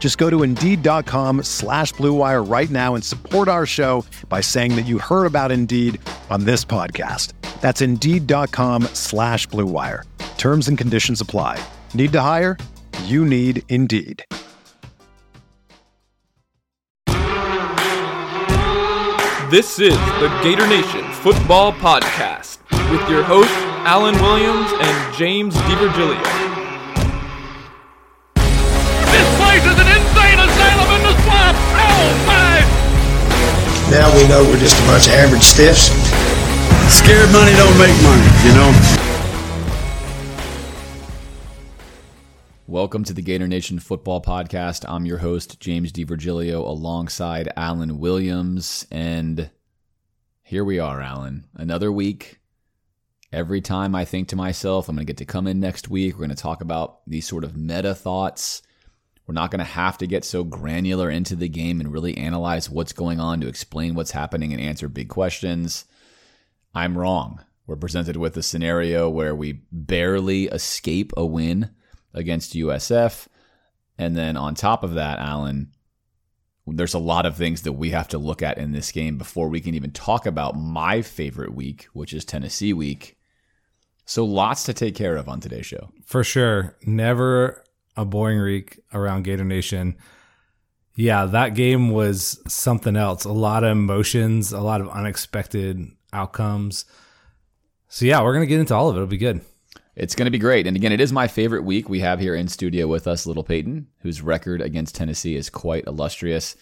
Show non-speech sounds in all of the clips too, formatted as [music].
Just go to Indeed.com slash BlueWire right now and support our show by saying that you heard about Indeed on this podcast. That's Indeed.com slash BlueWire. Terms and conditions apply. Need to hire? You need Indeed. This is the Gator Nation Football Podcast with your hosts, Alan Williams and James DiVirgilio. This place is an insane in the swamp! Oh my! Now we know we're just a bunch of average stiffs. Scared money don't make money, you know? Welcome to the Gator Nation Football Podcast. I'm your host, James DiVirgilio, alongside Alan Williams. And here we are, Alan. Another week. Every time I think to myself, I'm going to get to come in next week. We're going to talk about these sort of meta thoughts. We're not going to have to get so granular into the game and really analyze what's going on to explain what's happening and answer big questions. I'm wrong. We're presented with a scenario where we barely escape a win against USF. And then on top of that, Alan, there's a lot of things that we have to look at in this game before we can even talk about my favorite week, which is Tennessee week. So lots to take care of on today's show. For sure. Never a boring week around Gator Nation. Yeah, that game was something else. A lot of emotions, a lot of unexpected outcomes. So yeah, we're gonna get into all of it. It'll be good. It's going to be great. And again, it is my favorite week. We have here in studio with us Little Peyton, whose record against Tennessee is quite illustrious.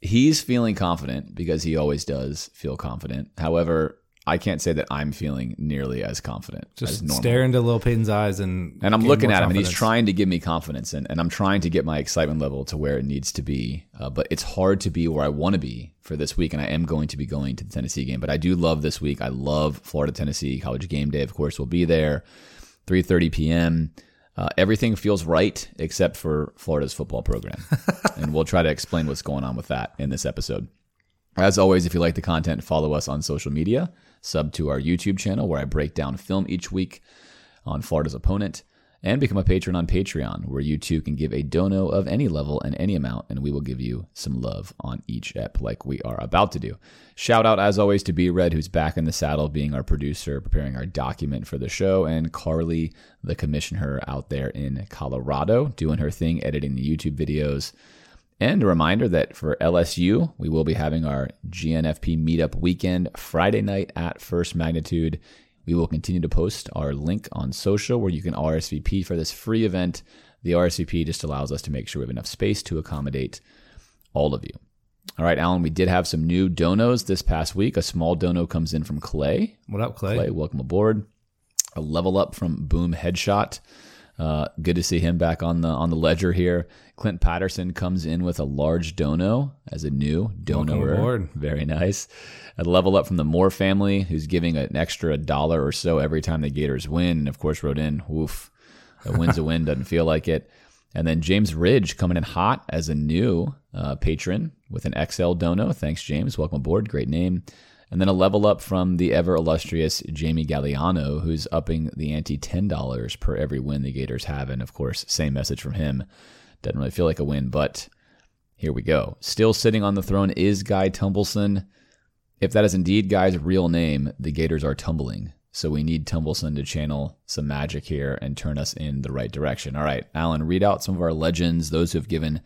He's feeling confident because he always does feel confident. However, I can't say that I'm feeling nearly as confident. Just as normal. stare into Little Peyton's eyes and and I'm looking at him and he's trying to give me confidence and, and I'm trying to get my excitement level to where it needs to be. Uh, but it's hard to be where I want to be for this week, and I am going to be going to the Tennessee game. But I do love this week. I love Florida Tennessee College Game Day. Of course, will be there, 3:30 p.m. Uh, everything feels right except for Florida's football program, [laughs] and we'll try to explain what's going on with that in this episode. As always, if you like the content, follow us on social media. Sub to our YouTube channel where I break down film each week on Florida's opponent. And become a patron on Patreon, where you too can give a dono of any level and any amount, and we will give you some love on each ep, like we are about to do. Shout out, as always, to B Red, who's back in the saddle, being our producer, preparing our document for the show, and Carly, the commissioner out there in Colorado, doing her thing, editing the YouTube videos. And a reminder that for LSU, we will be having our GNFP meetup weekend Friday night at First Magnitude. We will continue to post our link on social where you can RSVP for this free event. The RSVP just allows us to make sure we have enough space to accommodate all of you. All right, Alan, we did have some new donos this past week. A small dono comes in from Clay. What up, Clay? Clay, welcome aboard. A level up from Boom Headshot. Uh, good to see him back on the on the ledger here. Clint Patterson comes in with a large dono as a new aboard. Very nice. A level up from the Moore family, who's giving an extra dollar or so every time the Gators win. And of course, wrote in, "Woof, a win's a win. [laughs] Doesn't feel like it." And then James Ridge coming in hot as a new uh, patron with an XL dono. Thanks, James. Welcome aboard. Great name. And then a level up from the ever illustrious Jamie Galliano, who's upping the ante $10 per every win the Gators have. And of course, same message from him. Doesn't really feel like a win, but here we go. Still sitting on the throne is Guy Tumbleson. If that is indeed Guy's real name, the Gators are tumbling. So we need Tumbleson to channel some magic here and turn us in the right direction. All right, Alan, read out some of our legends, those who have given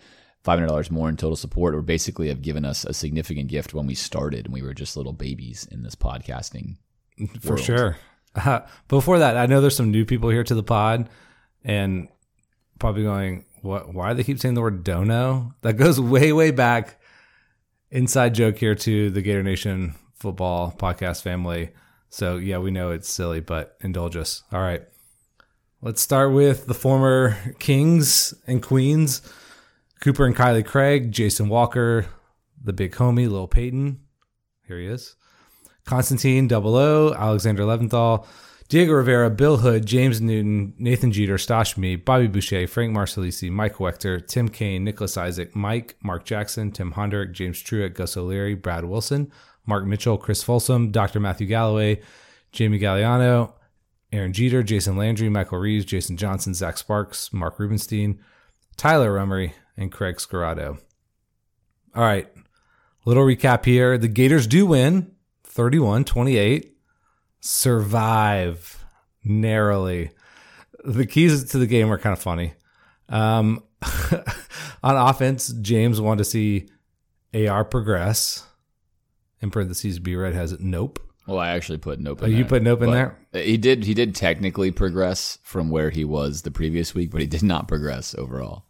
$500 more in total support, or basically have given us a significant gift when we started and we were just little babies in this podcasting For world. sure. Uh, [laughs] before that, I know there's some new people here to the pod and probably going, what, why do they keep saying the word dono? That goes [laughs] way, way back. Inside joke here to the Gator Nation football podcast family. So, yeah, we know it's silly, but indulge us. All right. Let's start with the former Kings and Queens Cooper and Kylie Craig, Jason Walker, the big homie, Lil Peyton. Here he is. Constantine Double O, Alexander Leventhal, Diego Rivera, Bill Hood, James Newton, Nathan Jeter, Stosh Me, Bobby Boucher, Frank Marcelisi, Mike Wechter, Tim Kane, Nicholas Isaac, Mike, Mark Jackson, Tim Honderick, James Truitt, Gus O'Leary, Brad Wilson, Mark Mitchell, Chris Folsom, Dr. Matthew Galloway, Jamie Galliano, Aaron Jeter, Jason Landry, Michael Reeves, Jason Johnson, Zach Sparks, Mark Rubenstein, Tyler Rummery, and Craig Scarado. All right. Little recap here. The Gators do win 31 28. Survive narrowly. The keys to the game were kind of funny. Um, [laughs] on offense, James wanted to see AR progress. In parentheses, B Red has it. Nope. Well, I actually put Nope. Oh, In you put Nope in there? He did. He did technically progress from where he was the previous week, but he did not progress overall.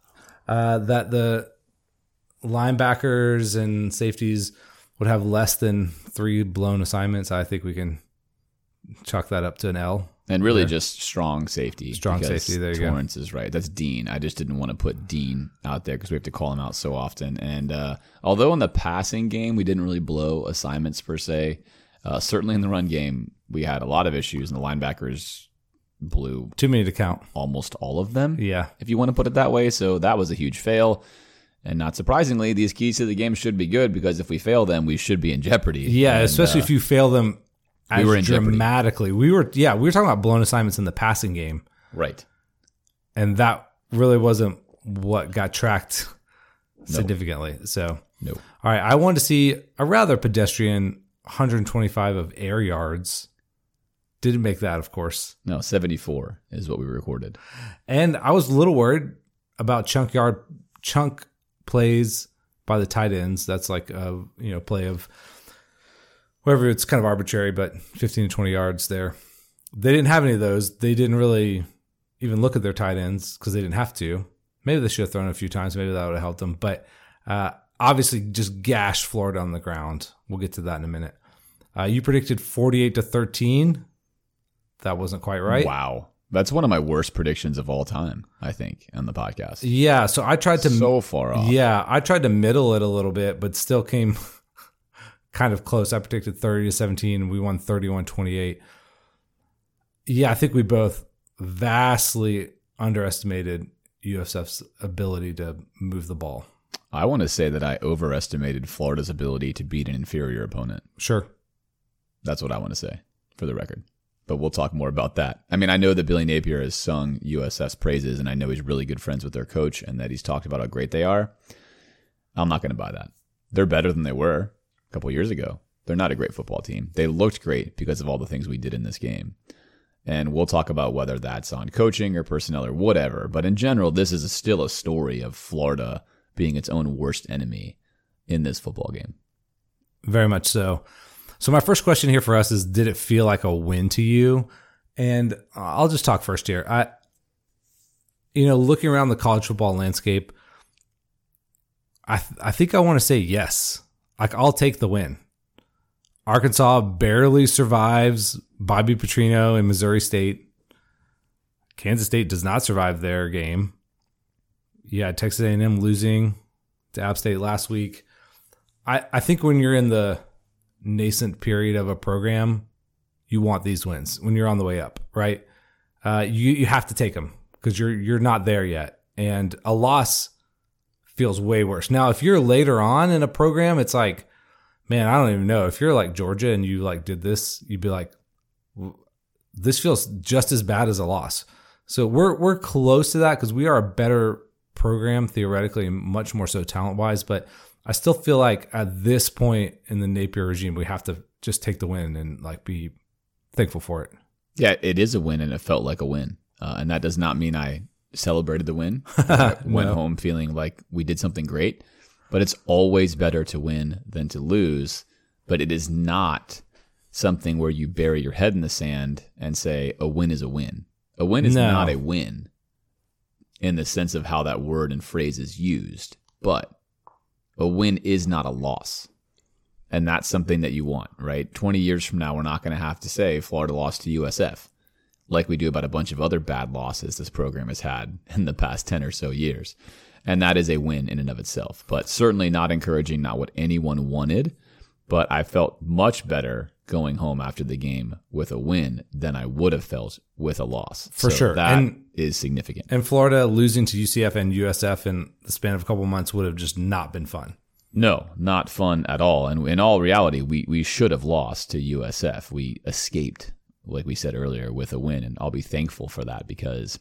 Uh, that the linebackers and safeties would have less than three blown assignments. I think we can chalk that up to an L. And really, just strong safety. Strong safety, there you go. Torrance is right. That's Dean. I just didn't want to put Dean out there because we have to call him out so often. And uh, although in the passing game we didn't really blow assignments per se, uh, certainly in the run game we had a lot of issues, and the linebackers blew Too many to count. almost all of them. Yeah. if you want to put it that way. So that was a huge fail. And not surprisingly, these keys to the game should be good because if we fail them, we should be in jeopardy. Yeah, And, especially uh, if you fail them as were in jeopardy. dramatically. We were yeah, we were talking about blown assignments in the passing game, right. and that really wasn't what got tracked significantly. So No. all right, I wanted to see a rather pedestrian 125 of air yards. Didn't make that, of course. No, 74 is what we recorded. And I was a little worried about chunk yard chunk plays by the tight ends. That's like a you know play of whatever. It's kind of arbitrary, but 15 to 20 yards there. They didn't have any of those. They didn't really even look at their tight ends because they didn't have to. Maybe they should have thrown a few times. Maybe that would have helped them. But uh, obviously, just gashed Florida on the ground. We'll get to that in a minute. Uh, you predicted 48 to 13. That wasn't quite right. Wow. That's one of my worst predictions of all time, I think, on the podcast. Yeah, so I tried to So far off. Yeah, I tried to middle it a little bit, but still came [laughs] kind of close. I predicted 30 to 17 we won 31-28. Yeah, I think we both vastly underestimated USF's ability to move the ball. I want to say that I overestimated Florida's ability to beat an inferior opponent. Sure. That's what I want to say for the record. But we'll talk more about that. I mean, I know that Billy Napier has sung USF's praises, and I know he's really good friends with their coach and that he's talked about how great they are. I'm not going to buy that. They're better than they were a couple years ago. They're not a great football team. They looked great because of all the things we did in this game. And we'll talk about whether that's on coaching or personnel or whatever. But in general, this is still a story of Florida being its own worst enemy in this football game. Very much so. So my first question here for us is did it feel like a win to you? And I'll just talk first here. I you know, looking around the college football landscape, I th- I think I want to say yes. Like I'll take the win. Arkansas barely survives Bobby Petrino in Missouri State. Kansas State does not survive their game. Yeah, Texas A&M losing to App State last week. I, I think when you're in the nascent period of a program, you want these wins when you're on the way up, right? Uh, you you have to take them because you're you're not there yet, and a loss feels way worse. Now, if you're later on in a program, it's like, man, I don't even know. If you're like Georgia and you like did this, you'd be like, this feels just as bad as a loss. So we're we're close to that because we are a better program theoretically much more so talent wise, but I still feel like at this point in the Napier regime, we have to just take the win and like be thankful for it. Yeah, it is a win, and it felt like a win. Uh, and that does not mean I celebrated the win. [laughs] I went No. home feeling like we did something great. But it's always better to win than to lose. But it is not something where you bury your head in the sand and say a win is a win. A win is No. not a win in the sense of how that word and phrase is used, but a win is not a loss. And that's something that you want, right? 20 years from now, we're not going to have to say Florida lost to USF like we do about a bunch of other bad losses this program has had in the past 10 or so years. And that is a win in and of itself, but certainly not encouraging, not what anyone wanted. But I felt much better going home after the game with a win than I would have felt with a loss. For So sure. That And- is significant. And Florida losing to UCF and USF in the span of a couple months would have just not been fun. No, not fun at all. And in all reality, we, we should have lost to USF. We escaped, like we said earlier, with a win. And I'll be thankful for that because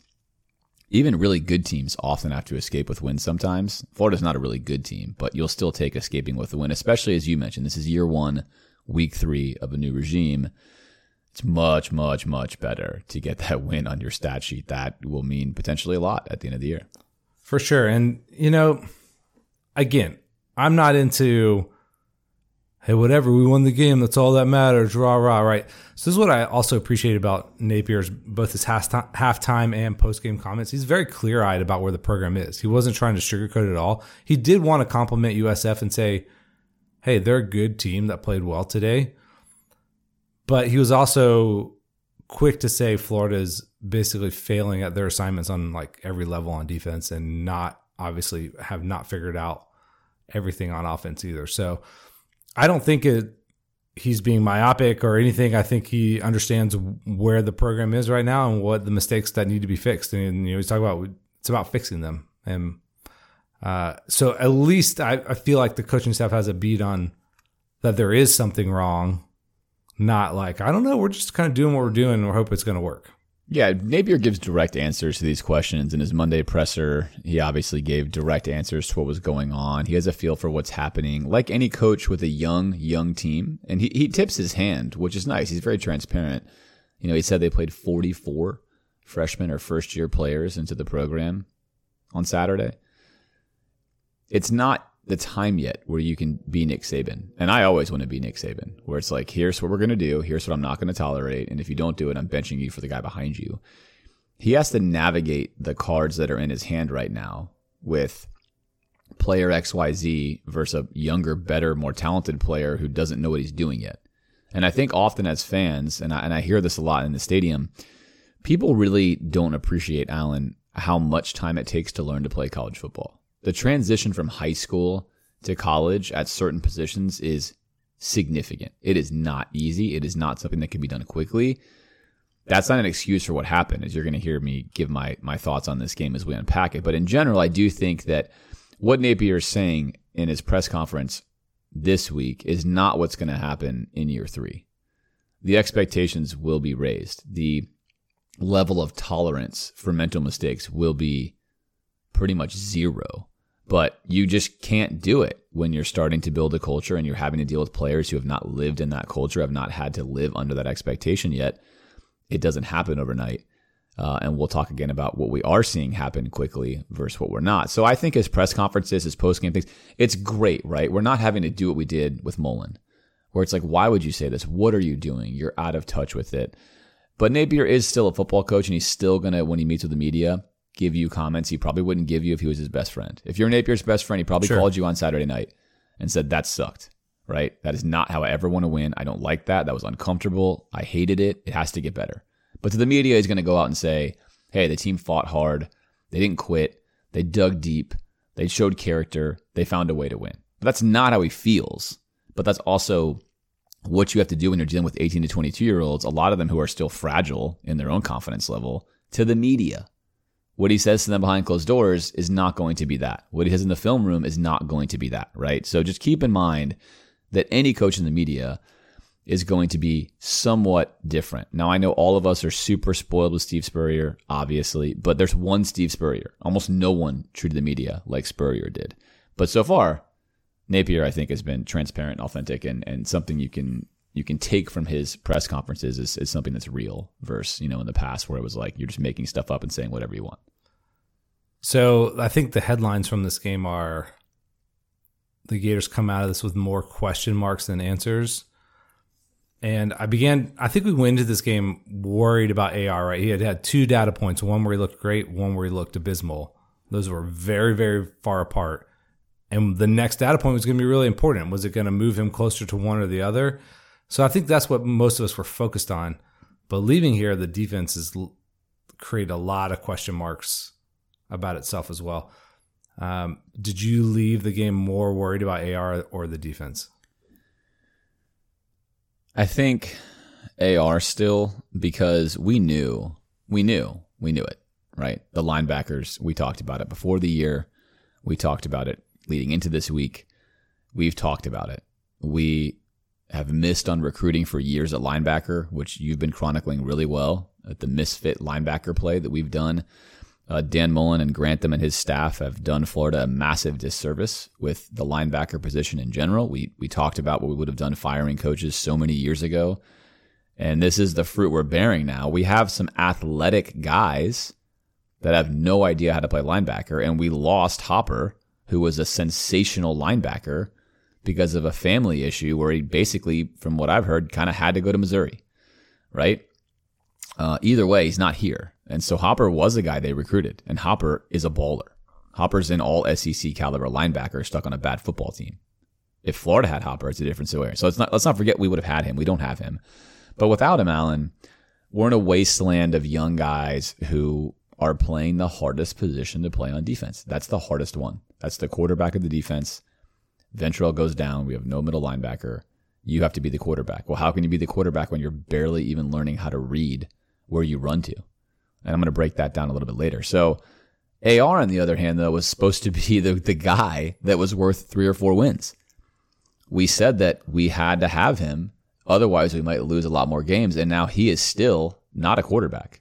even really good teams often have to escape with wins sometimes. Florida's not a really good team, but you'll still take escaping with a win, especially as you mentioned. This is year one, week three of a new regime. It's much, much, much better to get that win on your stat sheet. That will mean potentially a lot at the end of the year. For sure. And, you know, again, I'm not into, hey, whatever, we won the game. That's all that matters. Rah, rah, right? So, this is what I also appreciate about Napier's both his half- halftime and post game comments. He's very clear eyed about where the program is. He wasn't trying to sugarcoat it at all. He did want to compliment USF and say, hey, they're a good team that played well today. But he was also quick to say Florida's basically failing at their assignments on like every level on defense and not obviously have not figured out everything on offense either. So I don't think it he's being myopic or anything. I think he understands where the program is right now and what the mistakes that need to be fixed. And you know, he's talking about it's about fixing them. And uh, so at least I, I feel like the coaching staff has a beat on that there is something wrong. Not like I don't know. We're just kind of doing what we're doing. and We hope it's going to work. Yeah, Napier gives direct answers to these questions. In his Monday presser, he obviously gave direct answers to what was going on. He has a feel for what's happening, like any coach with a young, young team. And he, he tips his hand, which is nice. He's very transparent. You know, he said they played 44 freshmen or first year players into the program on Saturday. It's not the time yet where you can be Nick Saban. And I always want to be Nick Saban, where it's like, here's what we're going to do. Here's what I'm not going to tolerate. And if you don't do it, I'm benching you for the guy behind you. He has to navigate the cards that are in his hand right now with player XYZ versus a younger, better, more talented player who doesn't know what he's doing yet. And I think often as fans, and I, and I hear this a lot in the stadium, people really don't appreciate, Alan, how much time it takes to learn to play college football the transition from high school to college at certain positions is significant. It is not easy. It is not something that can be done quickly. That's not an excuse for what happened, as you're going to hear me give my, my thoughts on this game as we unpack it. But in general, I do think that what Napier is saying in his press conference this week is not what's going to happen in year three. The expectations will be raised. The level of tolerance for mental mistakes will be pretty much zero. But you just can't do it when you're starting to build a culture and you're having to deal with players who have not lived in that culture, have not had to live under that expectation yet. It doesn't happen overnight. Uh, and we'll talk again about what we are seeing happen quickly versus what we're not. So I think his press conferences, his post game things, it's great, right? We're not having to do what we did with Mullen, where it's like, why would you say this? What are you doing? You're out of touch with it. But Napier is still a football coach, and he's still to, when he meets with the media, give you comments he probably wouldn't give you if he was his best friend. If you're Napier's best friend, he probably Sure. called you on Saturday night and said, that sucked, right? That is not how I ever want to win. I don't like that. That was uncomfortable. I hated it. It has to get better. But to the media, he's going to go out and say, hey, the team fought hard. They didn't quit. They dug deep. They showed character. They found a way to win. But that's not how he feels. But that's also what you have to do when you're dealing with 18 to 22 year olds, a lot of them who are still fragile in their own confidence level, to the media. What he says to them behind closed doors is not going to be that. What he says in the film room is not going to be that, right? So just keep in mind that any coach in the media is going to be somewhat different. Now, I know all of us are super spoiled with Steve Spurrier, obviously, but there's one Steve Spurrier. Almost no one treated the media like Spurrier did. But so far, Napier, I think, has been transparent authentic and, and something you can you can take from his press conferences is, is something that's real versus, you know, in the past where it was like you're just making stuff up and saying whatever you want. So I think the headlines from this game are the Gators come out of this with more question marks than answers. And I began, I think we went into this game worried about AR, right? He had had two data points, one where he looked great, one where he looked abysmal. Those were very, very far apart. And the next data point was going to be really important. Was it going to move him closer to one or the other? So I think that's what most of us were focused on. But leaving here, the defense has created a lot of question marks about itself as well. Um, did you leave the game more worried about AR or the defense? I think AR still because we knew, we knew, we knew it, right? The linebackers, we talked about it before the year. We talked about it leading into this week. We've talked about it. We have missed on recruiting for years at linebacker, which you've been chronicling really well at the misfit linebacker play that we've done. Uh, Dan Mullen and Grantham and his staff have done Florida a massive disservice with the linebacker position in general. We we talked about what we would have done firing coaches so many years ago, and this is the fruit we're bearing now. We have some athletic guys that have no idea how to play linebacker, and we lost Hopper, who was a sensational linebacker because of a family issue where he basically, from what I've heard, kind of had to go to Missouri, right? Uh, either way, he's not here. And so Hopper was a guy they recruited, and Hopper is a baller. Hopper's an all SEC caliber linebacker stuck on a bad football team. If Florida had Hopper, it's a different story. So it's not, let's not forget we would have had him. We don't have him. But without him, Alan, we're in a wasteland of young guys who are playing the hardest position to play on defense. That's the hardest one. That's the quarterback of the defense. Ventrell goes down. We have no middle linebacker. You have to be the quarterback. Well, how can you be the quarterback when you're barely even learning how to read where you run to? And I'm going to break that down a little bit later. So AR, on the other hand, though, was supposed to be [laughs] the, the guy that was worth three or four wins. We said that we had to have him. Otherwise, we might lose a lot more games. And now he is still not a quarterback.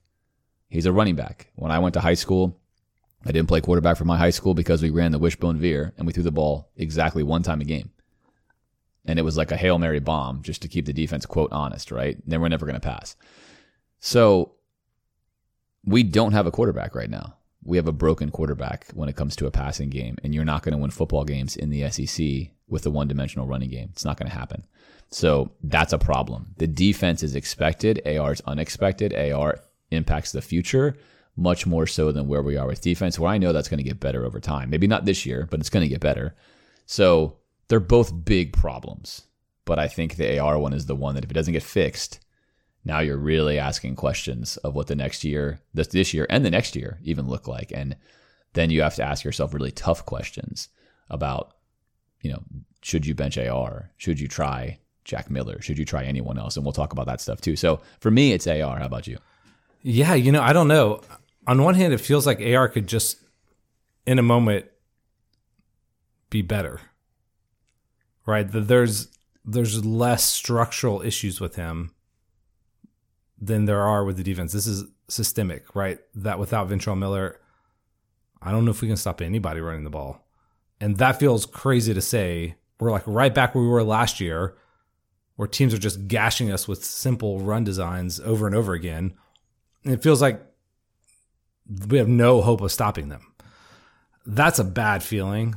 He's a running back. When I went to high school, I didn't play quarterback for my high school because we ran the wishbone veer and we threw the ball exactly one time a game. And it was like a Hail Mary bomb just to keep the defense, quote, honest, right? Then we're never going to pass. So we don't have a quarterback right now. We have a broken quarterback when it comes to a passing game, and you're not going to win football games in the SEC with a one dimensional running game. It's not going to happen. So that's a problem. The defense is expected, AR is unexpected. AR impacts the future much more so than where we are with defense, where I know that's going to get better over time. Maybe not this year, but it's going to get better. So they're both big problems. But I think the AR one is the one that if it doesn't get fixed, now you're really asking questions of what the next year, this this year and the next year even look like. And then you have to ask yourself really tough questions about, you know, should you bench AR? Should you try Jack Miller? Should you try anyone else? And we'll talk about that stuff too. So for me, it's AR. How about you? Yeah, you know, I don't know. On one hand, it feels like AR could just, in a moment, be better. Right? There's there's less structural issues with him than there are with the defense. This is systemic, right? That without Ventrell Miller, I don't know if we can stop anybody running the ball. And that feels crazy to say. We're like right back where we were last year, where teams are just gashing us with simple run designs over and over again. And it feels like we have no hope of stopping them. That's a bad feeling.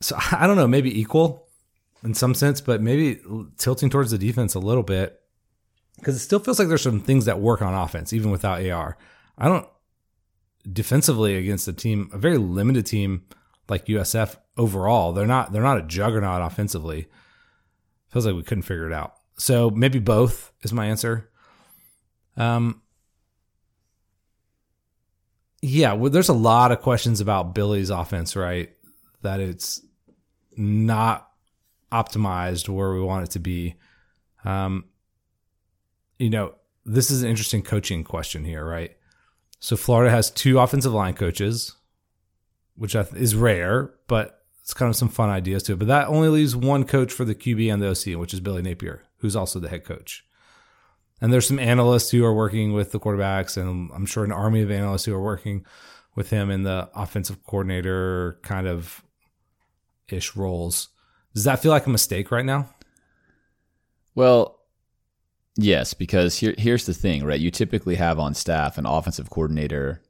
So [laughs] I don't know, maybe equal in some sense, but maybe tilting towards the defense a little bit because it still feels like there's some things that work on offense even without AR. I don't defensively against a team, a very limited team like USF overall. They're not they're not a juggernaut offensively. Feels like we couldn't figure it out. So maybe both is my answer. Um, yeah, well, there's a lot of questions about Billy's offense, right? That it's not optimized where we want it to be. Um, you know, this is an interesting coaching question here, right? So Florida has two offensive line coaches, which is rare, but it's kind of some fun ideas to it. But that only leaves one coach for the QB and the OC, which is Billy Napier, who's also the head coach. And there's some analysts who are working with the quarterbacks, and I'm sure an army of analysts who are working with him in the offensive coordinator kind of ish roles. Does that feel like a mistake right now? Well, Yes, because here here's the thing, right? You typically have on staff an offensive coordinator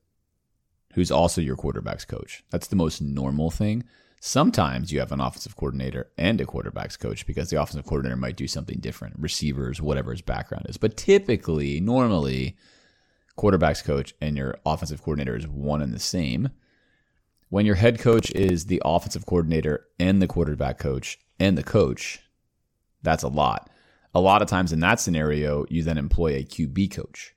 who's also your quarterback's coach. That's the most normal thing. Sometimes you have an offensive coordinator and a quarterbacks coach because the offensive coordinator might do something different, receivers, whatever his background is. But typically, normally, quarterbacks coach and your offensive coordinator is one and the same. When your head coach is the offensive coordinator and the quarterback coach and the coach, that's a lot. A lot of times in that scenario, you then employ a QB coach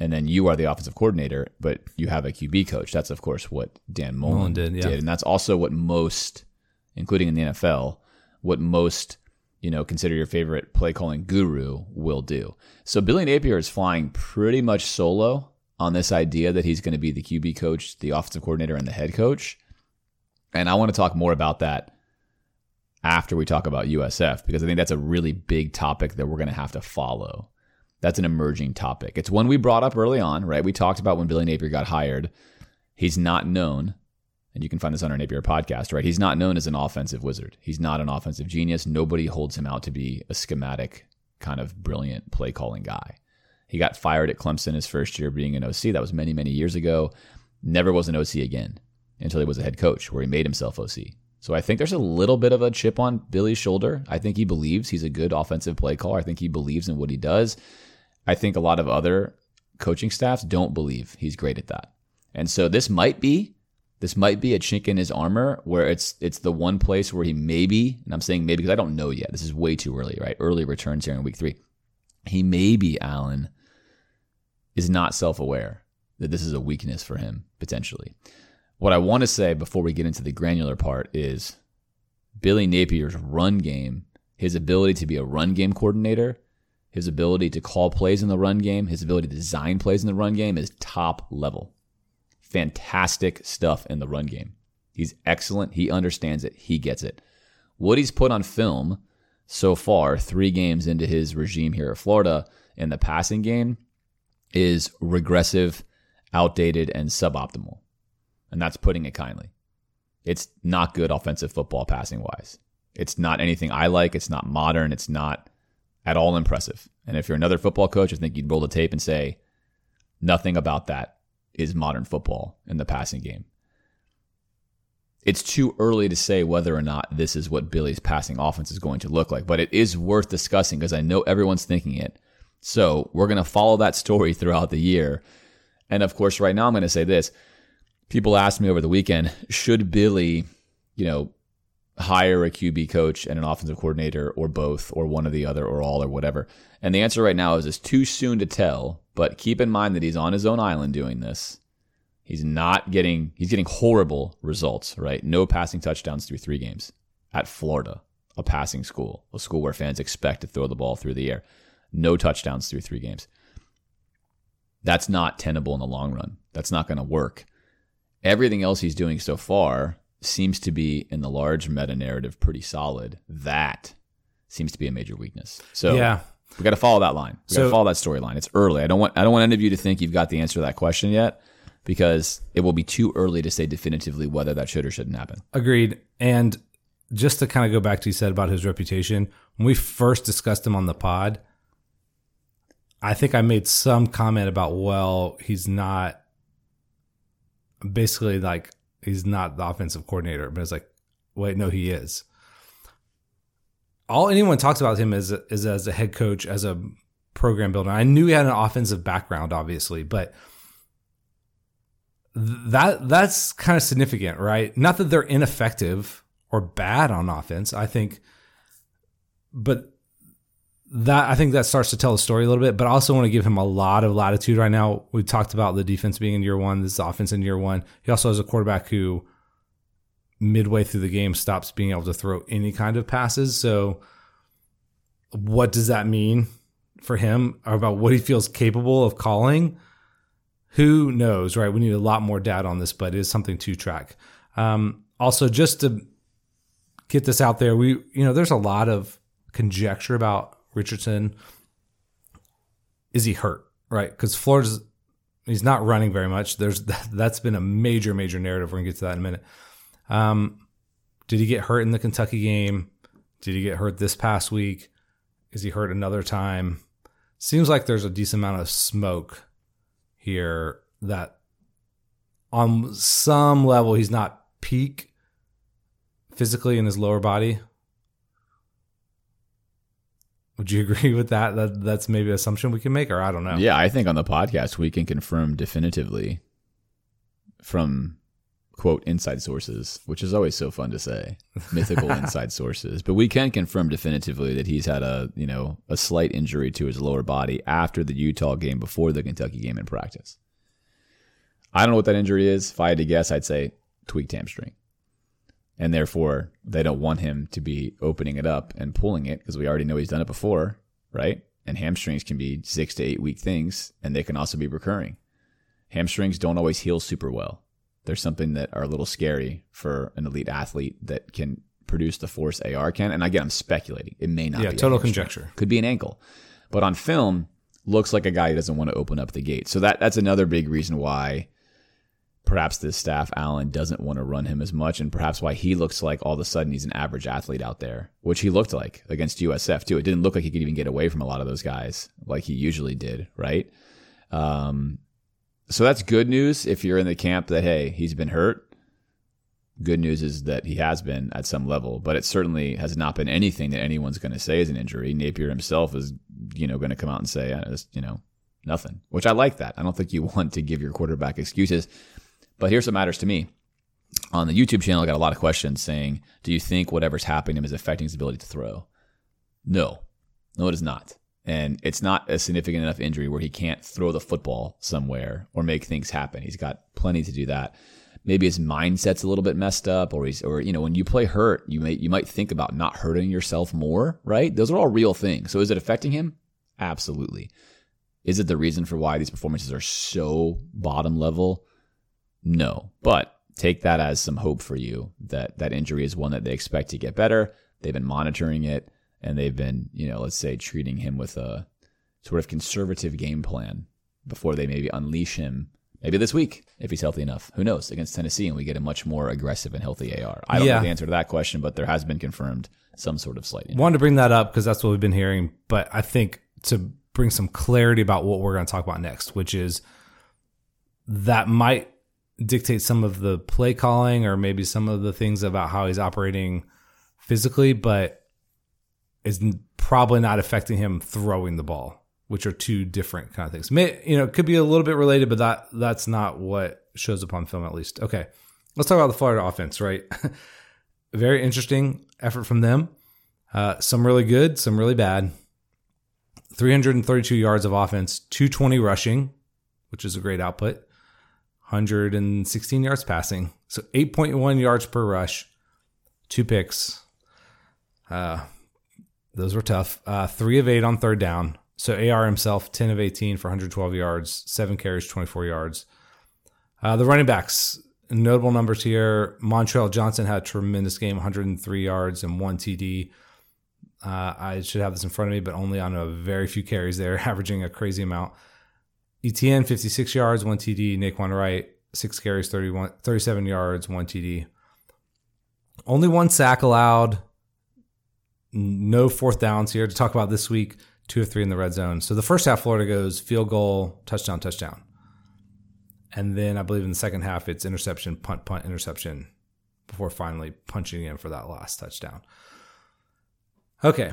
and then you are the offensive coordinator, but you have a QB coach. That's of course what Dan Mullen, Mullen did, yeah. did, and that's also what most, including in the NFL, what most you know consider your favorite play calling guru will do. So Billy Napier is flying pretty much solo on this idea that he's going to be the QB coach, the offensive coordinator, and the head coach. And I want to talk more about that after we talk about USF because I think that's a really big topic that we're going to have to follow that's an emerging topic. It's one we brought up early on, right? We talked about when Billy Napier got hired. He's not known, and you can find this on our Napier podcast, right? He's not known as an offensive wizard. He's not an offensive genius. Nobody holds him out to be a schematic, kind of brilliant play calling guy. He got fired at Clemson his first year being an OC. That was many, many years ago. Never was an OC again until he was a head coach, where he made himself OC. So I think there's a little bit of a chip on Billy's shoulder. I think he believes he's a good offensive play caller. I think he believes in what he does. I think a lot of other coaching staffs don't believe he's great at that. And so this might be this might be a chink in his armor where it's it's the one place where he maybe, and I'm saying maybe because I don't know yet. This is way too early, right? Early returns here in week three. He maybe, Alan, is not self-aware that this is a weakness for him, potentially. What I want to say before we get into the granular part is Billy Napier's run game, his ability to be a run game coordinator his ability to call plays in the run game, his ability to design plays in the run game is top level. Fantastic stuff in the run game. He's excellent. He understands it. He gets it. What he's put on film so far, three games into his regime here at Florida in the passing game, is regressive, outdated, and suboptimal. And that's putting it kindly. It's not good offensive football passing wise. It's not anything I like. It's not modern. It's not at all impressive. And if you're another football coach, I think you'd roll the tape and say, nothing about that is modern football in the passing game. It's too early to say whether or not this is what Billy's passing offense is going to look like, but it is worth discussing because I know everyone's thinking it. So we're going to follow that story [laughs] throughout the year. And of course, right now I'm going to say this. People asked me over the weekend, should Billy, you know, hire a QB coach and an offensive coordinator or both or one or the other or all or whatever? And the answer right now is it's too soon to tell, but keep in mind that he's on his own island doing this. He's not getting he's getting horrible results, right? No passing touchdowns through 3 games at Florida, a passing school, a school where fans expect to throw the ball through the air. No touchdowns through 3 games. That's not tenable in the long run. That's not going to work. Everything else he's doing so far seems to be in the large meta narrative pretty solid. That seems to be a major weakness. So yeah. We got to follow that line. We got to follow that storyline. It's early. I don't want I don't want any of you to think you've got the answer to that question yet because it will be too early to say definitively whether that should or shouldn't happen. Agreed. And just to kind of go back to you said about his reputation, when we first discussed him on the pod, I think I made some comment about well, he's not basically like he's not the offensive coordinator, but it's like, wait, no, he is. All anyone talks about him is is as a head coach, as a program builder. I knew he had an offensive background, obviously, but that that's kind of significant, right? Not that they're ineffective or bad on offense. I think, but that I think that starts to tell the story a little bit, but I also want to give him a lot of latitude right now. We talked about the defense being in year one, this offense in year one. He also has a quarterback who midway through the game stops being able to throw any kind of passes. So what does that mean for him about what he feels capable of calling? Who knows, right? We need a lot more data on this, but it is something to track. Um, also, just to get this out there, we, you know, there's a lot of conjecture about Richardson. Is he hurt? Right? Because Florida's he's not running very much. There's [laughs] that's been a major major narrative. We're gonna get to that in a minute. Um, did he get hurt in the Kentucky game? Did he get hurt this past week? Is he hurt another time? Seems like there's a decent amount of smoke here that on some level he's not peak physically in his lower body. Would you [laughs] agree with that? That that's maybe an assumption we can make, or I don't know. Yeah, I think on the podcast we can confirm definitively from quote inside sources, which is always so fun to say, [laughs] mythical inside sources. But we can confirm definitively that he's had a you know a slight injury to his lower body after the Utah game, before the Kentucky game in practice. I don't know what that injury is. If I had to guess, I'd say tweaked hamstring. And therefore, they don't want him to be opening it up and pulling it because we already know he's done it before, right? And hamstrings can be six to eight week things, and they can also be recurring. Hamstrings don't always heal super well. There's something that are a little scary for an elite athlete that can produce the force AR can. And again, I'm speculating. It may not Yeah, be total conjecture. Could be an ankle. But on film, looks like a guy who doesn't want to open up the gate. So that that's another big reason why perhaps this staff, Alan, doesn't want to run him as much, and perhaps why he looks like all of a sudden he's an average athlete out there, which he looked like against USF too. It didn't look like he could even get away from a lot of those guys like he usually did, right? Um, so that's good news if you're in the camp that hey, he's been hurt. Good news is that he has been at some level, but it certainly has not been anything that anyone's going to say is an injury. Napier himself is, you know, going to come out and say, "Uh, you know, nothing, which I like that. I don't think you [laughs] want to give your quarterback excuses. But here's what matters to me. On the YouTube channel, I got a lot of questions saying, do you think whatever's happening to him is affecting his ability to throw? No, no, it is not. And it's not a significant enough injury where he can't throw the football somewhere or make things happen. He's got plenty to do that. Maybe his mindset's a little bit messed up, or he's, or you know, when you play hurt, you may you might think about not hurting yourself more, right? Those are all real things. So is it affecting him? Absolutely. Is it the reason for why these performances are so bottom level? No. But take that as some hope for you that that injury is one that they expect to get better. They've been monitoring it and they've been, you know, let's say treating him with a sort of conservative game plan before they maybe unleash him maybe this week if he's healthy enough. Who knows? Against Tennessee and we get a much more aggressive and healthy AR. I don't Yeah. know the answer to that question, but there has been confirmed some sort of slight injury. Wanted to bring that up because that's what we've been hearing, but I think to bring some clarity about what we're going to talk about next, which is that might dictate some of the play calling or maybe some of the things about how he's operating physically, but is probably not affecting him throwing the ball, which are two different kind of things. May, you know, it could be a little bit related, but that that's not what shows up on film at least. Okay. Let's talk about the Florida offense, right? [laughs] Very interesting effort from them. Uh, some really good, some really bad. 332 yards of offense, 220 rushing, which is a great output. 116 yards passing. So 8.1 yards per rush, two picks. Uh, those were tough. Uh, three of eight on third down. So AR himself, 10 of 18 for 112 yards, seven carries, 24 yards. Uh, the running backs, notable numbers here. Montrell Johnson had a tremendous game, 103 yards and one TD. Uh, I should have this in front of me, but only on a very few carries there, [laughs] averaging a crazy amount. ETN, 56 yards, one TD. Nay'Quan Wright, six carries, 31, 37 yards, one TD. Only one sack allowed. No fourth downs here to talk about this week. Two of three in the red zone. So the first half, Florida goes field goal, touchdown, touchdown. And then I believe in the second half, it's interception, punt, punt, interception before finally punching in for that last touchdown. Okay.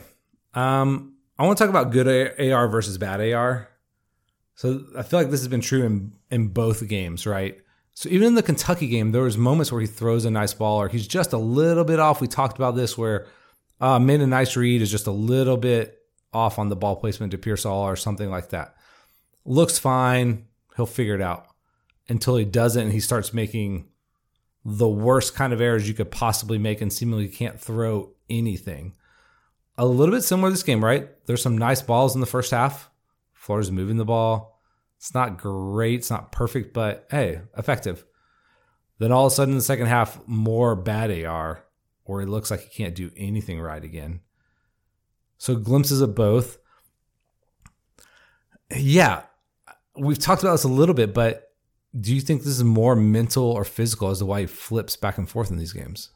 Um, I want to talk about good AR versus bad AR. So I feel like this has been true in, in both games, right? So even in the Kentucky game, there was moments where he throws a nice ball or he's just a little bit off. We talked about this where uh, made a nice read is just a little bit off on the ball placement to Pearsall or something like that. Looks fine. He'll figure it out until he doesn't and he starts making the worst kind of errors you could possibly make and seemingly can't throw anything. A little bit similar to this game, right? There's some nice balls in the first half. Florida's moving the ball. It's not great, it's not perfect, but hey, effective. Then all of a sudden in the second half, more bad AR, where it looks like he can't do anything right again. So glimpses of both. Yeah, we've talked about this a little bit, but do you think this is more mental or physical as to why he flips back and forth in these games?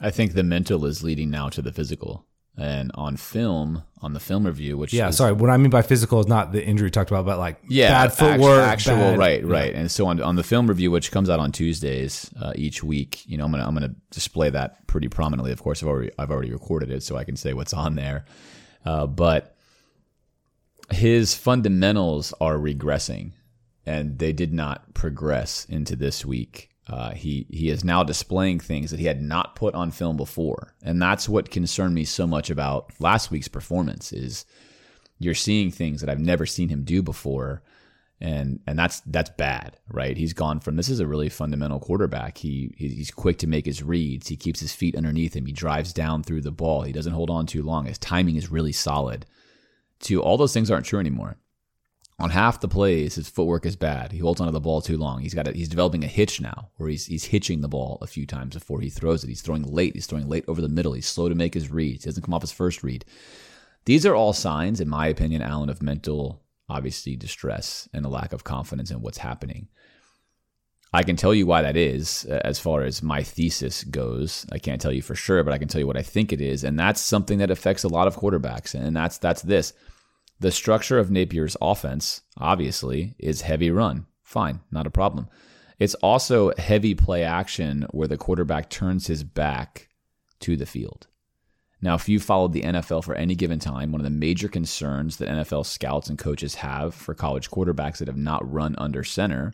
I think the mental is leading now to the physical. And on film, on the film review, which Yeah, is- sorry. What I mean by physical is not the injury we talked about, but like yeah, bad footwork, actual, bad- right, right. And so on on the film review, which comes out on Tuesdays uh, each week, you know, I'm gonna I'm gonna display that pretty prominently. Of course, I've already I've already recorded it, so I can say what's on there. Uh, but his fundamentals are regressing, and they did not progress into this week. Uh, he he is now displaying things that he had not put on film before, and that's what concerned me so much about last week's performance. Is you're seeing things that I've never seen him do before, and and that's that's bad, right? He's gone from this is a really fundamental quarterback. He he's quick to make his reads. He keeps his feet underneath him. He drives down through the ball. He doesn't hold on too long. His timing is really solid. To all those things aren't true anymore. On half the plays, his footwork is bad. He holds onto the ball too long. He's got a, he's developing a hitch now, where he's he's hitching the ball a few times before he throws it. He's throwing late. He's throwing late over the middle. He's slow to make his reads. He doesn't come off his first read. These are all signs, in my opinion, Alan, of mental, obviously, distress and a lack of confidence in what's happening. I can tell you why that is uh, as far as my thesis goes. I can't tell you for sure, but I can tell you what I think it is. And that's something that affects a lot of quarterbacks. And that's that's this. The structure of Napier's offense, obviously, is heavy run. Fine, not a problem. It's also heavy play action where the quarterback turns his back to the field. Now, if you followed the NFL for any given time, one of the major concerns that NFL scouts and coaches have for college quarterbacks that have not run under center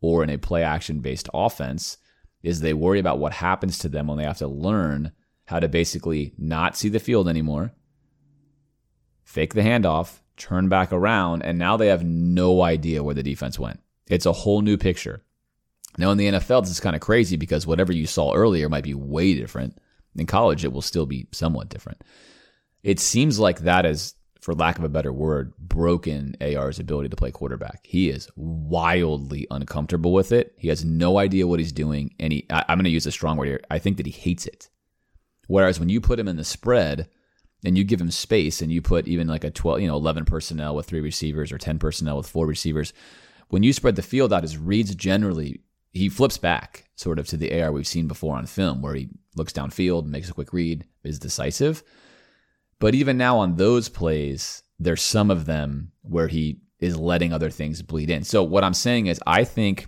or in a play action based offense is they worry about what happens to them when they have to learn how to basically not see the field anymore, fake the handoff, turn back around, and now they have no idea where the defense went. It's a whole new picture. Now, in the NFL, this is kind of crazy because whatever you saw earlier might be way different. In college, it will still be somewhat different. It seems like that is, for lack of a better word, broken AR's ability to play quarterback. He is wildly uncomfortable with it. He has no idea what he's doing. And he, I, I'm going to use a strong word here. I think that he hates it. Whereas when you put him in the spread and you give him space and you put even like a 12, you know, 11 personnel with three receivers or 10 personnel with four receivers, when you spread the field out, his reads generally, he flips back sort of to the AR we've seen before on film where he looks downfield, makes a quick read, is decisive. But even now on those plays, there's some of them where he is letting other things bleed in. So what I'm saying is I think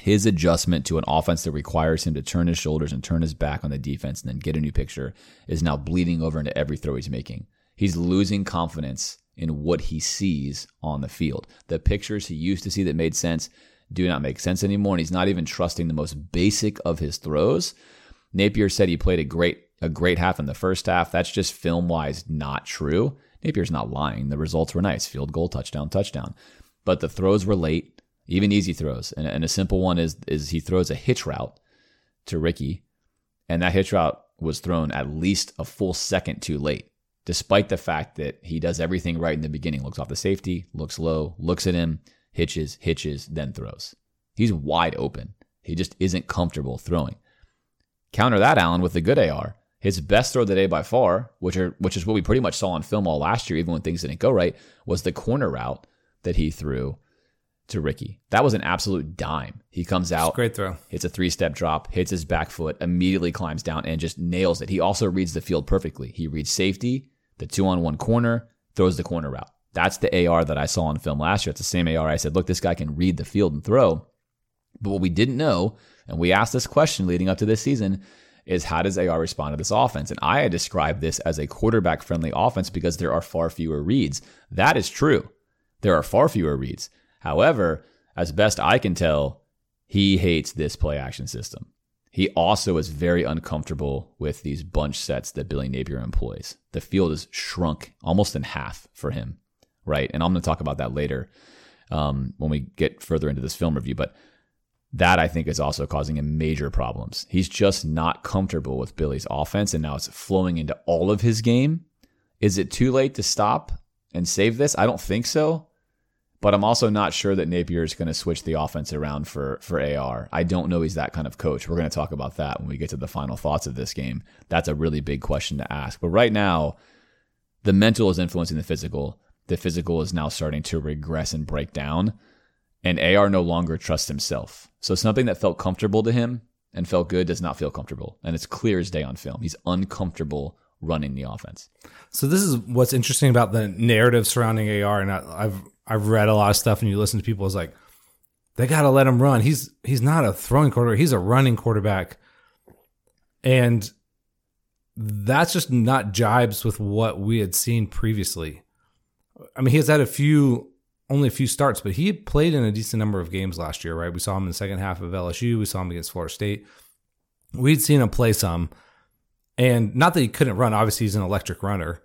his adjustment to an offense that requires him to turn his shoulders and turn his back on the defense and then get a new picture is now bleeding over into every throw he's making. He's losing confidence in what he sees on the field. The pictures he used to see that made sense do not make sense anymore, and he's not even trusting the most basic of his throws. Napier said he played a great a great half in the first half. That's just film wise not true. Napier's not lying. The results were nice. Field goal, touchdown, touchdown. But the throws were late, even easy throws. And, and a simple one is is he throws a hitch route to Ricky, and that hitch route was thrown at least a full second too late, despite the fact that he does everything right in the beginning. Looks off the safety, looks low, looks at him, hitches, hitches, then throws. He's wide open. He just isn't comfortable throwing. Counter that, Alan, with the good AR. His best throw of the day by far, which are which is what we pretty much saw on film all last year, even when things didn't go right, was the corner route that he threw to Ricky. That was an absolute dime. He comes out, Great throw. hits a three step drop, hits his back foot, immediately climbs down and just nails it. He also reads the field perfectly. He reads safety, the two on one corner, throws the corner route. That's the AR that I saw on film last year. It's the same AR I said, look, this guy can read the field and throw. But what we didn't know, and we asked this question leading up to this season, is how does AR respond to this offense? And I had described this as a quarterback friendly offense because there are far fewer reads. That is true. There are far fewer reads. However, as best I can tell, he hates this play action system. He also is very uncomfortable with these bunch sets that Billy Napier employs. The field is shrunk almost in half for him, right? And I'm going to talk about that later um, when we get further into this film review. But that I think is also causing him major problems. He's just not comfortable with Billy's offense, and now it's flowing into all of his game. Is it too late to stop and save this? I don't think so. But I'm also not sure that Napier is going to switch the offense around for for AR. I don't know he's that kind of coach. We're going to talk about that when we get to the final thoughts of this game. That's a really big question to ask. But right now, the mental is influencing the physical. The physical is now starting to regress and break down and AR no longer trusts himself. So something that felt comfortable to him and felt good does not feel comfortable. And it's clear as day on film. He's uncomfortable running the offense. So this is what's interesting about the narrative surrounding AR, and I, I've I've read a lot of stuff, and you listen to people, it's like they got to let him run. He's he's not a throwing quarterback; he's a running quarterback, and that's just not jibes with what we had seen previously. I mean, he has had a few, only a few starts, but he had played in a decent number of games last year, right? We saw him in the second half of LSU. We saw him against Florida State. We'd seen him play some, and not that he couldn't run. Obviously, he's an electric runner,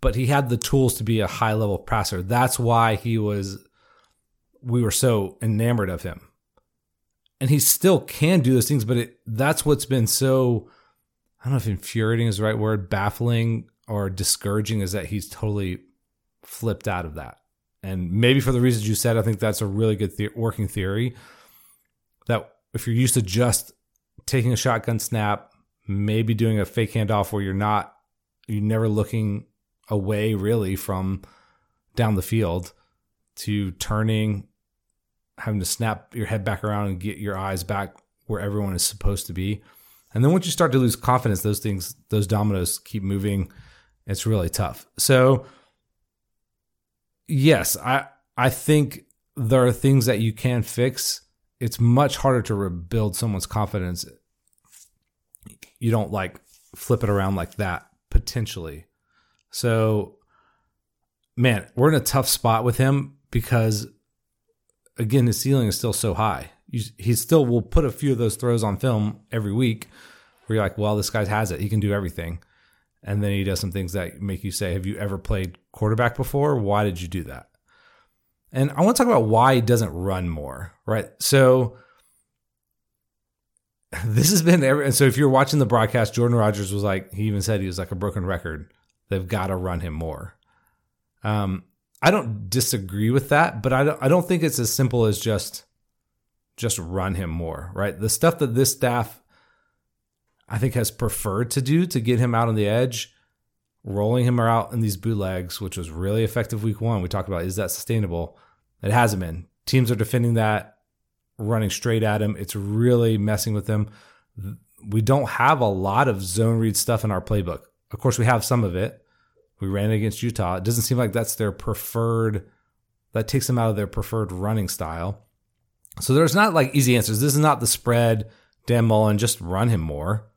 but he had the tools to be a high level passer. That's why he was. We were so enamored of him, and he still can do those things. But it, that's what's been so I don't know if infuriating is the right word, baffling or discouraging is that he's totally flipped out of that. And maybe for the reasons you said, I think that's a really good the- working theory. That if you're used to just taking a shotgun snap, maybe doing a fake handoff where you're not, you're never looking away really from down the field to turning, having to snap your head back around and get your eyes back where everyone is supposed to be and then once you start to lose confidence, those things, those dominoes keep moving. It's really tough. So, yes, I I think there are things that you can fix. It's much harder to rebuild someone's confidence. You don't like flip it around like that potentially. So, man, we're in a tough spot with him because, again, his ceiling is still so high he still will put a few of those throws on film every week where you're like, well, this guy has it. He can do everything. And then he does some things that make you say, have you ever played quarterback before? Why did you do that? And I want to talk about why he doesn't run more, right? So [laughs] this has been every, and so if you're watching the broadcast, Jordan Rodgers was like, he even said he was like a broken record. They've got to run him more. Um, I don't disagree with that, but I don't, I don't think it's as simple as just just run him more, right? The stuff that this staff, I think, has preferred to do to get him out on the edge, rolling him out in these bootlegs, which was really effective week one. We talked about is that sustainable? It hasn't been. Teams are defending that, running straight at him. It's really messing with them. We don't have a lot of zone read stuff in our playbook. Of course, we have some of it. We ran against Utah. It doesn't seem like that's their preferred, that takes them out of their preferred running style. So there's not like easy answers. This is not the spread. Dan Mullen, just run him more.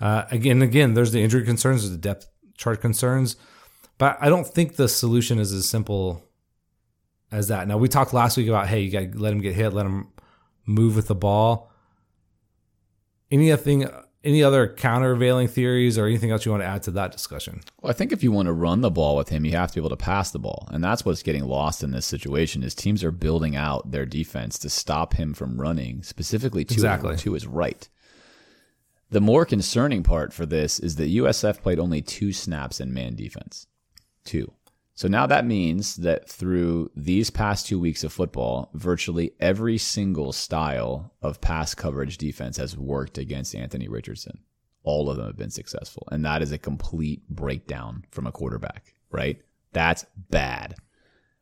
Uh, again, again, there's the injury concerns, there's the depth chart concerns, but I don't think the solution is as simple as that. Now we talked last week about hey, you got to let him get hit, let him move with the ball. Anything any other countervailing theories or anything else you want to add to that discussion? Well, I think if you want to run the ball with him, you have to be able to pass the ball. And that's what's getting lost in this situation is teams are building out their defense to stop him from running, specifically to, exactly. to his right. The more concerning part for this is that USF played only two snaps in man defense. Two. So now that means that through these past two weeks of football, virtually every single style of pass coverage defense has worked against Anthony Richardson. All of them have been successful. And that is a complete breakdown from a quarterback, right? That's bad.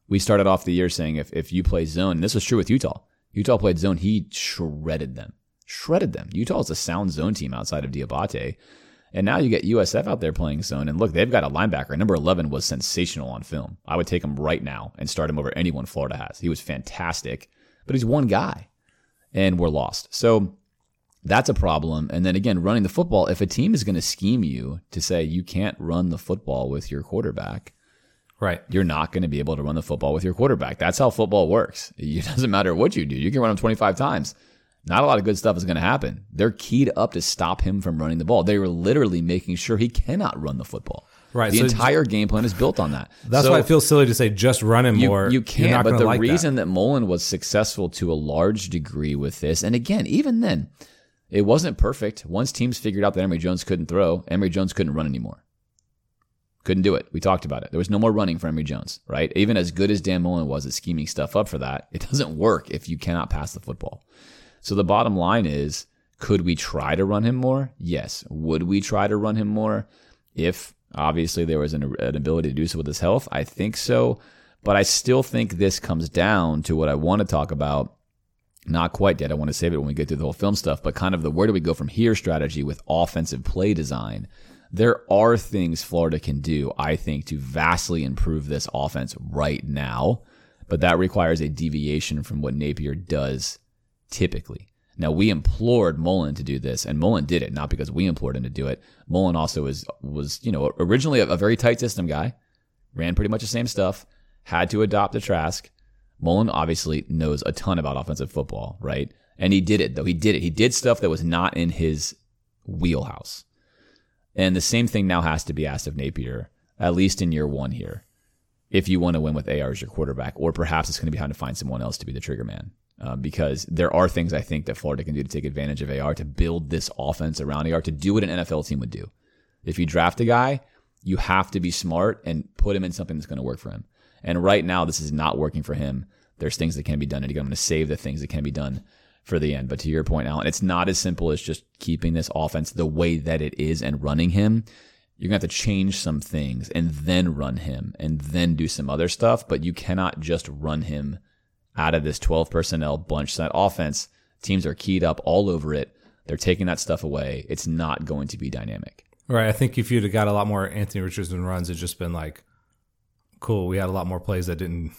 We started off the year saying if, if you play zone, and this was true with Utah. Utah played zone, he shredded them. Shredded them. Utah is a sound zone team outside of Diabate. And now you get USF out there playing zone. And look, they've got a linebacker. Number 11 was sensational on film. I would take him right now and start him over anyone Florida has. He was fantastic, but he's one guy and we're lost. So that's a problem. And then again, running the football, if a team is going to scheme you to say you can't run the football with your quarterback, Right. You're not going to be able to run the football with your quarterback. That's how football works. [laughs] It doesn't matter what you do. You can run them 25 times not a lot of good stuff is going to happen. They're keyed up to stop him from running the ball. They were literally making sure he cannot run the football. Right. The so entire game plan is built on that. That's so why it feels silly to say just run him you, more. You can't. But the like reason that. that Mullen was successful to a large degree with this, and again, even then, it wasn't perfect. Once teams figured out that Emory Jones couldn't throw, Emory Jones couldn't run anymore. Couldn't do it. We talked about it. There was no more running for Emory Jones, right? Even as good as Dan Mullen was at scheming stuff up for that, it doesn't work if you cannot pass the football. So the bottom line is, could we try to run him more? Yes. Would we try to run him more if obviously there was an, an ability to do so with his health? I think so. But I still think this comes down to what I want to talk about. Not quite yet. I want to save it when we get through the whole film stuff, but kind of the where do we go from here strategy with offensive play design. There are things Florida can do, I think, to vastly improve this offense right now, but that requires a deviation from what Napier does typically. Now we implored Mullen to do this, and Mullen did it, not because we implored him to do it. Mullen also was was, you know, originally a, a very tight system guy, ran pretty much the same stuff, had to adopt the Trask. Mullen obviously knows a ton about offensive football, right? And he did it though. He did it. He did stuff that was not in his wheelhouse. And the same thing now has to be asked of Napier, at least in year one here, if you want to win with AR as your quarterback, or perhaps it's going to be time to find someone else to be the trigger man. Uh, because there are things I think that Florida can do to take advantage of AR to build this offense around AR to do what an NFL team would do. If you draft a guy, you have to be smart and put him in something that's going to work for him. And right now, this is not working for him. There's things that can be done, and I'm going to save the things that can be done for the end. But to your point, Alan, it's not as simple as just keeping this offense the way that it is and running him. You're going to have to change some things and then run him and then do some other stuff, but you cannot just run him out of this 12 personnel bunch set offense. Teams are keyed up all over it. They're taking that stuff away. It's not going to be dynamic. Right. I think if you'd have got a lot more Anthony Richardson runs, it's just been like, cool. We had a lot more plays that didn't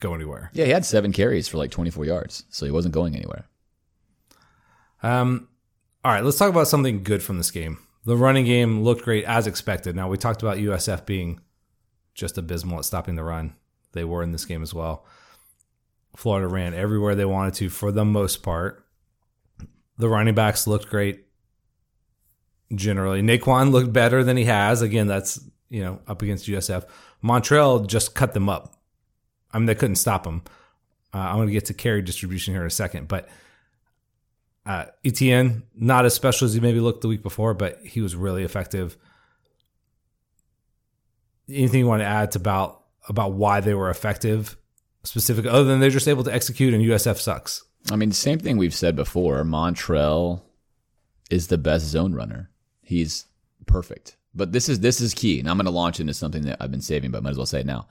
go anywhere. Yeah, he had seven carries for like 24 yards, so he wasn't going anywhere. Um, all right, let's talk about something good from this game. The running game looked great as expected. Now we talked about USF being just abysmal at stopping the run. They were in this game as well. Florida ran everywhere they wanted to for the most part. The running backs looked great generally. Nay'Quan looked better than he has. Again, that's you know up against USF. Montrell just cut them up. I mean, they couldn't stop him. Uh, I'm going to get to carry distribution here in a second, but uh, Etienne not as special as he maybe looked the week before, but he was really effective. Anything you want to add about about why they were effective, specific other than they're just able to execute and USF sucks? I mean, same thing we've said before. Montrell is the best zone runner. He's perfect. But this is this is key, and I'm going to launch into something that I've been saving, but might as well say it now.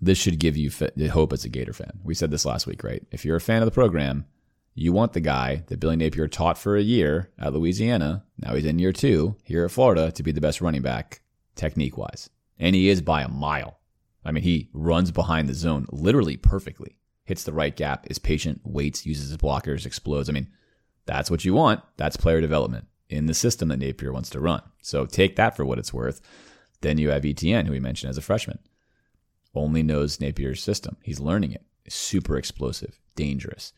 This should give you hope as a Gator fan. We said this last week, right? If you're a fan of the program, you want the guy that Billy Napier taught for a year at Louisiana. Now he's in year two here at Florida to be the best running back technique wise. And he is by a mile. I mean, he runs behind the zone literally perfectly, hits the right gap, is patient, waits, uses his blockers, explodes. I mean, that's what you want. That's player development in the system that Napier wants to run. So take that for what it's worth. Then you have Etienne, who we mentioned as a freshman, only knows Napier's system. He's learning it. Super explosive, dangerous.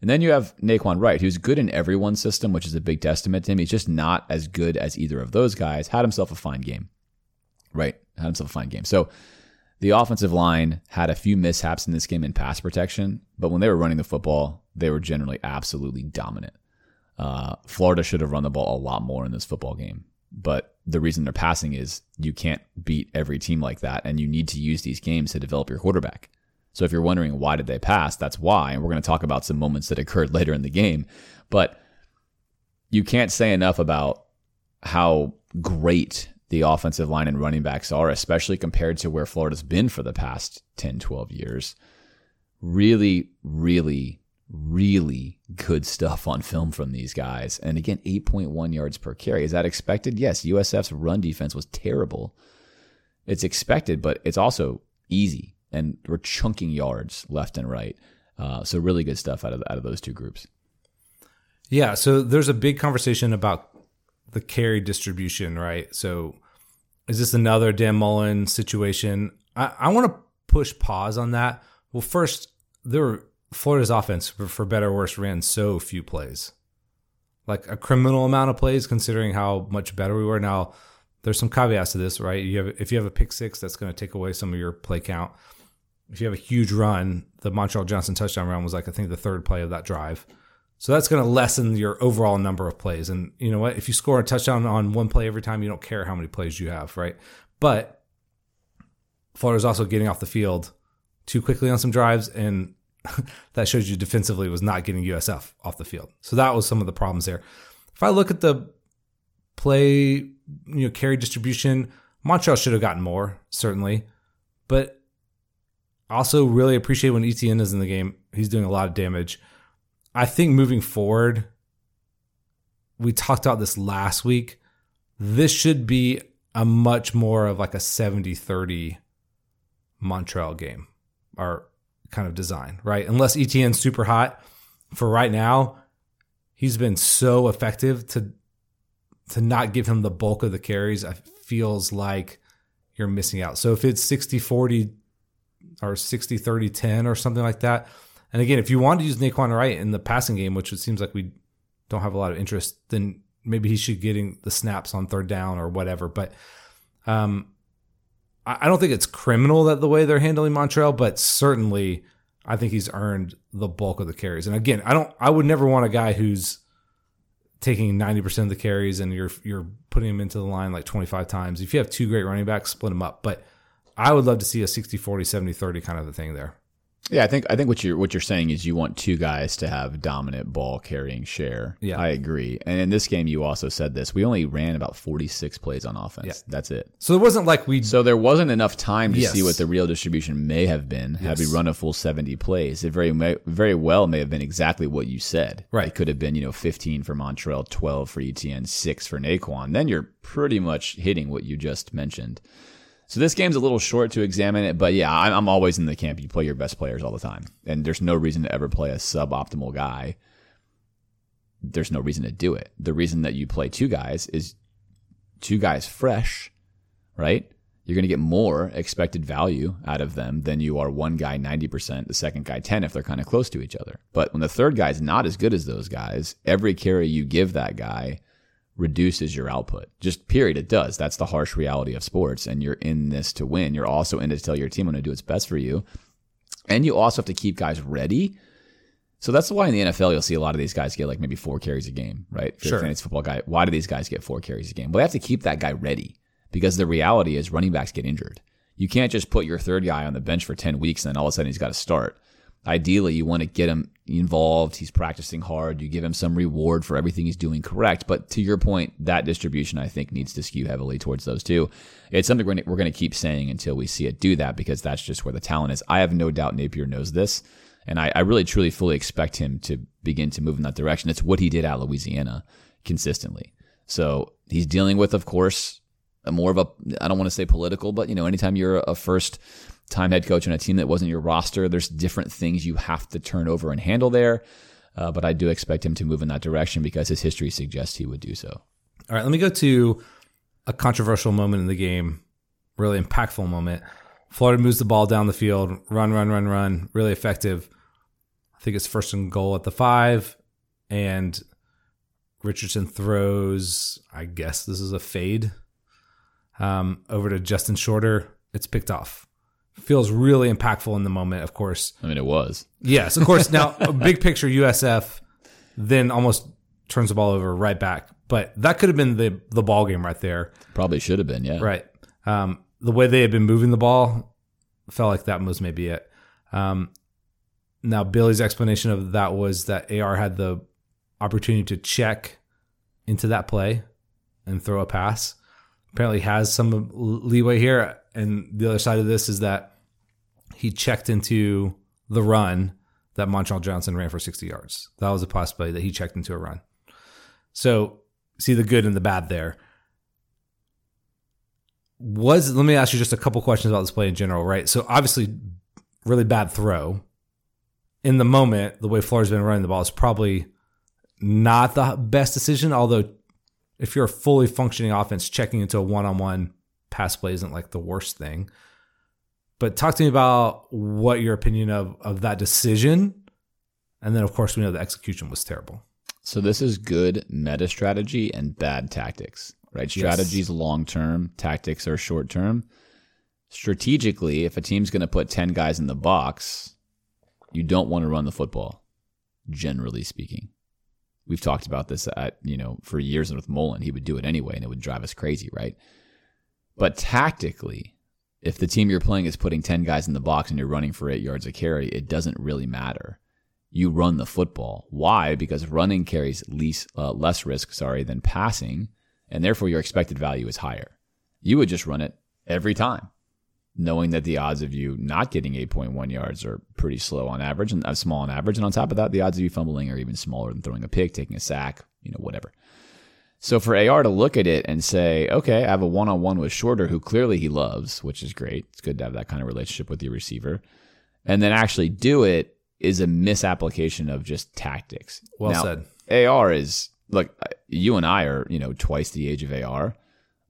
And then you have Nay'Quan Wright, who's good in everyone's system, which is a big testament to him. He's just not as good as either of those guys. Had himself a fine game. Right. Had himself a fine game. So the offensive line had a few mishaps in this game in pass protection, but when they were running the football, they were generally absolutely dominant. Uh, Florida should have run the ball a lot more in this football game. But the reason they're passing is you can't beat every team like that, and you need to use these games to develop your quarterback. So if you're wondering why did they pass, that's why. And we're going to talk about some moments that occurred [laughs] later in the game. But you can't say enough about how great the offensive line and running backs are, especially compared to where Florida's been for the past 10, 12 years. Really, really, really good stuff on film from these guys. And again, 8.1 yards per carry. Is that expected? Yes, USF's run defense was terrible. It's expected, but it's also easy and we're chunking yards left and right. Uh, so really good stuff out of out of those two groups. Yeah, so there's a big conversation about the carry distribution, right? So is this another Dan Mullen situation? I, I want to push pause on that. Well, first, there Florida's offense, for, for better or worse, ran so few plays, like a criminal amount of plays, considering how much better we were. Now, there's some caveats to this, right? You have if you have a pick six, that's going to take away some of your play count if you have a huge run, the Montrell Johnson touchdown run was like I think the third play of that drive. So that's going to lessen your overall number of plays. And you know what? If you score a touchdown on one play every time, you don't care how many plays you have, right? But Florida's also getting off the field too quickly on some drives, and [laughs] that shows you defensively was not getting USF off the field. So that was some of the problems there. If I look at the play, you know, carry distribution, Montrell should have gotten more, certainly. But also, really appreciate when Etienne is in the game. He's doing a lot of damage. I think moving forward, we talked about this last week. this should be a much more of like a 70 30 Montrell game or kind of design, right? Unless Etienne's super hot. For right now, he's been so effective to to not give him the bulk of the carries. It feels like you're missing out. So if it's 60 40 or 60 30 10 or something like that. And again, if you want to use Nay'Quan Wright in the passing game, which it seems like we don't have a lot of interest, then maybe he should getting the snaps on third down or whatever. But um, I don't think it's criminal that the way they're handling Montrell, but certainly I think he's earned the bulk of the carries. And again, I don't, I would never want a guy who's taking 90% of the carries and you're, you're putting him into the line like 25 times. If you have two great running backs, split them up. But I would love to see a 60, 40, 70, 30 kind of a thing there. Yeah, I think I think what you're what you're saying is you want two guys to have dominant ball carrying share. Yeah. I agree. And in this game, you also said this. We only ran about 46 plays on offense. Yeah. That's it. So it wasn't like we So there wasn't enough time to Yes. see what the real distribution may have been had we run a full 70 plays. It very may, very well may have been exactly what you said. Right. It could have been, you know, 15 for Montrell, 12 for Etienne, 6 for Nay'Quan. Then you're pretty much hitting what you just mentioned. So this game's a little short to examine it, but yeah, I'm, always in the camp. You play your best players all the time, and there's no reason to ever play a suboptimal guy. There's no reason to do it. The reason that you play two guys is two guys fresh, right? You're going to get more expected value out of them than you are one guy 90%, the second guy 10 if they're kind of close to each other. But when the third guy's not as good as those guys, every carry you give that guy reduces your output. Just period. It does. That's the harsh reality of sports. And you're in this to win. You're also in it to tell your team when to do its best for you. And you also have to keep guys ready. So that's why in the NFL you'll see a lot of these guys get like maybe four carries a game, right? If you're a Sure. fantasy football guy. Why do these guys get four carries a game? Well, they have to keep that guy ready because the reality is running backs get injured. You can't just put your third guy on the bench for 10 weeks and then all of a sudden he's got to start. Ideally, you want to get him involved. He's practicing hard. You give him some reward for everything he's doing correct. But to your point, that distribution, I think, needs to skew heavily towards those two. It's something we're going to keep saying until we see it do that because that's just where the talent is. I have no doubt Napier knows this. And I, I really, truly, fully expect him to begin to move in that direction. It's what he did at Louisiana consistently. So he's dealing with, of course, more of a, I don't want to say political, but, you know, anytime you're a first time head coach on a team that wasn't your roster, there's different things you have to turn over and handle there. Uh, but I do expect him to move in that direction because his history suggests he would do so. All right, let me go to a controversial moment in the game, really impactful moment. Florida moves the ball down the field, run, run, run, run, really effective. I think it's first and goal at the five, and Richardson throws, I guess this is a fade, um, over to Justin Shorter. It's picked off. Feels really impactful in the moment, of course. I mean, it was. Yes, of course. Now, [laughs] big picture USF then almost turns the ball over right back. But that could have been the the ball game right there. Probably should have been, yeah. Right. Um, the way they had been moving the ball felt like that was maybe it. Um, now Billy's explanation of that was that AR had the opportunity to check into that play and throw a pass. Apparently has some leeway here. And the other side of this is that he checked into the run that Montrell Johnson ran for 60 yards. That was a possibility that he checked into a run. So see the good and the bad there. Was let me ask you just a couple questions about this play in general, right? So obviously, really bad throw. In the moment, the way Florida's been running the ball is probably not the best decision. Although, if you're a fully functioning offense, checking into a one-on-one pass play isn't like the worst thing. But talk to me about what your opinion of of that decision, and then of course we know the execution was terrible. So this is good meta strategy and bad tactics, right? Strategies long term, tactics are short term. Strategically, if a team's going to put 10 guys in the box, you don't want to run the football, generally speaking. We've talked about this at, you know, for years with Mullen. He would do it anyway and it would drive us crazy, right? But tactically, if the team you're playing is putting 10 guys in the box and you're running for eight yards a carry, it doesn't really matter you run the football. Why? Because running carries least, uh, less risk, sorry, than passing, and therefore your expected value is higher. You would just run it every time, knowing that the odds of you not getting 8.1 yards are pretty slow on average and uh, small on average. And on top of that, the odds of you fumbling are even smaller than throwing a pick, taking a sack, you know, whatever. So for AR to look at it and say, okay, I have a one on one with Shorter, who clearly he loves, which is great. It's good to have that kind of relationship with your receiver. And then actually do it is a misapplication of just tactics. Well Now, said. AR is, look, you and I are, you know, twice the age of AR.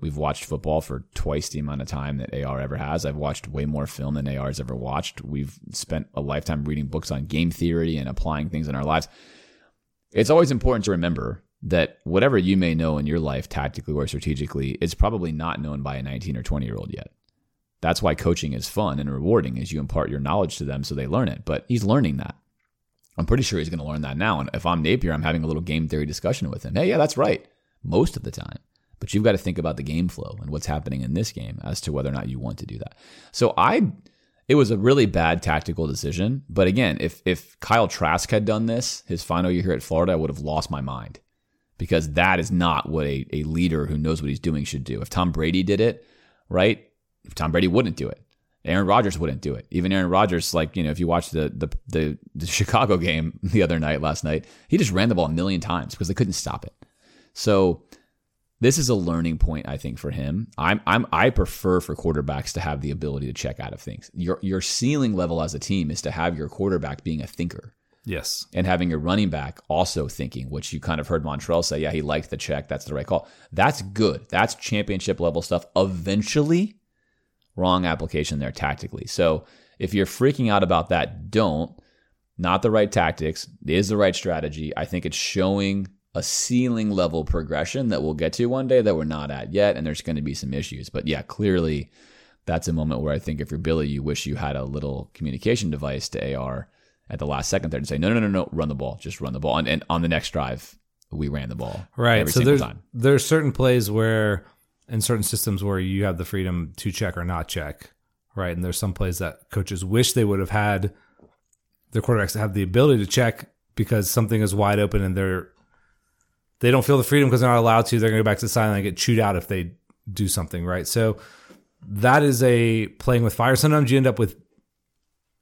We've watched football for twice the amount of time that AR ever has. I've watched way more film than AR has ever watched. We've spent a lifetime reading books on game theory and applying things in our lives. It's always important to remember that whatever you may know in your life tactically or strategically is probably not known by a 19 or 20 year old yet. That's why coaching is fun and rewarding as you impart your knowledge to them so they learn it. But he's learning that. I'm pretty sure he's going to learn that now. And if I'm Napier, I'm having a little game theory discussion with him. Hey, yeah, that's right. Most of the time. But you've got to think about the game flow and what's happening in this game as to whether or not you want to do that. So I it was a really bad tactical decision. But again, if if Kyle Trask had done this his final year here at Florida, I would have lost my mind. Because that is not what a, a leader who knows what he's doing should do. If Tom Brady did it, right? If Tom Brady wouldn't do it. Aaron Rodgers wouldn't do it. Even Aaron Rodgers, like, you know, if you watch the, the the the [laughs] Chicago game [laughs] the other night, last night, he just ran the ball a million times because they couldn't stop it. So this is a learning point, I think, for him. I'm, I'm, I prefer for quarterbacks to have the ability to check out of things. Your, your ceiling level as a team is to have your quarterback being a thinker Yes. and having your running back also thinking, which you kind of heard Montrell say, yeah, he liked the check. That's the right call. That's good. That's championship level stuff. Eventually, wrong application there tactically. So if you're freaking out about that, don't. Not the right tactics. It is the right strategy. I think it's showing a ceiling level progression that we'll get to one day that we're not at yet. And there's going to be some issues. But yeah, clearly that's a moment where I think if you're Billy, you wish you had a little communication device to AR at the last second there to say, no, no, no, no, run the ball. Just run the ball. And, and on the next drive, we ran the ball. Right. So there's time. there's certain plays where in certain systems where you have the freedom to check or not check. Right. And there's some plays that coaches wish they would have had their quarterbacks have the ability to check because something is wide open and they're they don't feel the freedom because they're not allowed to. They're going to go back to the sideline and get chewed out if they do something, right? So that is a playing with fire. Sometimes you end up with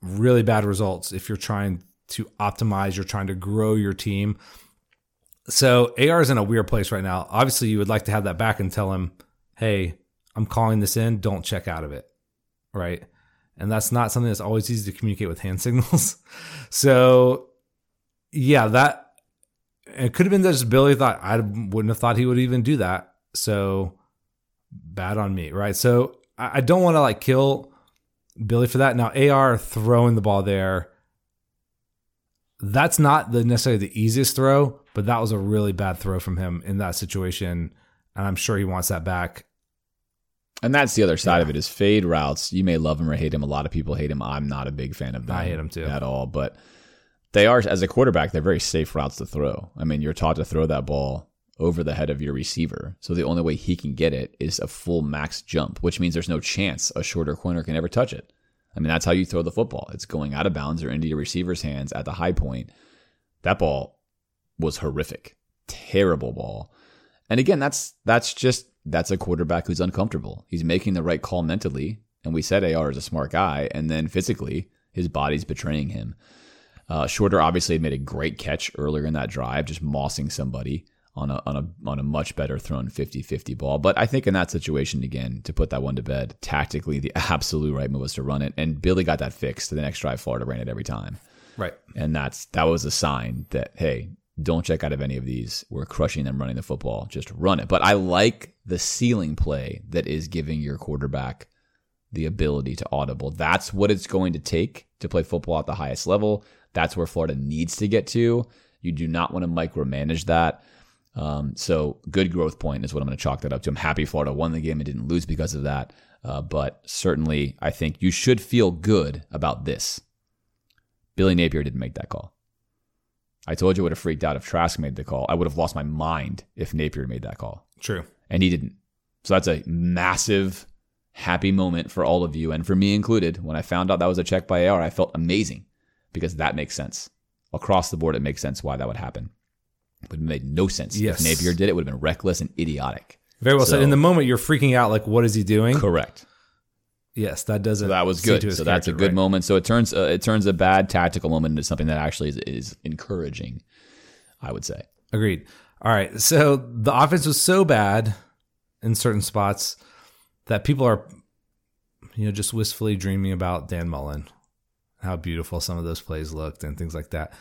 really bad results if you're trying to optimize, you're trying to grow your team. So AR is in a weird place right now. Obviously, you would like to have that back and tell him, "Hey, I'm calling this in. Don't check out of it." Right? And that's not something that's always easy to communicate with hand [laughs] signals. so, yeah, that it could have been just Billy thought I wouldn't have thought he would even do that. So bad on me, right? So I, I don't want to like kill Billy for that. Now AR throwing the ball there, that's not the necessarily the easiest throw, but that was a really bad throw from him in that situation, and I'm sure he wants that back. And that's the other side of it is fade routes. You may love him or hate him. A lot of people hate him. I'm not a big fan of them. I hate him too. At all. But they are, as a quarterback, they're very safe routes to throw. I mean, you're taught to throw that ball over the head of your receiver. So the only way he can get it is a full max jump, which means there's no chance a shorter corner can ever touch it. I mean, that's how you throw the football. It's going out of bounds or into your receiver's hands at the high point. That ball was horrific. Terrible ball. And again, that's that's just that's a quarterback who's uncomfortable. He's making the right call mentally, and we said AR is a smart guy, and then physically, his body's betraying him. Uh, Shorter obviously made a great catch earlier in that drive, just mossing somebody on a on a on a much better thrown 50-50 ball. But I think in that situation again, to put that one to bed, tactically the absolute right move was to run it. And Billy got that fixed. To the next drive, Florida ran it every time. Right. And that's that was a sign that hey, don't check out of any of these. We're crushing them running the football. Just run it. But I like the ceiling play that is giving your quarterback the ability to audible. That's what it's going to take to play football at the highest level. That's where Florida needs to get to. You do not want to micromanage that. Um, so good growth point is what I'm going to chalk that up to. I'm happy Florida won the game and didn't lose because of that. Uh, but certainly, I think you should feel good about this. Billy Napier didn't make that call. I told you I would have freaked out if Trask made the call. I would have lost my mind if Napier made that call. True. And he didn't. So that's a massive happy moment for all of you and for me included. When I found out that was a check by AR, I felt amazing because that makes sense. Across the board, it makes sense why that would happen. It would have made no sense. Yes. If Napier did it, it would have been reckless and idiotic. Very well So- said. In the moment, you're freaking out. Like, what is he doing? Correct. Yes, that doesn't. So that was good. So that's a good right. moment. So it turns uh, it turns a bad tactical moment into something that actually is, is encouraging. I would say. Agreed. All right. So the offense was so bad in certain spots that people are, you know, just wistfully dreaming about Dan Mullen, how beautiful some of those plays looked and things like that.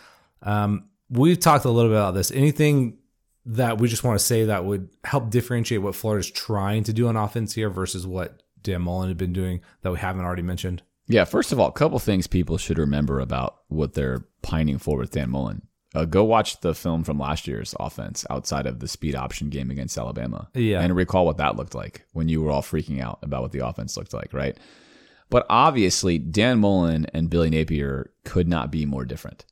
Um, we've talked a little bit about this. Anything that we just want to say that would help differentiate what Florida's trying to do on offense here versus what Dan Mullen had been doing that we haven't already mentioned? Yeah, first of all, a couple things people should remember about what they're pining for with Dan Mullen. Uh, go watch the film from last year's offense outside of the speed option game against Alabama. Yeah. And recall what that looked like when you were all freaking out about what the offense looked like, right? But obviously, Dan Mullen and Billy Napier could not be more different.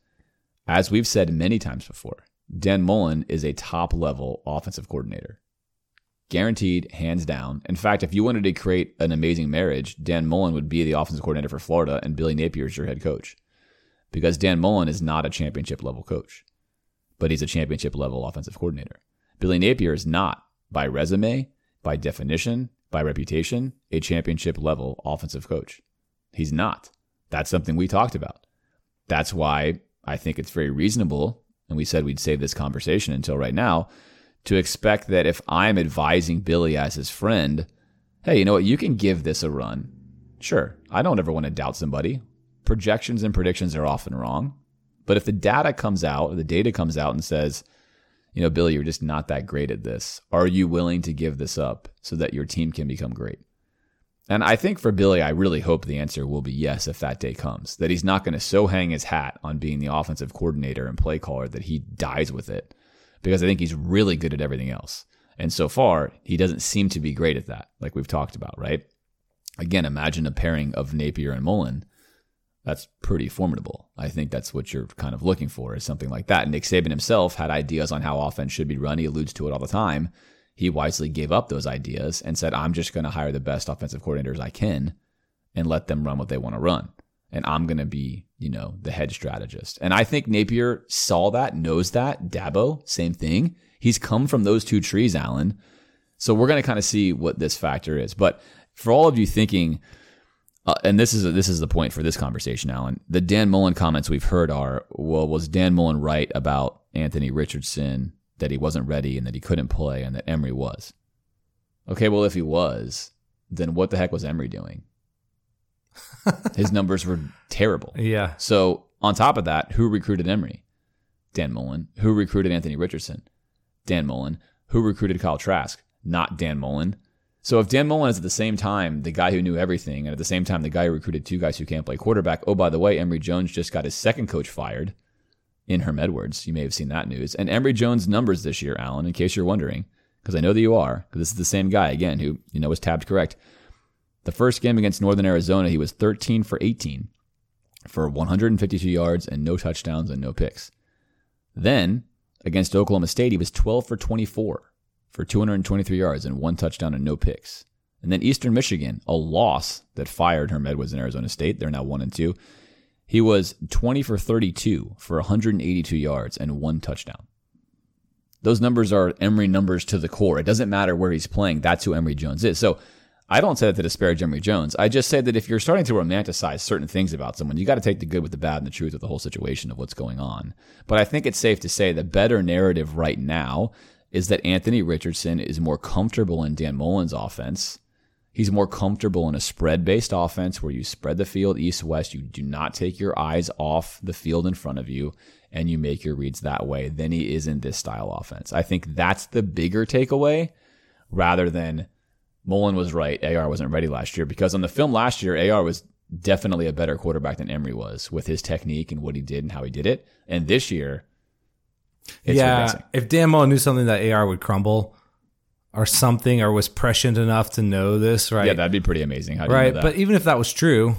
As we've said many times before, Dan Mullen is a top level offensive coordinator. Guaranteed, hands down. In fact, if you wanted to create an amazing marriage, Dan Mullen would be the offensive coordinator for Florida and Billy Napier is your head coach. Because Dan Mullen is not a championship level coach, but he's a championship level offensive coordinator. Billy Napier is not, by resume, by definition, by reputation, a championship level offensive coach. He's not. That's something we talked about. That's why I think it's very reasonable, and we said we'd save this conversation until right now, to expect that if I'm advising Billy as his friend, hey, you know what, you can give this a run. Sure, I don't ever want to doubt somebody. Projections and predictions are often wrong. But if the data comes out, the data comes out and says, you know, Billy, you're just not that great at this. Are you willing to give this up so that your team can become great? And I think for Billy, I really hope the answer will be yes if that day comes. That he's not going to so hang his hat on being the offensive coordinator and play caller that he dies with it because I think he's really good at everything else. And so far, he doesn't seem to be great at that, like we've talked about, right? Again, imagine a pairing of Napier and Mullen. That's pretty formidable. I think that's what you're kind of looking for is something like that. Nick Saban himself had ideas on how offense should be run. He alludes to it all the time. He wisely gave up those ideas and said, I'm just going to hire the best offensive coordinators I can and let them run what they want to run. And I'm going to be, you know, the head strategist. And I think Napier saw that, knows that. Dabo, same thing. He's come from those two trees, Alan. So we're going to kind of see what this factor is. But for all of you thinking, uh, and this is a, this is the point for this conversation, Alan. The Dan Mullen comments we've heard are, well, was Dan Mullen right about Anthony Richardson that he wasn't ready and that he couldn't play and that Emory was? Okay, well, if he was, then what the heck was Emory doing? [laughs] His numbers were terrible. Yeah. So on top of that, who recruited Emory? Dan Mullen. Who recruited Anthony Richardson? Dan Mullen. Who recruited Kyle Trask? Not Dan Mullen. So if Dan Mullen is at the same time the guy who knew everything, and at the same time the guy who recruited two guys who can't play quarterback, oh by the way, Emory Jones just got his second coach fired in Herm Edwards. You may have seen that news. And Emory Jones' numbers this year, Alan, in case you're wondering, because I know that you are, because this is the same guy again who you know was tabbed correct. The first game against Northern Arizona, he was 13 for 18 for 152 yards and no touchdowns and no picks. Then against Oklahoma State, he was 12 for 24 for 223 yards and one touchdown and no picks. And then Eastern Michigan, a loss that fired Herm Edwards in Arizona State. They're now one and two. He was 20 for 32 for 182 yards and one touchdown. Those numbers are Emory numbers to the core. It doesn't matter where he's playing. That's who Emory Jones is. So I don't say that to disparage Emory Jones. I just say that if you're starting to romanticize certain things about someone, you got to take the good with the bad and the truth of the whole situation of what's going on. But I think it's safe to say the better narrative right now is that Anthony Richardson is more comfortable in Dan Mullen's offense. He's more comfortable in a spread based offense where you spread the field east west. You do not take your eyes off the field in front of you and you make your reads that way than he is in this style offense. I think that's the bigger takeaway rather than Mullen was right. AR wasn't ready last year because on the film last year, AR was definitely a better quarterback than Emory was with his technique and what he did and how he did it. And this year, it's yeah. regressing. If Dan Mullen knew something that AR would crumble or something, or was prescient enough to know this, right? Yeah, that'd be pretty amazing. How do you right. But even if that was true,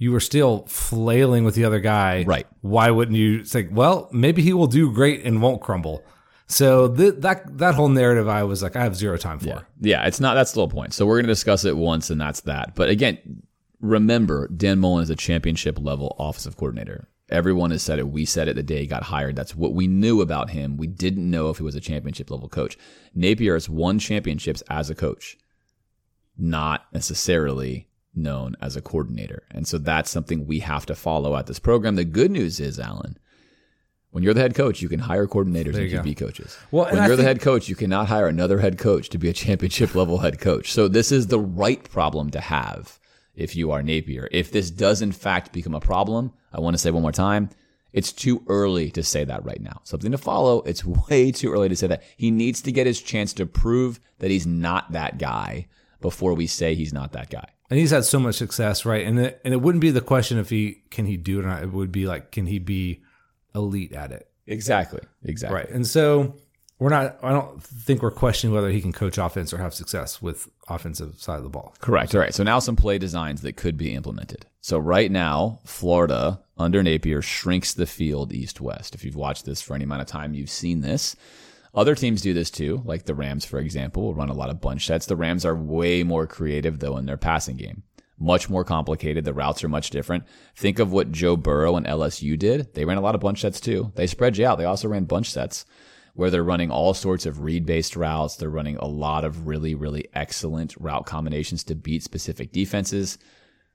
you were still flailing with the other guy. Right. Why wouldn't you say, well, maybe he will do great and won't crumble? So th- that that whole narrative, I was like, I have zero time for. Yeah. Yeah, it's not that's the whole point. So we're going to discuss it once and that's that. But again, remember Dan Mullen is a championship level offensive coordinator. Everyone has said it. We said it the day he got hired. That's what we knew about him. We didn't know if he was a championship level coach. Napier has won championships as a coach, not necessarily known as a coordinator. And so that's something we have to follow at this program. The good news is, Alan, When you're the head coach, you can hire coordinators and go. QB coaches. Well, when you're the head coach, you cannot hire another head coach to be a [laughs] championship level head coach. So this is the right problem to have if you are Napier. If this does in fact become a problem, I want to say one more time, it's too early to say that right now. Something to follow. It's [laughs] way too early to say that. He needs to get his chance to prove that he's not that guy before we say he's not that guy. And he's had so much success, right? And it, and it wouldn't be the question if he can he do it or not. It would be like, can he be elite at it? Exactly. Exactly. Right. And so we're not. I don't think we're questioning whether he can coach offense or have success with offensive side of the ball. Correct. All right. So now some play designs that could be implemented. So right now, Florida under Napier shrinks the field east west. If you've watched this for any amount of time, you've seen this. Other teams do this too, like the Rams, for example, will run a lot of bunch sets. The Rams are way more creative though in their passing game. Much more complicated. The routes are much different. Think of what Joe Burrow and LSU did. They ran a lot of bunch sets too. They spread you out. They also ran bunch sets where they're running all sorts of read based routes. They're running a lot of really, really excellent route combinations to beat specific defenses.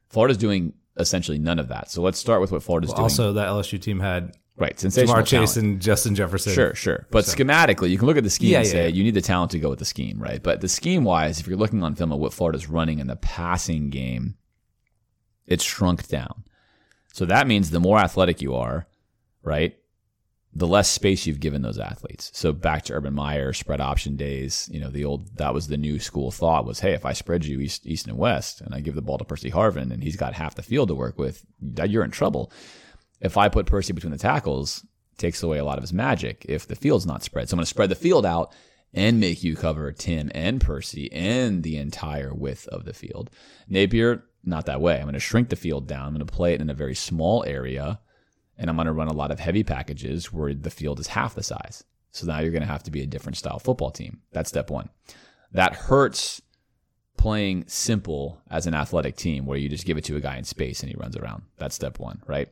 Florida's doing essentially none of that. So let's start with what Florida's doing. Also, that LSU team had right, sensational Ja'Marr Chase talent. and Justin Jefferson. Sure, sure. But schematically, you can look at the scheme Yeah, and say yeah. you need the talent to go with the scheme, right? But the scheme wise, if you're looking on film at what Florida's running in the passing game, it's shrunk down. So that means the more athletic you are, right? The less space you've given those athletes. So back to Urban Meyer, spread option days, you know, the old, that was the new school thought was, hey, if I spread you east, east and west and I give the ball to Percy Harvin and he's got half the field to work with, that you're in trouble. If I put Percy between the tackles, takes away a lot of his magic if the field's not spread. So I'm going to spread the field out and make you cover Tim and Percy and the entire width of the field. Napier, not that way. I'm going to shrink the field down. I'm going to play it in a very small area and I'm going to run a lot of heavy packages where the field is half the size. So now you're going to have to be a different style football team. That's step one. That hurts playing simple as an athletic team where you just give it to a guy in space and he runs around. That's step one, right?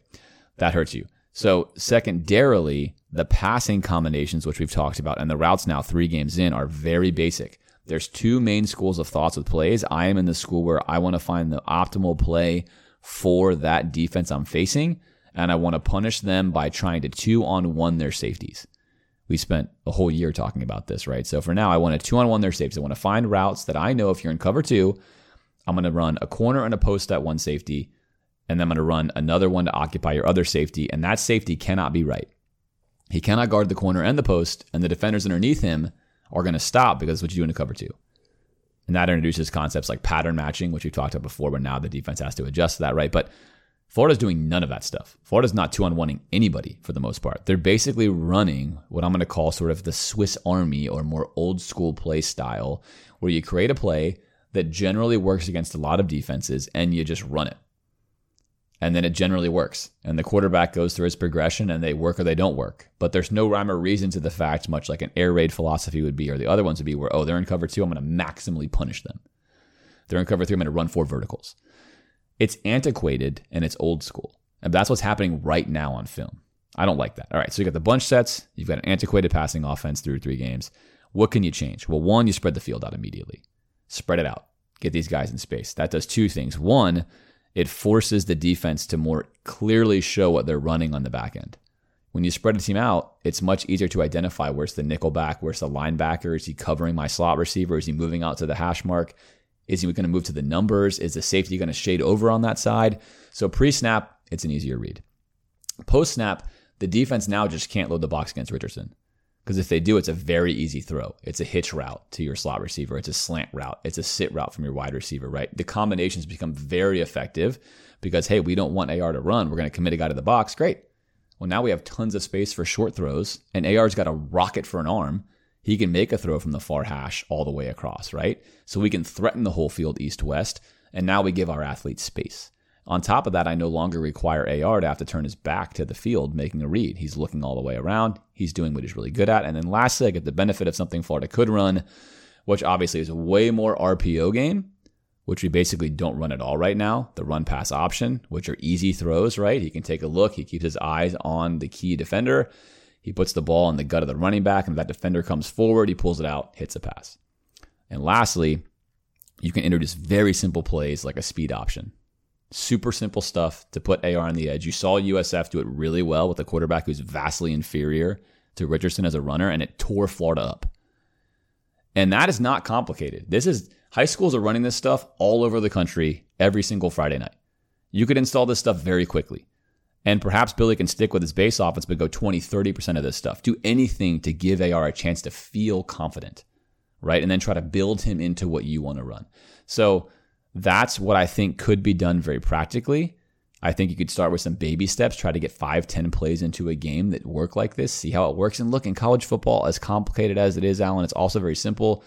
That hurts you. So secondarily, the passing combinations, which we've talked about, and the routes now three games in are very basic. There's two main schools of thoughts with plays. I am in the school where I want to find the optimal play for that defense I'm facing, and I want to punish them by trying to two on one their safeties. We spent a whole year talking about this, right? So for now, I want to two on one their safeties. I want to find routes that I know if you're in cover two, I'm going to run a corner and a post at one safety, and then I'm going to run another one to occupy your other safety, and that safety cannot be right. He cannot guard the corner and the post, and the defenders underneath him are going to stop because what you do in a cover two. And that introduces concepts like pattern matching, which we've talked about before, but now the defense has to adjust to that, right? But Florida's doing none of that stuff. Florida's not two on oneing anybody for the most part. They're basically running what I'm going to call sort of the Swiss Army or more old school play style, where you create a play that generally works against a lot of defenses and you just run it. And then it generally works. And the quarterback goes through his progression and they work or they don't work. But there's no rhyme or reason to the fact, much like an air raid philosophy would be, or the other ones would be, where, oh, they're in cover two, I'm going to maximally punish them. They're in cover three, I'm going to run four verticals. It's antiquated and it's old school. And that's what's happening right now on film. I don't like that. All right, so you got the bunch sets, you've got an antiquated passing offense through three games. What can you change? Well, one, you spread the field out immediately. Spread it out. Get these guys in space. That does two things. One, it forces the defense to more clearly show what they're running on the back end. When you spread a team out, it's much easier to identify where's the nickel back, where's the linebacker, is he covering my slot receiver, is he moving out to the hash mark, is he going to move to the numbers, is the safety going to shade over on that side? So pre snap, it's an easier read. Post snap, the defense now just can't load the box against Richardson. Because if they do, it's a very easy throw. It's a hitch route to your slot receiver. It's a slant route. It's a sit route from your wide receiver, right? The combinations become very effective because, hey, we don't want AR to run. We're going to commit a guy to the box. Great. Well, now we have tons of space for short throws, and AR's got a rocket for an arm. He can make a throw from the far hash all the way across, right? So we can threaten the whole field east west, and now we give our athletes space. On top of that, I no longer require AR to have to turn his back to the field making a read. He's looking all the way around. He's doing what he's really good at. And then lastly, I get the benefit of something Florida could run, which obviously is a way more RPO game, which we basically don't run at all right now. The run pass option, which are easy throws, right? He can take a look. He keeps his eyes on the key defender. He puts the ball in the gut of the running back, and that defender comes forward, he pulls it out, hits a pass. And lastly, you can introduce very simple plays like a speed option. Super simple stuff to put AR on the edge. You saw USF do it really well with a quarterback who's vastly inferior to Richardson as a runner, and it tore Florida up. And that is not complicated. This is high schools are running this stuff all over the country every single Friday night. You could install this stuff very quickly. And perhaps Billy can stick with his base offense, but go 20, 30% of this stuff. Do anything to give AR a chance to feel confident, right? And then try to build him into what you want to run. So that's what I think could be done very practically. I think you could start with some baby steps, try to get five, 10 plays into a game that work like this, see how it works. And look, in college football, as complicated as it is, Alan, it's also very simple.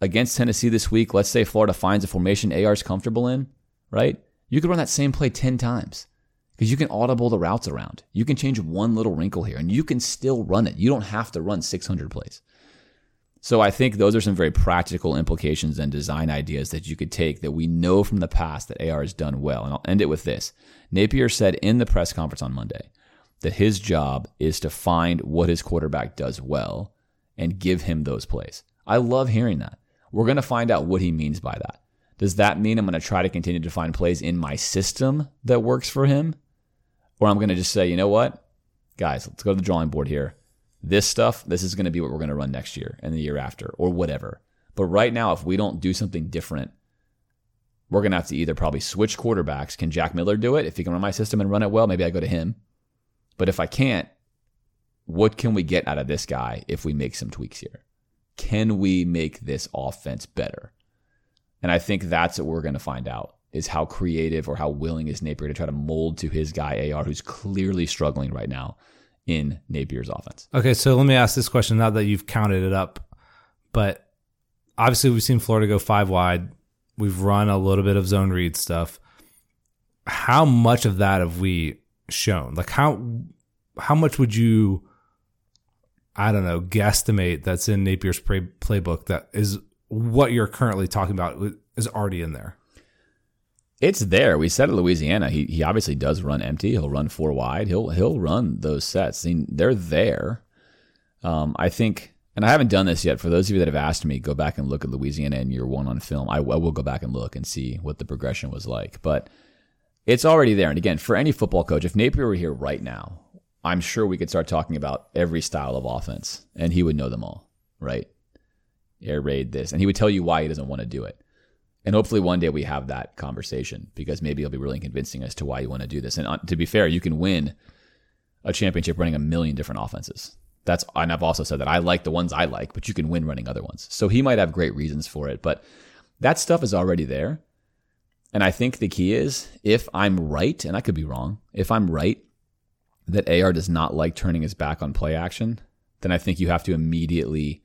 Against Tennessee this week, let's say Florida finds a formation AR's comfortable in, right? You could run that same play 10 times because you can audible the routes around. You can change one little wrinkle here and you can still run it. You don't have to run 600 plays. So I think those are some very practical implications and design ideas that you could take that we know from the past that AR has done well. And I'll end it with this. Napier said in the press conference on Monday that his job is to find what his quarterback does well and give him those plays. I love hearing that. We're going to find out what he means by that. Does that mean I'm going to try to continue to find plays in my system that works for him? Or I'm going to just say, you know what? Guys, let's go to the drawing board here this stuff, this is going to be what we're going to run next year and the year after or whatever. But right now, if we don't do something different, we're going to have to either probably switch quarterbacks. Can Jack Miller do it? If he can run my system and run it well, maybe I go to him. But if I can't, what can we get out of this guy if we make some tweaks here? Can we make this offense better? And I think that's what we're going to find out is how creative or how willing is Napier to try to mold to his guy AR, who's clearly struggling right now in Napier's offense. Okay, so let me ask this question now that you've counted it up. But obviously, we've seen Florida go five wide. We've run a little bit of zone read stuff. How much of that have we shown? Like how how much would you I don't know, guesstimate that's in Napier's play, playbook that is what you're currently talking about is already in there? It's there. We said at Louisiana, he he obviously does run empty. He'll run four wide. He'll he'll run those sets. I mean, they're there. Um, I think, and I haven't done this yet. For those of you that have asked me, go back and look at Louisiana and year one on film. I, I will go back and look and see what the progression was like. But it's already there. And again, for any football coach, if Napier were here right now, I'm sure we could start talking about every style of offense, and he would know them all, right? Air raid this, and he would tell you why he doesn't want to do it. And hopefully one day we have that conversation because maybe it'll be really convincing as to why you want to do this. And uh, to be fair, you can win a championship running a million different offenses. That's and I've also said that I like the ones I like, but you can win running other ones. So he might have great reasons for it, but that stuff is already there. And I think the key is if I'm right, and I could be wrong, if I'm right that AR does not like turning his back on play action, then I think you have to immediately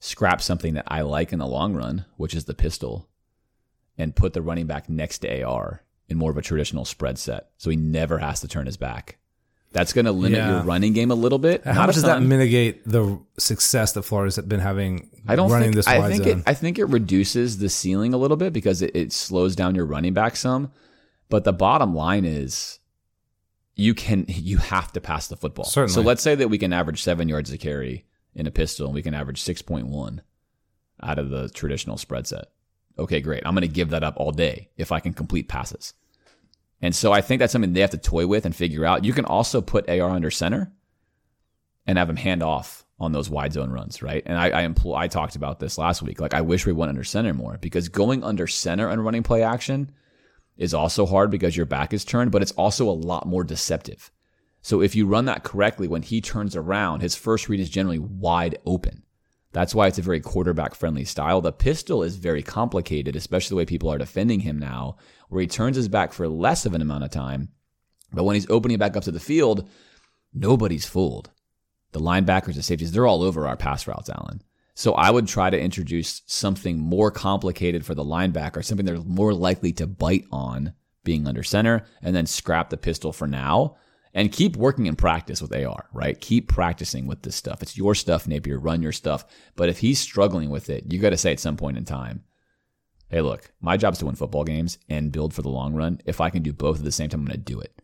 scrap something that I like in the long run, which is the pistol, and put the running back next to AR in more of a traditional spread set. So he never has to turn his back. That's going to limit yeah. your running game a little bit. How much does that mitigate the success that Florida's been having I don't running think, this I think zone? It, I think it reduces the ceiling a little bit because it, it slows down your running back some. But the bottom line is you can you have to pass the football. Certainly. So let's say that we can average seven yards a carry in a pistol and we can average six point one out of the traditional spread set. Okay, great. I'm going to give that up all day if I can complete passes. And so I think that's something they have to toy with and figure out. You can also put AR under center and have him hand off on those wide zone runs, right? And I, I employ, I talked about this last week. Like I wish we went under center more because going under center and running play action is also hard because your back is turned, but it's also a lot more deceptive. So if you run that correctly, when he turns around, his first read is generally wide open. That's why it's a very quarterback friendly style. The pistol is very complicated, especially the way people are defending him now, where he turns his back for less of an amount of time. But when he's opening back up to the field, nobody's fooled. The linebackers, the safeties, they're all over our pass routes, Alan. So I would try to introduce something more complicated for the linebacker, something they're more likely to bite on being under center, and then scrap the pistol for now and keep working in practice with AR, right? Keep practicing with this stuff. It's your stuff, Napier. Run your stuff. But if he's struggling with it, you got to say at some point in time, hey, look, my job is to win football games and build for the long run. If I can do both at the same time, I'm going to do it,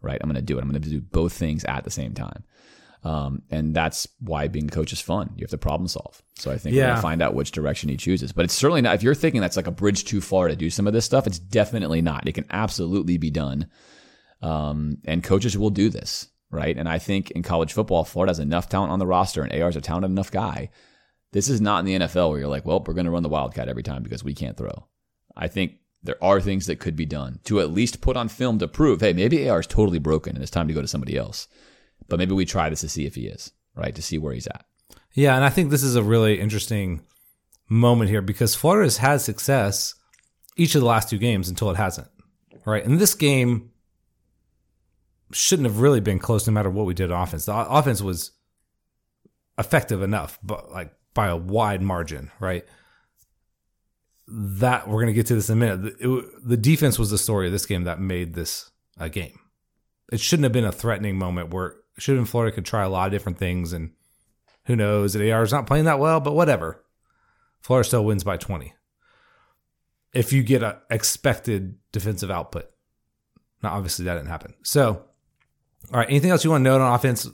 right? I'm going to do it. I'm going to do both things at the same time. Um, and that's why being a coach is fun. You have to problem solve. So I think we're gonna find out which direction he chooses. But it's certainly not. If you're thinking that's like a bridge too far to do some of this stuff, it's definitely not. It can absolutely be done. Um, and coaches will do this, right? And I think in college football, Florida has enough talent on the roster, and AR is a talented enough guy. This is not in the NFL where you're like, well, we're going to run the Wildcat every time because we can't throw. I think there are things that could be done to at least put on film to prove, hey, maybe AR is totally broken and it's time to go to somebody else. But maybe we try this to see if he is, right? To see where he's at. Yeah, and I think this is a really interesting moment here because Florida has had success each of the last two games until it hasn't. Right. In this game shouldn't have really been close no matter what we did offense. The offense was effective enough, but like by a wide margin, right? That we're going to get to this in a minute. The, it- the defense was the story of this game that made this a game. It shouldn't have been a threatening moment where should have been Florida could try a lot of different things and who knows? AR is not playing that well, but whatever. Florida still wins by 20. If you get a expected defensive output. Now, obviously, that didn't happen. So, all right. Anything else you want to note on offense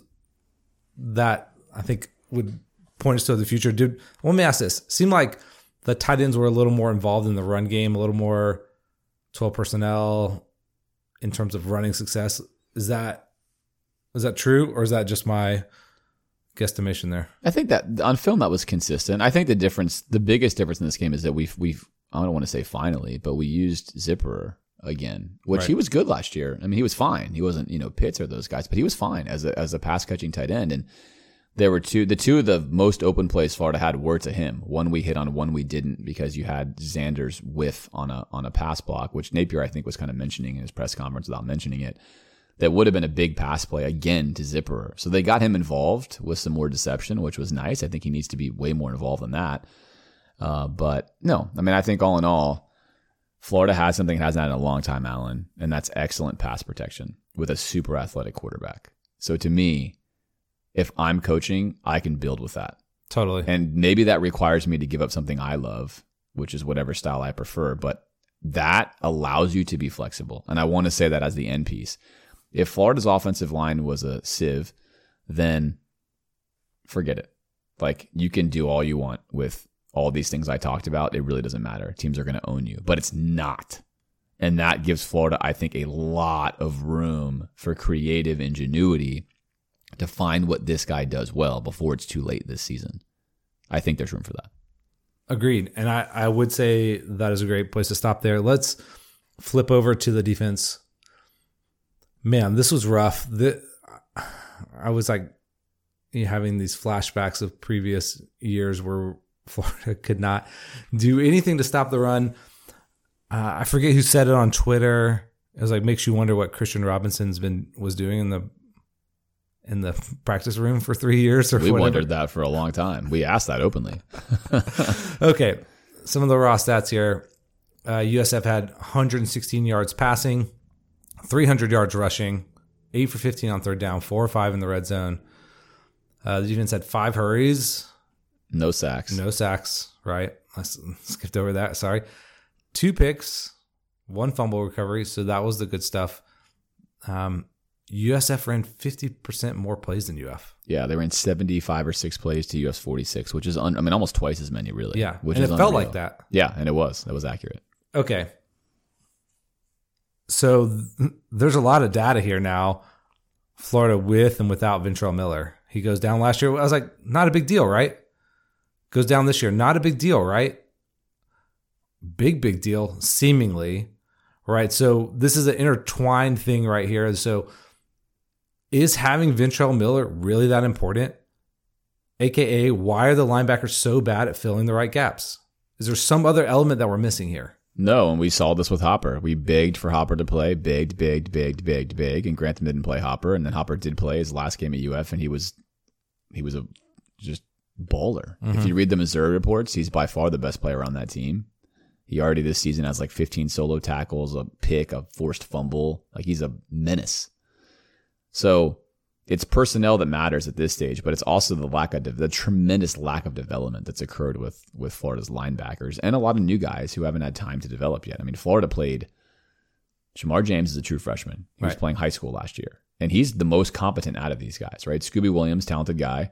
that I think would point us to the future? Dude, let me ask this. Seemed like the tight ends were a little more involved in the run game, a little more 12 personnel in terms of running success. Is that is that true, or is that just my guesstimation there? I think that on film that was consistent. I think the difference, the biggest difference in this game is that we've we've I don't want to say finally, but we used Zipper again, which Right. he was good last year. I mean, he was fine. He wasn't you know Pitts or those guys, but he was fine as a as a pass catching tight end. And there were two, the two of the most open plays Florida had were to him. One we hit on, one we didn't because you had Zanders' whiff on a on a pass block, which Napier I think was kind of mentioning in his press conference without mentioning it that would have been a big pass play again to Zipper. So they got him involved with some more deception, which was nice. I think he needs to be way more involved than that. Uh, but no, I mean, I think all in all, Florida has something it hasn't had in a long time, Alan, and that's excellent pass protection with a super athletic quarterback. So to me, if I'm coaching, I can build with that. Totally. And maybe that requires me to give up something I love, which is whatever style I prefer. But that allows you to be flexible. And I want to say that as the end piece. If Florida's offensive line was a sieve, then forget it. Like you can do all you want with all these things I talked about. It really doesn't matter. Teams are going to own you, but it's not. And that gives Florida, I think, a lot of room for creative ingenuity to find what this guy does well before it's too late this season. I think there's room for that. Agreed. And I, I would say that is a great place to stop there. Let's flip over to the defense. Man, this was rough. The, I was like having these flashbacks of previous years where Florida [laughs] could not do anything to stop the run. Uh, I forget who said it on Twitter. It was like makes you wonder what Christian Robinson's been was doing in the in the practice room for three years or We whatever. wondered that for a long time. We asked that openly. [laughs] Okay, some of the raw stats here. Uh, USF had 116 yards passing, 300 yards rushing, 8 for 15 on third down, 4 or 5 in the red zone. Uh, the defense had 5 hurries, No sacks. no sacks, right? I skipped over that, sorry. 2 picks, 1 fumble recovery, so that was the good stuff. Um, USF ran 50% more plays than UF. Yeah, they ran 75 or 6 plays to US 46, which is, un- I mean, almost twice as many, really. Yeah, Which and is it felt like that. Yeah, and it was. That was accurate. Okay. So th- there's a lot of data here now. Florida with and without Ventrell Miller. He goes down last year. I was like, not a big deal, right? Goes down this year. Not a big deal, right? Big, big deal, seemingly. Right. So this is an intertwined thing right here. So is having Ventrell Miller really that important? AKA, why are the linebackers so bad at filling the right gaps? Is there some other element that we're missing here? No, and we saw this with Hopper. We begged for Hopper to play, begged, begged, begged, begged, begged, and Grantham didn't play Hopper, and then Hopper did play his last game at UF, and he was he was a just baller. If mm-hmm. you read the Missouri reports, he's by far the best player on that team. He already this season has like 15 solo tackles, a pick, a forced fumble. Like he's a menace. So it's personnel that matters at this stage, but it's also the lack of the tremendous lack of development that's occurred with with Florida's linebackers and a lot of new guys who haven't had time to develop yet. I mean, Florida played Shemar James is a true freshman. He was playing high school last year. And he's the most competent out of these guys, right? Scooby Williams, talented guy.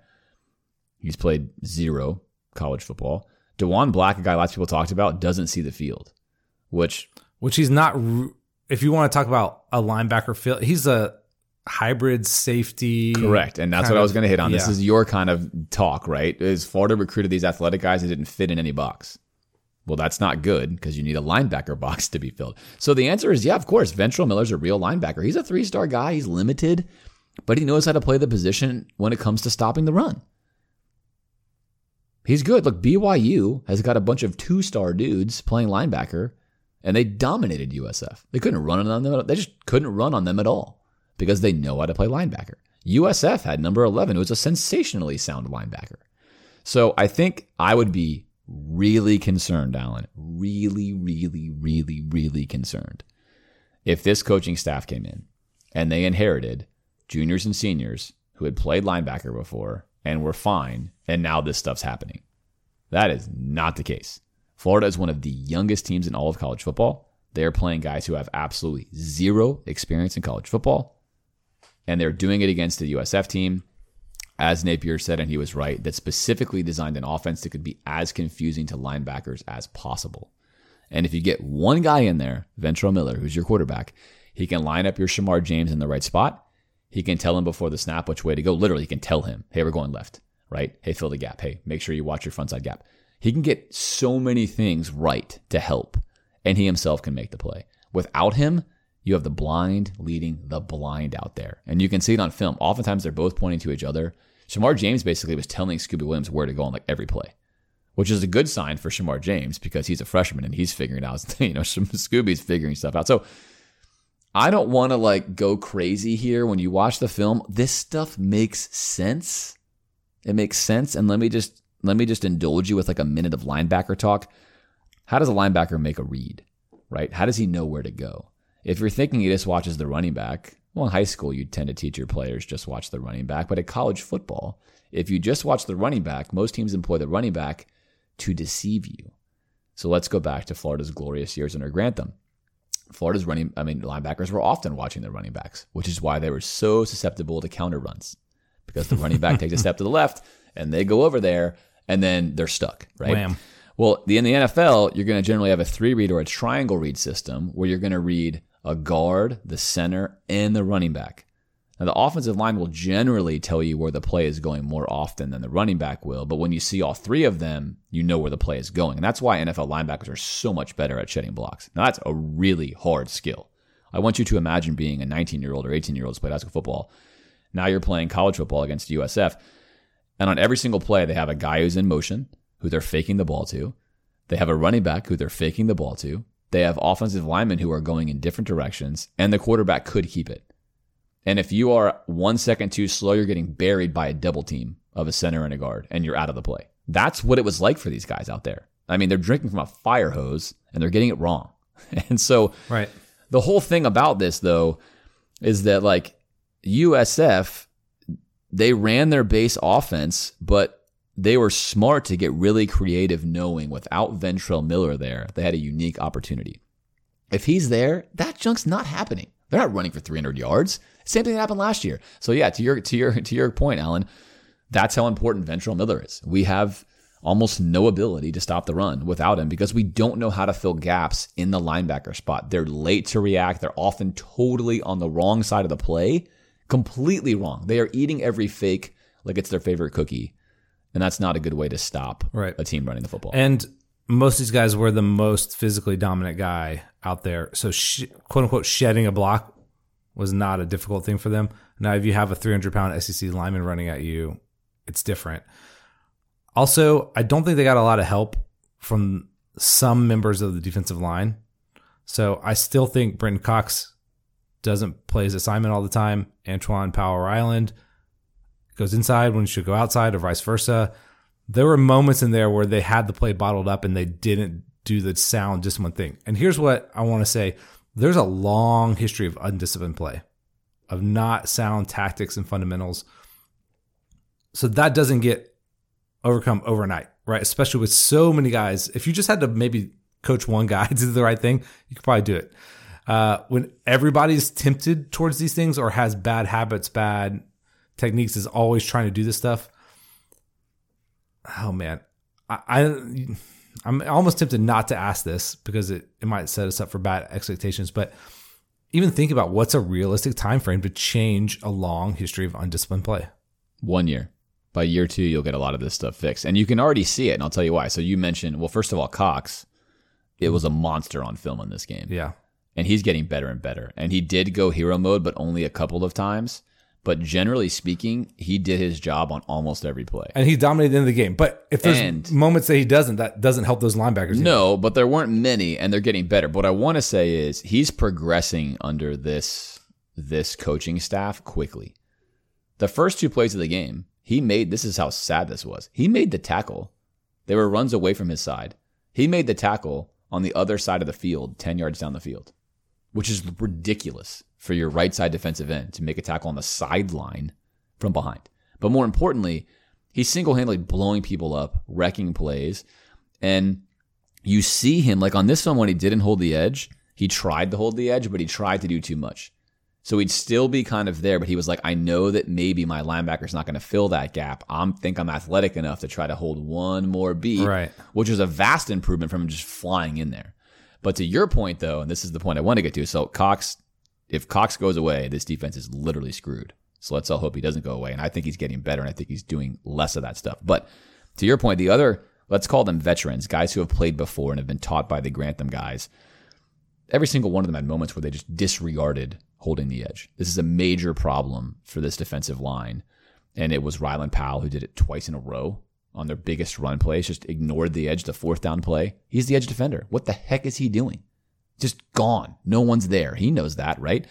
He's played zero college football. Diwun Black, a guy lots of people talked about, doesn't see the field, which which he's not. If you want to talk about a linebacker field, he's a hybrid safety. Correct. And that's what I was going to hit on. yeah. This is your kind of talk, right? Is Florida recruited these athletic guys that didn't fit in any box? Well, that's not good because you need a linebacker [laughs] box to be filled. So the answer is yeah, of course. Ventrell Miller's a real linebacker. He's a three star guy. He's limited, but he knows how to play the position when it comes to stopping the run. He's good. Look, BYU has got a bunch of two star dudes playing linebacker, and they dominated USF. They couldn't run on them. They just couldn't run on them at all because they know how to play linebacker. USF had number 11, who was a sensationally sound linebacker. So I think I would be really concerned, Alan. Really, really, really, really concerned if this coaching staff came in and they inherited juniors and seniors who had played linebacker before and were fine, and now this stuff's happening. That is not the case. Florida is one of the youngest teams in all of college football. They're playing guys who have absolutely zero experience in college football, and they're doing it against the USF team as Napier said, and he was right, that specifically designed an offense that could be as confusing to linebackers as possible. And if you get one guy in there, Ventrell Miller, who's your quarterback, he can line up your Shemar James in the right spot. He can tell him before the snap which way to go. Literally, he can tell him, hey, we're going left, right? Hey, fill the gap. Hey, make sure you watch your frontside gap. He can get so many things right to help, and he himself can make the play. Without him, you have the blind leading the blind out there. And you can see it on film. Oftentimes, they're both pointing to each other. Shemar James basically was telling Scooby Williams where to go on like every play, which is a good sign for Shemar James because he's a freshman and he's figuring out, [laughs] you know, Scooby's figuring stuff out. So I don't want to like go crazy here when you watch the film. This stuff makes sense. It makes sense. And let me just let me just indulge you with like a minute of linebacker talk. How does a linebacker make a read? Right? How does he know where to go? If you're thinking he just watches the running back, well, in high school, you tend to teach your players just watch the running back. But at college football, if you just watch the running back, most teams employ the running back to deceive you. So let's go back to Florida's glorious years under Grantham. Florida's running, I mean, linebackers were often watching their running backs, which is why they were so susceptible to counter runs because the running back takes a step to the left and they go over there and then they're stuck, right? Wham. Well, in the NFL, you're going to generally have a three read or a triangle read system where you're going to read a guard, the center, and the running back. Now, the offensive line will generally tell you where the play is going more often than the running back will, but when you see all three of them, you know where the play is going. And that's why NFL linebackers are so much better at shedding blocks. Now, that's a really hard skill. I want you to imagine being a 19 year old or 18 year old who's played high school football. Now you're playing college football against USF. And on every single play, they have a guy who's in motion, who they're faking the ball to. They have a running back who they're faking the ball to. They have offensive linemen who are going in different directions, and the quarterback could keep it. And if you are one second too slow, you're getting buried by a double team of a center and a guard, and you're out of the play. That's what it was like for these guys out there. I mean, they're drinking from a fire hose and they're getting it wrong. [laughs] And so, Right. the whole thing about this, though, is that like USF, they ran their base offense, but they were smart to get really creative, knowing without Ventrell Miller there, they had a unique opportunity. If he's there, that junk's not happening. They're not running for 300 yards. Same thing that happened last year. So yeah, to your to your to your point, Alan, that's how important Ventrell Miller is. We have almost no ability to stop the run without him because we don't know how to fill gaps in the linebacker spot. They're late to react. They're often totally on the wrong side of the play, completely wrong. They are eating every fake like it's their favorite cookie. And that's not a good way to stop Right. a team running the football. And most of these guys were the most physically dominant guy out there. So, sh- quote unquote, shedding a block was not a difficult thing for them. Now, if you have a 300 pound SEC lineman running at you, it's different. Also, I don't think they got a lot of help from some members of the defensive line. So, I still think Brenton Cox doesn't play his assignment all the time. Antwaun Powell-Ryland goes inside when he should go outside, or vice versa there were moments in there where they had the play bottled up and they didn't do the sound just one thing. And here's what I want to say. There's a long history of undisciplined play, of not sound tactics and fundamentals. So that doesn't get overcome overnight, right? Especially with so many guys. If you just had to maybe coach one guy [laughs] to do the right thing, you could probably do it. Uh, when everybody's tempted towards these things or has bad habits, bad techniques, is always trying to do this stuff. Oh man, I, I I'm almost tempted not to ask this because it, it might set us up for bad expectations. But even think about what's a realistic time frame to change a long history of undisciplined play. One year. By year two, you'll get a lot of this stuff fixed. And you can already see it, and I'll tell you why. So you mentioned, well, first of all, Cox, it was a monster on film in this game. Yeah. And he's getting better and better. And he did go hero mode, but only a couple of times. But generally speaking, he did his job on almost every play. And he dominated in the game. But if there's And- moments that he doesn't, that doesn't help those linebackers. either. No, but there weren't many, and they're getting better. But what I want to say is he's progressing under this this coaching staff quickly. The first two plays of the game, he made. This is how sad this was. He made the tackle. They were runs away from his side. He made the tackle on the other side of the field, ten yards down the field, which is ridiculous for your right side defensive end to make a tackle on the sideline from behind. But more importantly, he's single handedly blowing people up, wrecking plays, and you see him like on this one when he didn't hold the edge, he tried to hold the edge, but he tried to do too much. So he'd still be kind of there, but he was like, I know that maybe my linebacker's not going to fill that gap. I'm think I'm athletic enough to try to hold one more beat, Right. which was a vast improvement from just flying in there. But to your point though, and this is the point I want to get to, so Cox, if Cox goes away, this defense is literally screwed. So let's all hope he doesn't go away. And I think he's getting better, and I think he's doing less of that stuff. But to your point, the other, let's call them veterans, guys who have played before and have been taught by the Grantham guys. Every single one of them had moments where they just disregarded holding the edge. This is a major problem for this defensive line. And it was Ryland Powell who did it twice in a row on their biggest run plays, just ignored the edge, the fourth down play. He's the edge defender. What the heck is he doing? Just gone. No one's there. He knows that, right?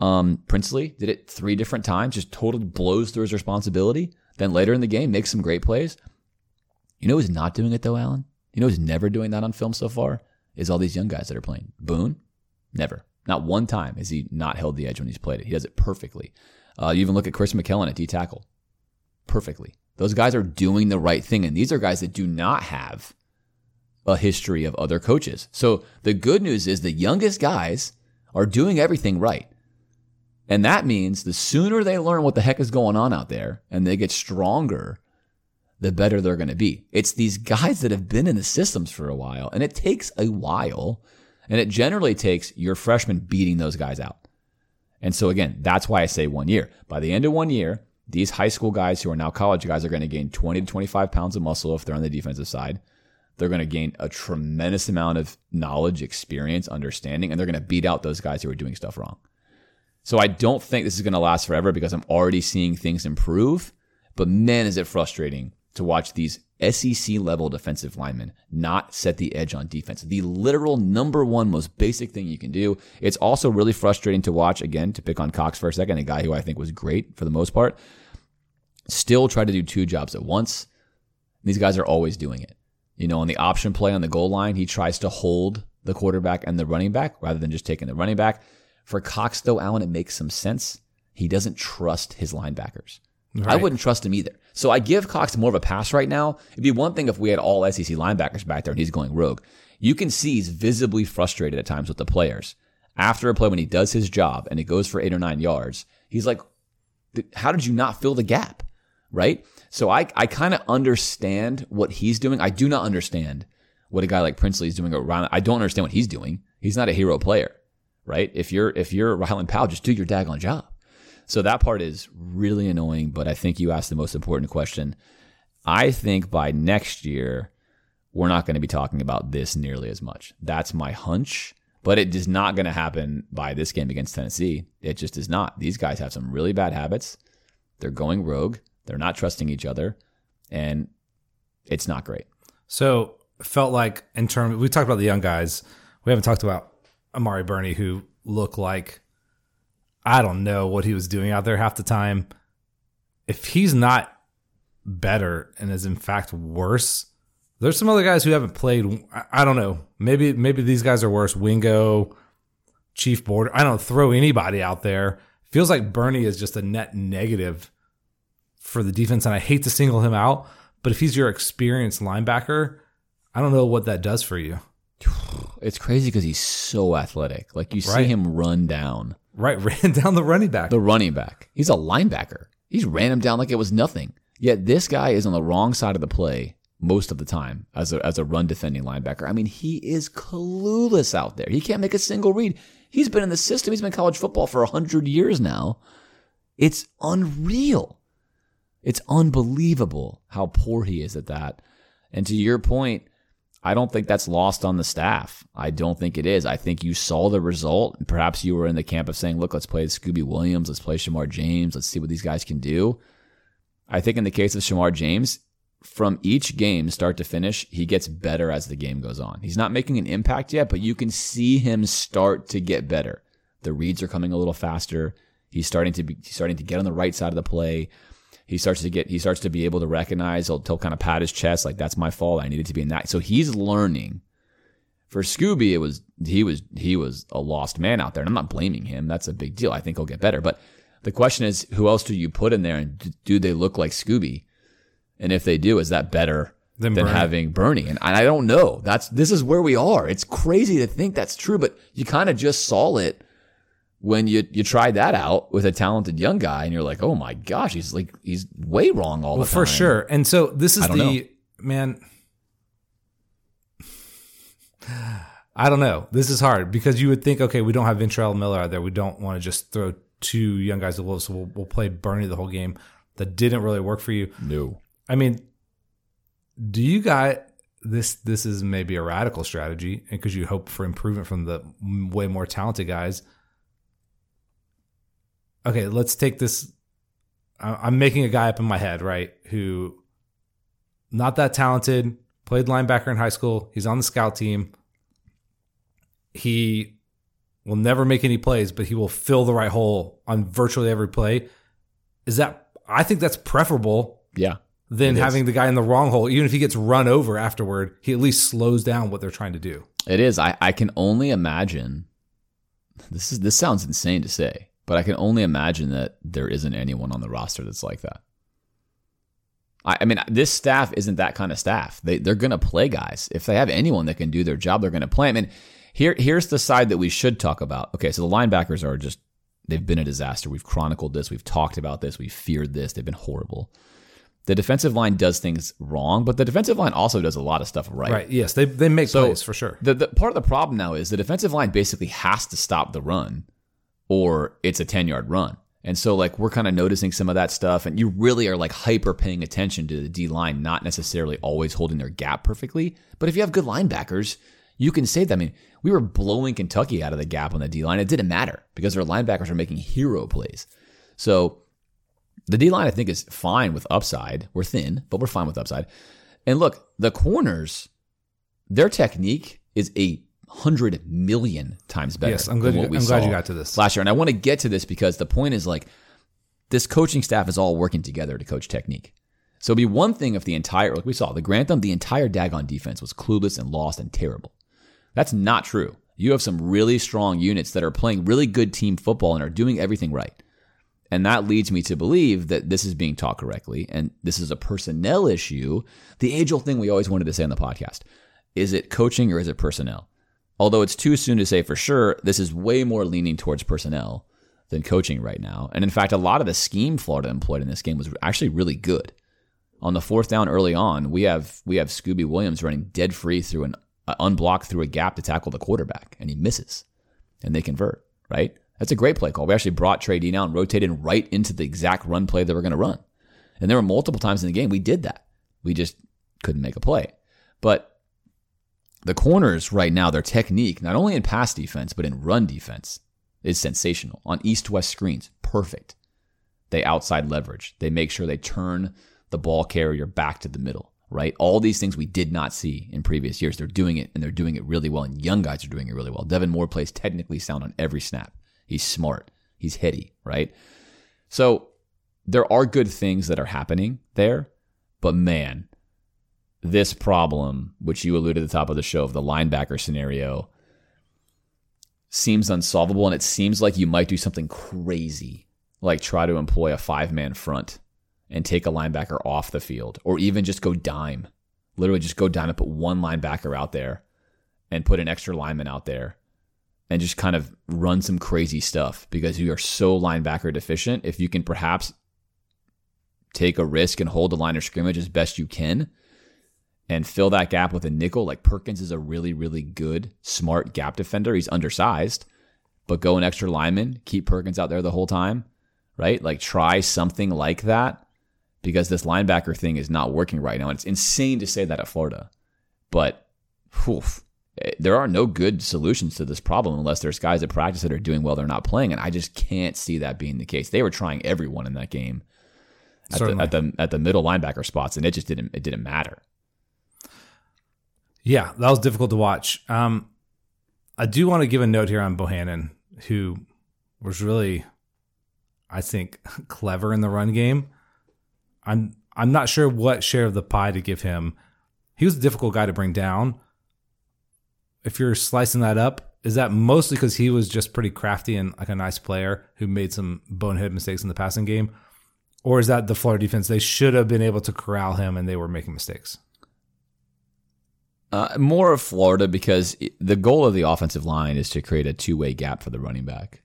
Um, Princely did it three different times, just totally blows through his responsibility. Then later in the game, makes some great plays. You know who's not doing it though, Alan? You know who's never doing that on film so far? Is all these young guys that are playing. Boone, never. Not one time has he not held the edge when he's played it. He does it perfectly. Uh, you even look at Chris McClellan at D tackle. Perfectly. Those guys are doing the right thing. And these are guys that do not have a history of other coaches. So the good news is the youngest guys are doing everything right. And that means the sooner they learn what the heck is going on out there and they get stronger, the better they're going to be. It's these guys that have been in the systems for a while, and it takes a while, and it generally takes your freshman beating those guys out. And so, again, that's why I say one year. By the end of one year, these high school guys who are now college guys are going to gain 20 to 25 pounds of muscle if they're on the defensive side. They're going to gain a tremendous amount of knowledge, experience, understanding, and they're going to beat out those guys who are doing stuff wrong. So I don't think this is going to last forever because I'm already seeing things improve. But man, is it frustrating to watch these SEC level defensive linemen not set the edge on defense. The literal number one most basic thing you can do. It's also really frustrating to watch, again, to pick on Cox for a second, a guy who I think was great for the most part, still try to do two jobs at once. These guys are always doing it. You know, on the option play on the goal line, he tries to hold the quarterback and the running back rather than just taking the running back. For Cox, though, Alan, it makes some sense. He doesn't trust his linebackers. I wouldn't trust him either. So I give Cox more of a pass right now. It'd be one thing if we had all SEC linebackers back there and he's going rogue. You can see he's visibly frustrated at times with the players. After a play, when he does his job and it goes for eight or nine yards, he's like, how did you not fill the gap? Right? So I, I kind of understand what he's doing. I do not understand what a guy like Princely is doing around. I don't understand what he's doing. He's not a hero player, right? If you're, if you're Ryland Powell, just do your daggone job. So that part is really annoying, but I think you asked the most important question. I think by next year, we're not going to be talking about this nearly as much. That's my hunch, but it is not going to happen by this game against Tennessee. It just is not. These guys have some really bad habits. They're going rogue. They're not trusting each other, and it's not great. So felt like in terms we talked about the young guys. We haven't talked about Amari Burney, who looked like I don't know what he was doing out there half the time. If he's not better and is in fact worse, there's some other guys who haven't played. I- don't know. Maybe maybe these guys are worse. Wingo, Chief Border. I don't throw anybody out there. Feels like Burney is just a net negative for the defense, and I hate to single him out. But if he's your experienced linebacker, I don't know what that does for you. [sighs] it's crazy because he's so athletic. Like you see Right. him run down Right, [laughs] ran down the running back. the running back. He's a linebacker. He's ran him down like it was nothing. Yet this guy is on the wrong side of the play most of the time as a as a run defending linebacker. I mean, he is clueless out there. He can't make a single read. He's been in the system. He's been in college football for hundred years now. It's unreal. It's unbelievable how poor he is at that. And to your point, I don't think that's lost on the staff. I don't think it is. I think you saw the result. And perhaps you were in the camp of saying, look, let's play Scooby Williams, let's play Shemar James, let's see what these guys can do. I think in the case of Shemar James, from each game, start to finish, he gets better as the game goes on. He's not making an impact yet, but you can see him start to get better. The reads are coming a little faster. He's starting to be he's starting to get on the right side of the play. He starts to get he starts to be able to recognize. He'll, he'll kind of pat his chest like that's my fault. I needed to be in that. So he's learning. For Scooby, it was he was he was a lost man out there, and I'm not blaming him. That's a big deal. I think he'll get better. But the question is, who else do you put in there, and do they look like Scooby? And if they do, is that better Than than, Burney. having Burney? And, and I don't know. That's this is where we are. It's crazy to think that's true, but you kind of just saw it when you you tried that out with a talented young guy, and you're like, oh my gosh, he's like he's way wrong all well, the time. for sure. And so this is the man. [sighs] I don't know. This is hard because you would think, okay, we don't have Ventrell Miller out there. We don't want to just throw two young guys at Wolves, so we'll, we'll play Burney the whole game. That didn't really work for you. No. I mean, do you got this? This is maybe a radical strategy, and because you hope for improvement from the way more talented guys. Okay, let's take this. I- I'm making a guy up in my head, right? Who, not that talented, played linebacker in high school. He's on the scout team. He will never make any plays, but he will fill the right hole on virtually every play. Is that? I think that's preferable Yeah. than It is. having the guy in the wrong hole. Even if he gets run over afterward, he at least slows down what they're trying to do. It is. I, I can only imagine. This is this sounds insane to say, but I can only imagine that there isn't anyone on the roster that's like that. I, I mean, this staff isn't that kind of staff. They they're gonna play guys. If they have anyone that can do their job, they're gonna play. I mean, here here's the side that we should talk about. Okay, so the linebackers are just they've been a disaster. We've chronicled this. We've talked about this. We've feared this. They've been horrible. The defensive line does things wrong, but the defensive line also does a lot of stuff right. Right. Yes, they they make So- plays for sure. The, the part of the problem now is the defensive line basically has to stop the run or it's a 10 yard run. And so like we're kind of noticing some of that stuff and you really are like hyper paying attention to the D line not necessarily always holding their gap perfectly, but if you have good linebackers, you can save them. I mean, we were blowing Kentucky out of the gap on the D line. It didn't matter because their linebackers are making hero plays. So the D line, I think, is fine with upside. We're thin, but we're fine with upside. And look, the corners, their technique is a hundred million times better. Yes, I'm glad than you- we I'm glad you got to this. last year. And I want to get to this because the point is like this coaching staff is all working together to coach technique. So it'd be one thing if the entire, like we saw, the Grantham, the entire daggone defense was clueless and lost and terrible. That's not true. You have some really strong units that are playing really good team football and are doing everything right. And that leads me to believe that this is being taught correctly and this is a personnel issue. The age old thing we always wanted to say on the podcast is it coaching or is it personnel? Although it's too soon to say for sure, this is way more leaning towards personnel than coaching right now. And in fact, a lot of the scheme Florida employed in this game was actually really good. On the fourth down early on, we have we have Scooby Williams running dead free through an uh, unblocked through a gap to tackle the quarterback, and he misses, and they convert. Right? That's a great play call. We actually brought Trey D and rotated right into the exact run play that we're going to run, and there were multiple times in the game we did that. We just couldn't make a play. But the corners right now, their technique, not only in pass defense but in run defense, is sensational. On east-west screens, perfect. They outside leverage. They make sure they turn the ball carrier back to the middle, right? All these things we did not see in previous years. They're doing it and they're doing it really well. And young guys are doing it really well. Devin Moore plays technically sound on every snap. He's smart. He's heady, right? So there are good things that are happening there, but man, this problem, which you alluded at the top of the show of the linebacker scenario, seems unsolvable. And it seems like you might do something crazy, like try to employ a five man front and take a linebacker off the field, or even just go dime. Literally just go dime and put one linebacker out there and put an extra lineman out there and just kind of run some crazy stuff because you are so linebacker deficient. If you can perhaps take a risk and hold the line of scrimmage as best you can and fill that gap with a nickel, like Perkins is a really, really good, smart gap defender. He's undersized, but go an extra lineman, keep Perkins out there the whole time, right? Like try something like that because this linebacker thing is not working right now. And it's insane to say that at Florida, but whew, eh, there are no good solutions to this problem unless there's guys at practice that are doing well, they're not playing. And I just can't see that being the case. They were trying everyone in that game at the, at the at the middle linebacker spots, and it just didn't it didn't matter. Yeah, that was difficult to watch. Um, I do want to give a note here on Bohanon, who was really, I think, [laughs] clever in the run game. I'm I'm not sure what share of the pie to give him. He was a difficult guy to bring down. If you're slicing that up, is that mostly because he was just pretty crafty and like a nice player who made some bonehead mistakes in the passing game? Or is that the Florida defense? They should have been able to corral him and they were making mistakes. Uh, more of Florida because the goal of the offensive line is to create a two way gap for the running back.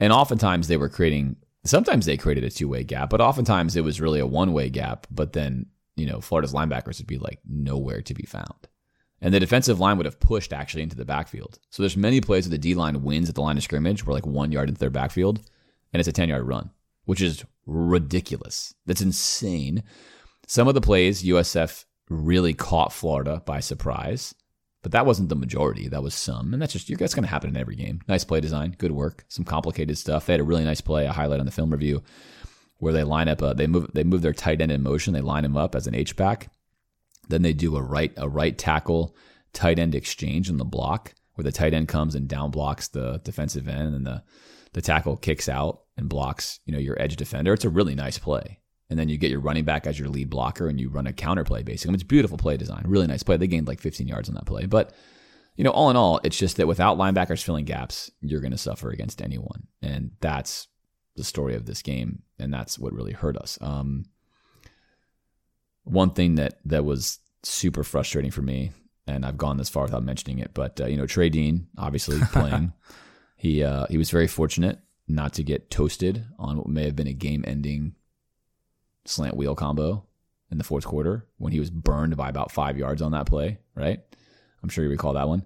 And oftentimes they were creating, sometimes they created a two way gap, but oftentimes it was really a one way gap. But then, you know, Florida's linebackers would be like nowhere to be found. And the defensive line would have pushed actually into the backfield. So there's many plays where the D line wins at the line of scrimmage. We're like one yard into their backfield and it's a 10 yard run, which is ridiculous. That's insane. Some of the plays USF really caught Florida by surprise. But that wasn't the majority. That was some. And that's just, that's going to happen in every game. Nice play design, good work, some complicated stuff. They had a really nice play, a highlight on the film review, where they line up, uh, they move, they move their tight end in motion. They line him up as an H back. Then they do a right, a right tackle tight end exchange on the block where the tight end comes and down blocks the defensive end and the, the tackle kicks out and blocks, you know, your edge defender. It's a really nice play and then you get your running back as your lead blocker and you run a counter play basically. I mean, it's beautiful play design, really nice play. They gained like 15 yards on that play, but you know, all in all, it's just that without linebackers filling gaps, you're going to suffer against anyone, and that's the story of this game, and that's what really hurt us. Um, one thing that that was super frustrating for me, and I've gone this far without mentioning it, but uh, you know, Trey Dean obviously [laughs] playing, he uh, he was very fortunate not to get toasted on what may have been a game-ending slant wheel combo in the fourth quarter when he was burned by about five yards on that play, right? I'm sure you recall that one.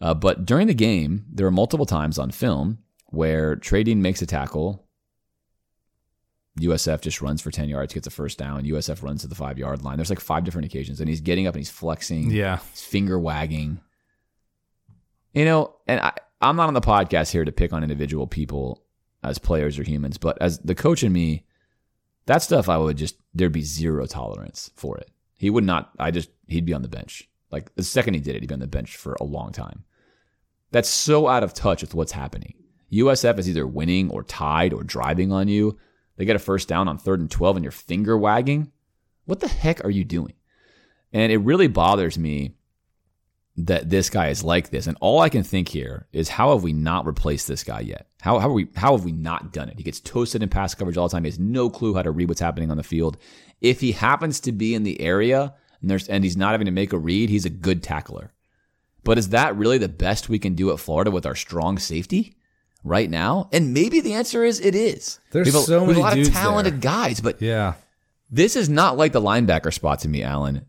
Uh, but during the game, there were multiple times on film where Trey Dean makes a tackle. USF just runs for 10 yards, gets a first down. USF runs to the five yard line. There's like five different occasions, and he's getting up and he's flexing. Yeah. He's finger wagging. You know, and I, I'm not on the podcast here to pick on individual people as players or humans, but as the coach and me, that stuff, I would just, there'd be zero tolerance for it. He would not, I just, he'd be on the bench. Like the second he did it, he'd be on the bench for a long time. That's so out of touch with what's happening. USF is either winning or tied or driving on you. They get a first down on third and 12 and you're finger wagging. What the heck are you doing? And it really bothers me that this guy is like this. And all I can think here is how have we not replaced this guy yet? How, how, we, how have we not done it? He gets toasted in pass coverage all the time. He has no clue how to read what's happening on the field. If he happens to be in the area and, there's, and he's not having to make a read, he's a good tackler. But is that really the best we can do at Florida with our strong safety right now? And maybe the answer is it is. There's we have a, so we have many a lot of talented there. guys, but Yeah. this is not like the linebacker spot to me, Alan.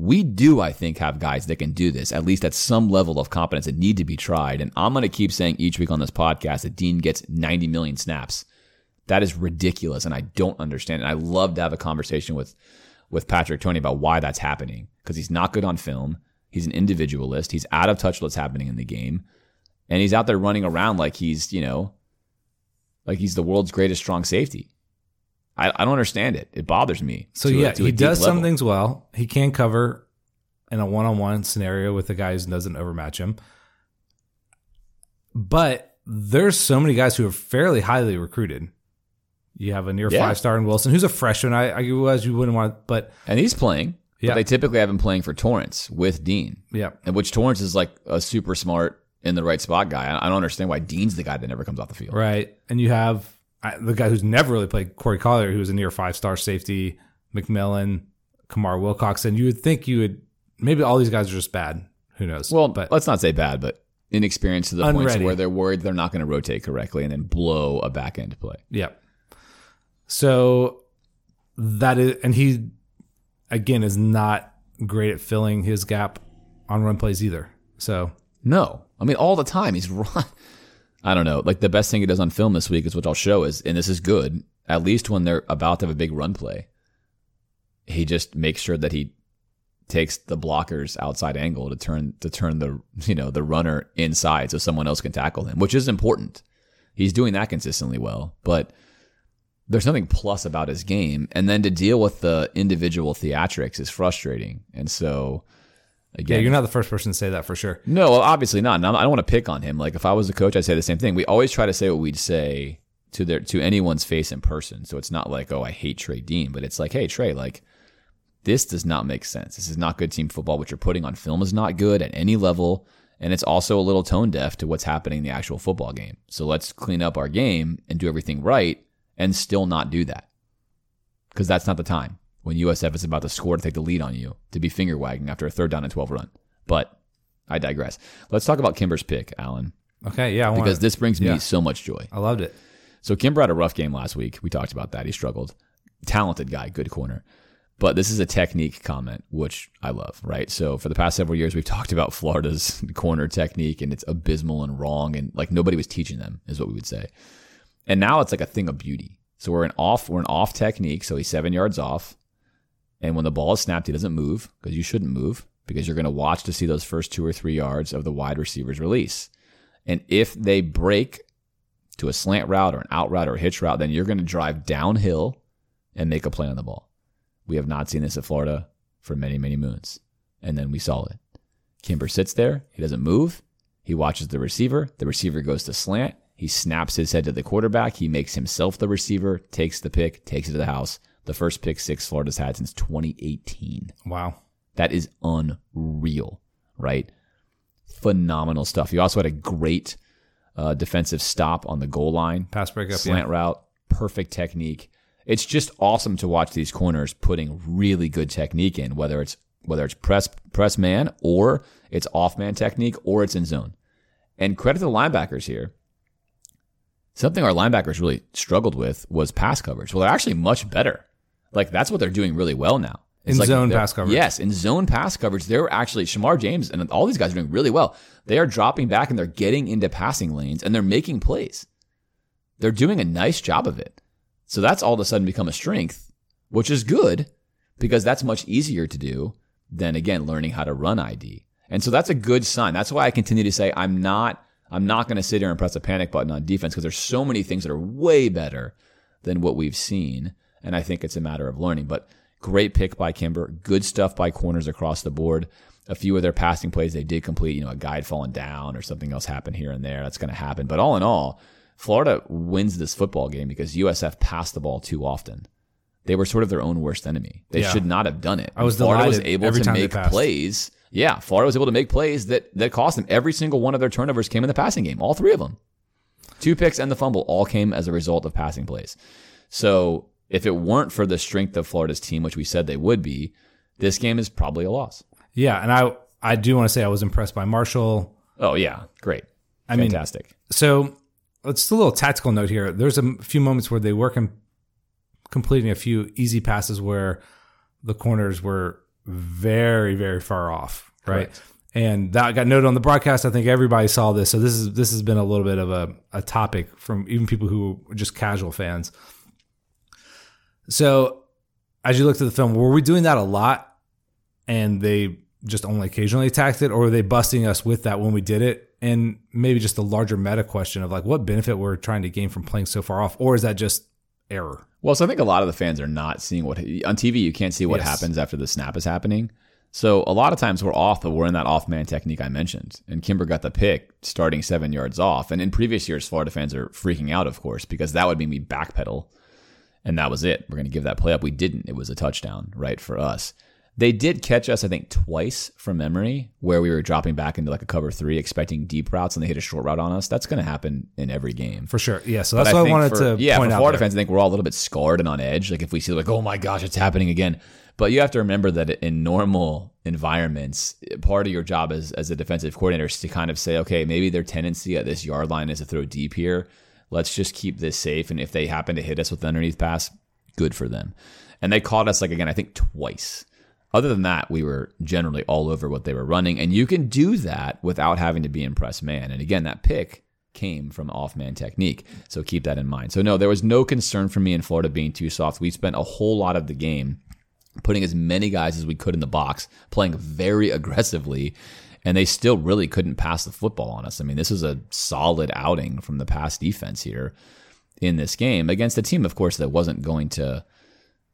We do, I think, have guys that can do this, at least at some level of competence that need to be tried. And I'm going to keep saying each week on this podcast that Dean gets 90 million snaps. That is ridiculous, and I don't understand. And I love to have a conversation with with Patrick Toney about why that's happening because he's not good on film. He's an individualist. He's out of touch with what's happening in the game, and he's out there running around like he's you know, like he's the world's greatest strong safety. I, I don't understand it. It bothers me. So to yeah, to he does some level. things well. He can cover in a one-on-one scenario with the guy who doesn't overmatch him. But there's so many guys who are fairly highly recruited. You have a near Yeah. five star in Wilson, who's a freshman. I, I realize you wouldn't want, but and he's playing. Yeah. But they typically have him playing for Torrence with Dean, yeah, and which Torrence is like a super smart in the right spot guy. I I don't understand why Dean's the guy that never comes off the field. right. And you have I, the guy who's never really played, Corey Collier, who was a near five star safety, McMillon, Kamar Wilcox, and you would think you would maybe all these guys are just bad. who knows? Well, but let's not say bad, but inexperienced to the point Unready. where they're worried they're not going to rotate correctly and then blow a back end play. yeah. So that is, and he again is not great at filling his gap on run plays either. So No, I mean all the time he's [laughs] run. I don't know. Like the best thing he does on film this week is what I'll show is, and this is good. At least when they're about to have a big run play, he just makes sure that he takes the blockers outside angle to turn to turn the you know the runner inside so someone else can tackle him, which is important. He's doing that consistently well, but there's nothing plus about his game, and then to deal with the individual theatrics is frustrating. And so, yeah, you're not the first person to say that for sure. no, obviously not. And I'm- I don't want to pick on him. Like if I was a coach, I'd say the same thing. We always try to say what we'd say to their to anyone's face in person. So it's not like, oh, I hate Trey Dean, but it's like, hey, Trey, like this does not make sense. This is not good team football. What you're putting on film is not good at any level. And it's also a little tone deaf to what's happening in the actual football game. So let's clean up our game and do everything right and still not do that. Because that's not the time when USF is about to score to take the lead on you to be finger wagging after a third down and 12 run. But I digress. Let's talk about Kimber's pick, Alan, Okay, yeah, I because this brings me yeah. so much joy. I loved it. So Kimber had a rough game last week. We talked about that. He struggled. Talented guy, good corner. But this is a technique comment, which I love, right? So for the past several years, we've [laughs] talked about Florida's [laughs] corner technique and it's abysmal and wrong. And like nobody was teaching them, is what we would say. And now it's like a thing of beauty. So we're an off, we're an off technique. So he's seven yards off. And when the ball is snapped, he doesn't move because you shouldn't move because you're going to watch to see those first two or three yards of the wide receiver's release. And if they break to a slant route or an out route or a hitch route, then you're going to drive downhill and make a play on the ball. We have not seen this at Florida for many, many moons. And then we saw it. Kimber sits there. He doesn't move. He watches the receiver. The receiver goes to slant. He snaps his head to the quarterback. He makes himself the receiver, takes the pick, takes it to the house. The first pick six Florida's had since 2018. Wow. That is unreal, right? Phenomenal stuff. You also had a great uh, defensive stop on the goal line, Pass breakup, slant yeah. route, perfect technique. It's just awesome to watch these corners putting really good technique in, whether it's whether it's press press man or it's off man technique or it's in zone. And credit to the linebackers here. Something our linebackers really struggled with was pass coverage. Well, they're actually much better. Like that's what they're doing really well now. It's In like zone pass coverage. Yes, in zone pass coverage, they're actually Shemar James and all these guys are doing really well. They are dropping back and they're getting into passing lanes and they're making plays. They're doing a nice job of it. So that's all of a sudden become a strength, which is good because that's much easier to do than again learning how to run ID. And so that's a good sign. That's why I continue to say I'm not I'm not going to sit here and press a panic button on defense because there's so many things that are way better than what we've seen. And I think it's a matter of learning. But great pick by Kimber. Good stuff by corners across the board. A few of their passing plays they did complete, you know, a guide falling down or something else happened here and there. That's going to happen. But all in all, Florida wins this football game because USF passed the ball too often. They were sort of their own worst enemy. They Yeah. should not have done it. I was Florida was able to make plays. Yeah, Florida was able to make plays that that cost them. Every single one of their turnovers came in the passing game. All three of them. Two picks and the fumble all came as a result of passing plays. So if it weren't for the strength of Florida's team, which we said they would be, this game is probably a loss. Yeah, and I I do want to say I was impressed by Marshall. Oh yeah, great, I mean, fantastic. So it's a little tactical note here. There's a few moments where they were com- completing a few easy passes where the corners were very very far off, right? Correct. And that got noted on the broadcast. I think everybody saw this. So this is this has been a little bit of a, a topic from even people who are just casual fans. So as you looked at the film, were we doing that a lot and they just only occasionally attacked it, or were they busting us with that when we did it? And maybe just a larger meta question of like what benefit we're trying to gain from playing so far off, or is that just error? Well, so I think a lot of the fans are not seeing what on TV. You can't see what Yes. happens after the snap is happening. So a lot of times we're off, but we're in that off man technique I mentioned. And Kimber got the pick starting seven yards off. And in previous years, Florida fans are freaking out, of course, because that would mean we backpedal. And that was it. We're going to give that play up. We didn't. It was a touchdown, right, for us. They did catch us, I think, twice from memory, where we were dropping back into like a cover three, expecting deep routes, and they hit a short route on us. That's going to happen in every game. For sure. Yeah. So But that's what I think wanted for- to yeah, point for out. Florida fans, I think we're all a little bit scarred and on edge. Like if we see like, oh my gosh, it's happening again. But you have to remember that in normal environments, part of your job as, as a defensive coordinator is to kind of say, okay, maybe their tendency at this yard line is to throw deep here. Let's just keep this safe. And if they happen to hit us with underneath pass, good for them. And they caught us, like, again, I think twice. Other than that, we were generally all over what they were running. And you can do that without having to be impressed man. And again, that pick came from off man technique. So keep that in mind. So, no, there was no concern for me in Florida being too soft. We spent a whole lot of the game putting as many guys as we could in the box, playing very [laughs] aggressively, and they still really couldn't pass the football on us. I mean, this was a solid outing from the pass defense here in this game against a team, of course, that wasn't going to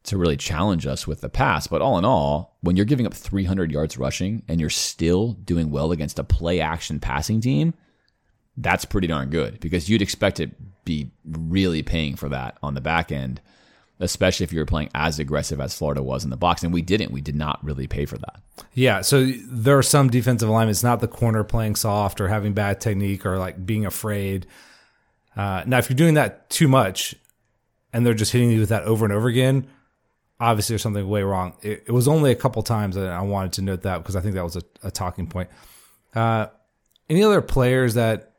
to really challenge us with the pass. But all in all, when you're giving up 300 yards rushing and you're still doing well against a play action passing team, that's pretty darn good because you'd expect to be really paying for that on the back end especially if you were playing as aggressive as Florida was in the box. And we didn't. We did not really pay for that. Yeah. So there are some defensive alignments, not the corner playing soft or having bad technique or like being afraid. Uh, now, if you're doing that too much and they're just hitting you with that over and over again, obviously there's something way wrong. It, it was only a couple times that I wanted to note that because I think that was a, a talking point. Uh, any other players that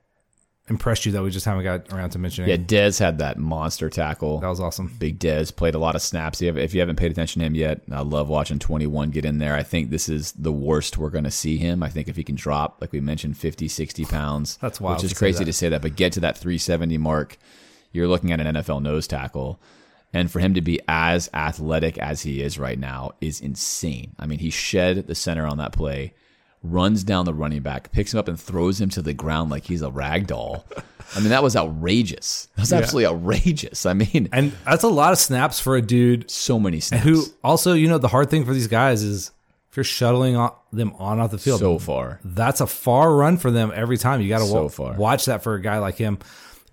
impressed you that we just haven't got around to mentioning? Yeah, Dez had that monster tackle. That was awesome. Big Dez played a lot of snaps. If you haven't paid attention to him yet, I love watching 21 get in there. I think this is the worst we're going to see him. I think if he can drop, like we mentioned, 50, 60 pounds, that's wild. Which is to crazy to say that, but get to that 370 mark, you're looking at an NFL nose tackle. And for him to be as athletic as he is right now is insane. I mean, he shed the center on that play runs down the running back, picks him up, and throws him to the ground like he's a rag doll. I mean, that was outrageous. That was yeah. absolutely outrageous. I mean, and that's a lot of snaps for a dude. So many snaps. Who also, you know, the hard thing for these guys is if you're shuttling them on off the field so far, that's a far run for them every time. You got to so far. watch that for a guy like him.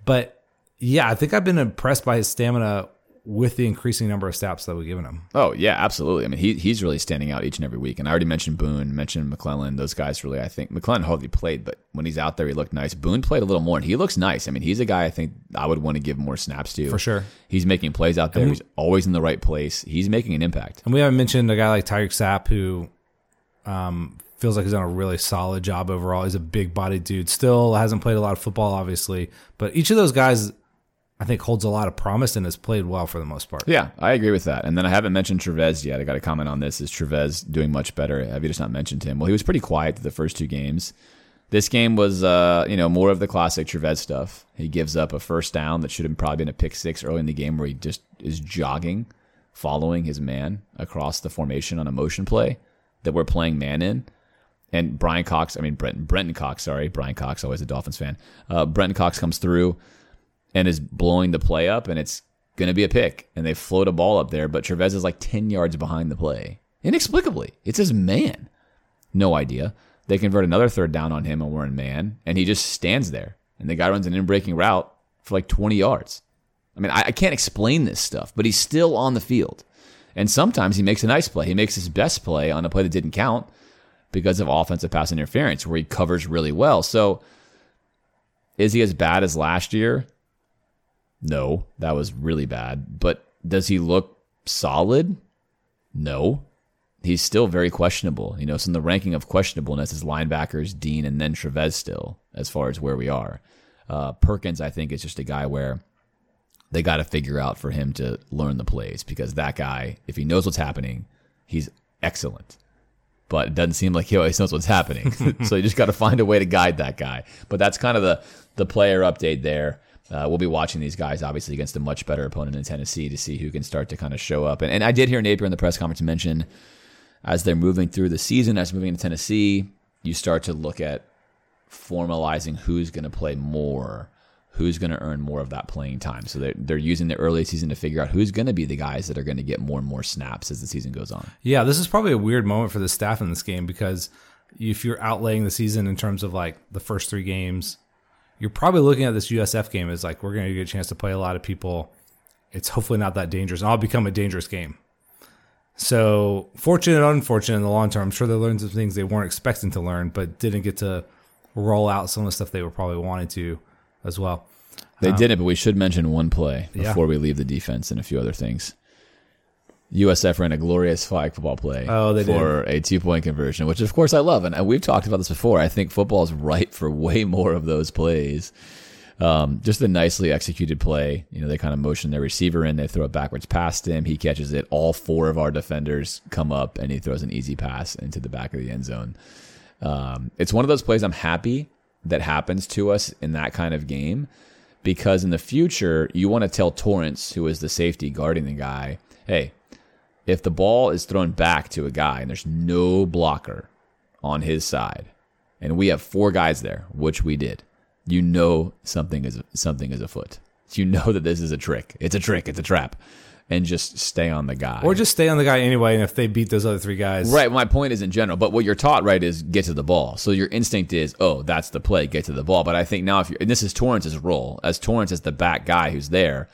But yeah, I think I've been impressed by his stamina with the increasing number of snaps that we've given him. Oh yeah, absolutely. I mean, he he's really standing out each and every week. And I already mentioned Boone, mentioned McClellan. Those guys really, I think McClellan hardly played, but when he's out there, he looked nice. Boone played a little more, and he looks nice. I mean, he's a guy I think I would want to give more snaps to for sure. He's making plays out there. And he's always in the right place. He's making an impact. And we haven't mentioned a guy like Tyreak Sapp who. Um, feels like he's done a really solid job overall. He's a big bodied dude. Still hasn't played a lot of football, obviously, but each of those guys I think holds a lot of promise and has played well for the most part. Yeah, I agree with that. And then I haven't mentioned Trevez yet. I got a comment on this. Is Trevez doing much better? Have you just not mentioned him? Well, he was pretty quiet the first two games. This game was, uh, you know, more of the classic Trevez stuff. He gives up a first down that should have probably been a pick six early in the game, where he just is jogging, following his man across the formation on a motion play that we're playing man in. And Brian Cox, I mean Brenton, Brenton Cox, sorry, Brian Cox, always a Dolphins fan. Uh, Brenton Cox comes through and is blowing the play up, and it's going to be a pick. And they float a ball up there, but Trevez is like 10 yards behind the play. Inexplicably. It's his man. No idea. They convert another third down on him, and we're in man, and he just stands there. And the guy runs an in breaking route for like 20 yards. I mean, I, I can't explain this stuff, but he's still on the field. And sometimes he makes a nice play. He makes his best play on a play that didn't count because of offensive pass interference, where he covers really well. So, is he as bad as last year? No, that was really bad. But does he look solid? No. He's still very questionable. You know, it's in the ranking of questionableness is linebackers, Dean, and then Trevez still, as far as where we are. Uh, Perkins, I think, is just a guy where they got to figure out for him to learn the plays because that guy, if he knows what's happening, he's excellent. But it doesn't seem like he always knows what's happening. [laughs] so you just got to find a way to guide that guy. But that's kind of the the player update there. Uh, we'll be watching these guys obviously against a much better opponent in Tennessee to see who can start to kind of show up. And, and I did hear Napier in the press conference mention as they're moving through the season, as moving to Tennessee, you start to look at formalizing who's going to play more, who's going to earn more of that playing time. So they're, they're using the early season to figure out who's going to be the guys that are going to get more and more snaps as the season goes on. Yeah, this is probably a weird moment for the staff in this game because if you're outlaying the season in terms of like the first three games, you're probably looking at this USF game as like we're going to get a chance to play a lot of people. It's hopefully not that dangerous, and I'll become a dangerous game. So, fortunate unfortunate in the long term. I'm sure they learned some things they weren't expecting to learn, but didn't get to roll out some of the stuff they were probably wanting to as well. They um, did it, but we should mention one play before yeah. we leave the defense and a few other things. USF ran a glorious flag football play Oh, they for a two point conversion, which of course I love. And we've talked about this before. I think football is ripe for way more of those plays. Um, just a nicely executed play. You know, they kind of motion their receiver in, they throw it backwards past him. He catches it. All four of our defenders come up and he throws an easy pass into the back of the end zone. Um, it's one of those plays I'm happy that happens to us in that kind of game because in the future, you want to tell Torrence, who is the safety guarding the guy, hey, if the ball is thrown back to a guy and there's no blocker on his side, and we have four guys there, which we did, you know something is something is afoot. You know that this is a trick. It's a trick. It's a trap, and just stay on the guy. Or just stay on the guy anyway, and if they beat those other three guys, Right. My point is in general, but what you're taught, right, is get to the ball. So your instinct is, oh, that's the play, get to the ball. But I think now, if you're, and this is Torrence's role, as Torrence is the back guy who's there,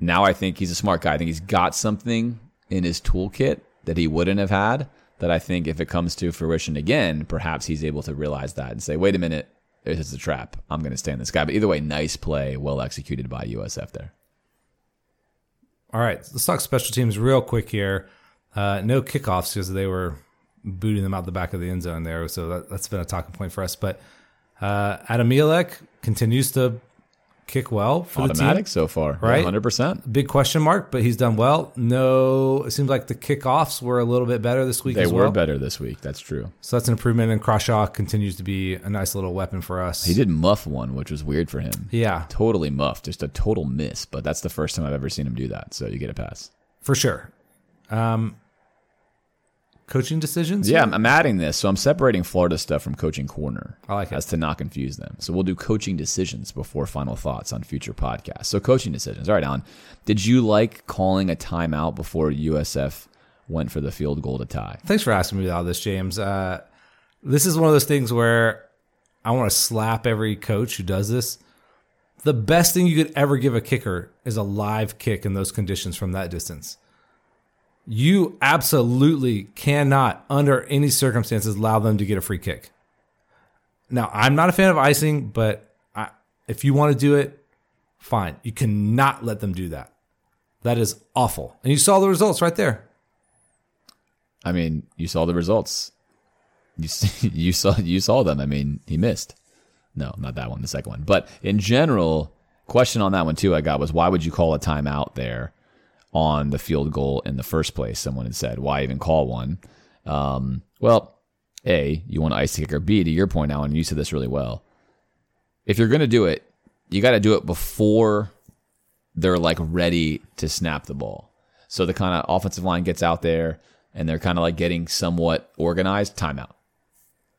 now I think he's a smart guy. I think he's got something in his toolkit that he wouldn't have had. That I think if it comes to fruition again, perhaps he's able to realize that and say, wait a minute, this is a trap. I'm going to stay on this guy. But either way, nice play, well executed by USF there. All right, let's talk special teams real quick here. Uh, no kickoffs because they were booting them out the back of the end zone there, so that, that's been a talking point for us. But uh, Adam Mihalek continues to kick well for the Automatic team. so far, Right? 100%. Big question mark, but he's done well. No, it seems like the kickoffs were a little bit better this week They were well. better this week. That's true. So that's an improvement, and Crawshaw continues to be a nice little weapon for us. He did muff one, which was weird for him. yeah, Totally muffed, just a total miss. But that's the first time I've ever seen him do that. So you get a pass. for sure. Um, coaching decisions? Yeah, I'm, I'm adding this. So I'm separating Florida stuff from coaching corner. I like it. As to not confuse them. So we'll do coaching decisions before final thoughts on future podcasts. So coaching decisions. All right, Alan. Did you like calling a timeout before USF went for the field goal to tie? Thanks for asking me all this, James. Uh, this is one of those things where I want to slap every coach who does this. The best thing you could ever give a kicker is a live kick in those conditions from that distance. You absolutely cannot, under any circumstances, allow them to get a free kick. Now, I'm not a fan of icing, but I, if you want to do it, fine. You cannot let them do that. That is awful. And you saw the results right there. I mean, you saw the results. You [laughs] you saw you saw them. I mean, he missed. No, not that one. The second one. But in general, question on that one too. I got was why would you call a timeout there on the field goal in the first place? Someone had said why even call one. Um, well, a you want to ice the kicker. B to your point, Alan, you said this really well. If you're going to do it, you got to do it before they're like ready to snap the ball. So the kind of offensive line gets out there and they're kind of like getting somewhat organized. Timeout.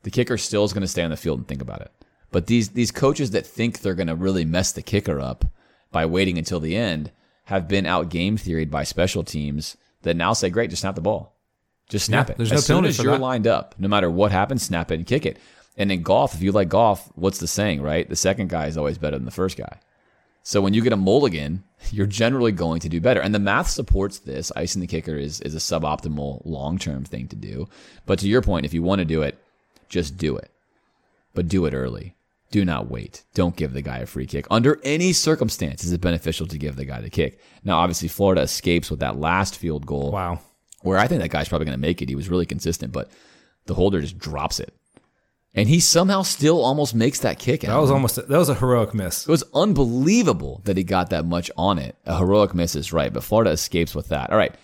The kicker still is going to stay on the field and think about it. But these these coaches that think they're going to really mess the kicker up by waiting until the end have been out game theoried by special teams that now say, "Great, just snap the ball, just snap Yeah, it." there's as no soon as you're that. lined up, no matter what happens, snap it and kick it. And in golf, if you like golf, what's the saying, right? The second guy is always better than the first guy. So when you get a mulligan, [laughs] you're generally going to do better. And the math supports this. Icing the kicker is, is a suboptimal long term thing to do. But to your point, if you want to do it, just do it. But do it early. Do not wait. Don't give the guy a free kick. Under any circumstance is it beneficial to give the guy the kick. Now, obviously, Florida escapes with that last field goal Wow. where I think that guy's probably going to make it. He was really consistent, but the holder just drops it. And he somehow still almost makes that kick. That was almost that was a heroic miss. It was unbelievable that he got that much on it. A heroic miss is right, but Florida escapes with that. All right.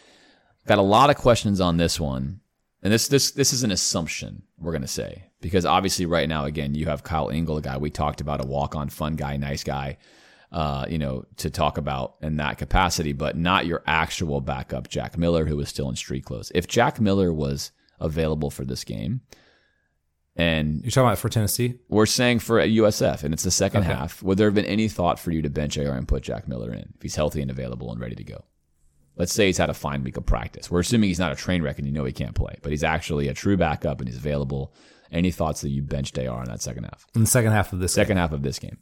Got a lot of questions on this one. And this this this is an assumption, we're gonna say. Because obviously right now, again, you have Kyle Engel, a guy we talked about, a walk-on fun guy, nice guy, uh, you know, to talk about in that capacity, but not your actual backup, Jack Miller, who was still in street clothes. If Jack Miller was available for this game, and You're talking about for Tennessee? we're saying for USF, and it's the second Okay. half. Would there have been any thought for you to bench AR and put Jack Miller in if he's healthy and available and ready to go? Let's say he's had a fine week of practice. We're assuming he's not a train wreck and you know he can't play, but he's actually a true backup and he's available. Any thoughts that you benched AR in that second half? In the second half of this Second half of this game.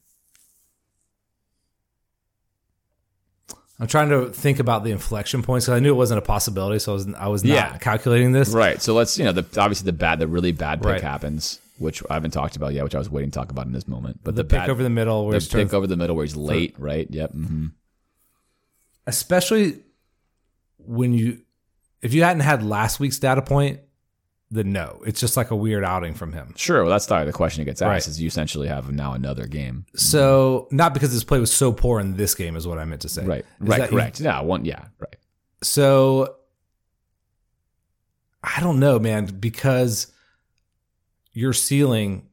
I'm trying to think about the inflection points because I knew it wasn't a possibility, so I was I was not Yeah. calculating this. Right. So let's, you know, the, obviously the bad, the really bad pick Right. happens, which I haven't talked about yet, which I was waiting to talk about in this moment. But The, the, pick bad, over the middle, where the he's pick over the middle where he's late, right? Yep. hmm especially when you if you hadn't had last week's data point, then no, it's just like a weird outing from him. Sure. Well, that's the, the question that gets asked Right. is you essentially have now another game. So not because his play was so poor in this game is what I meant to say. Right. Is Right. Correct. yeah. One. Yeah. Right. So I don't know, man, because your ceiling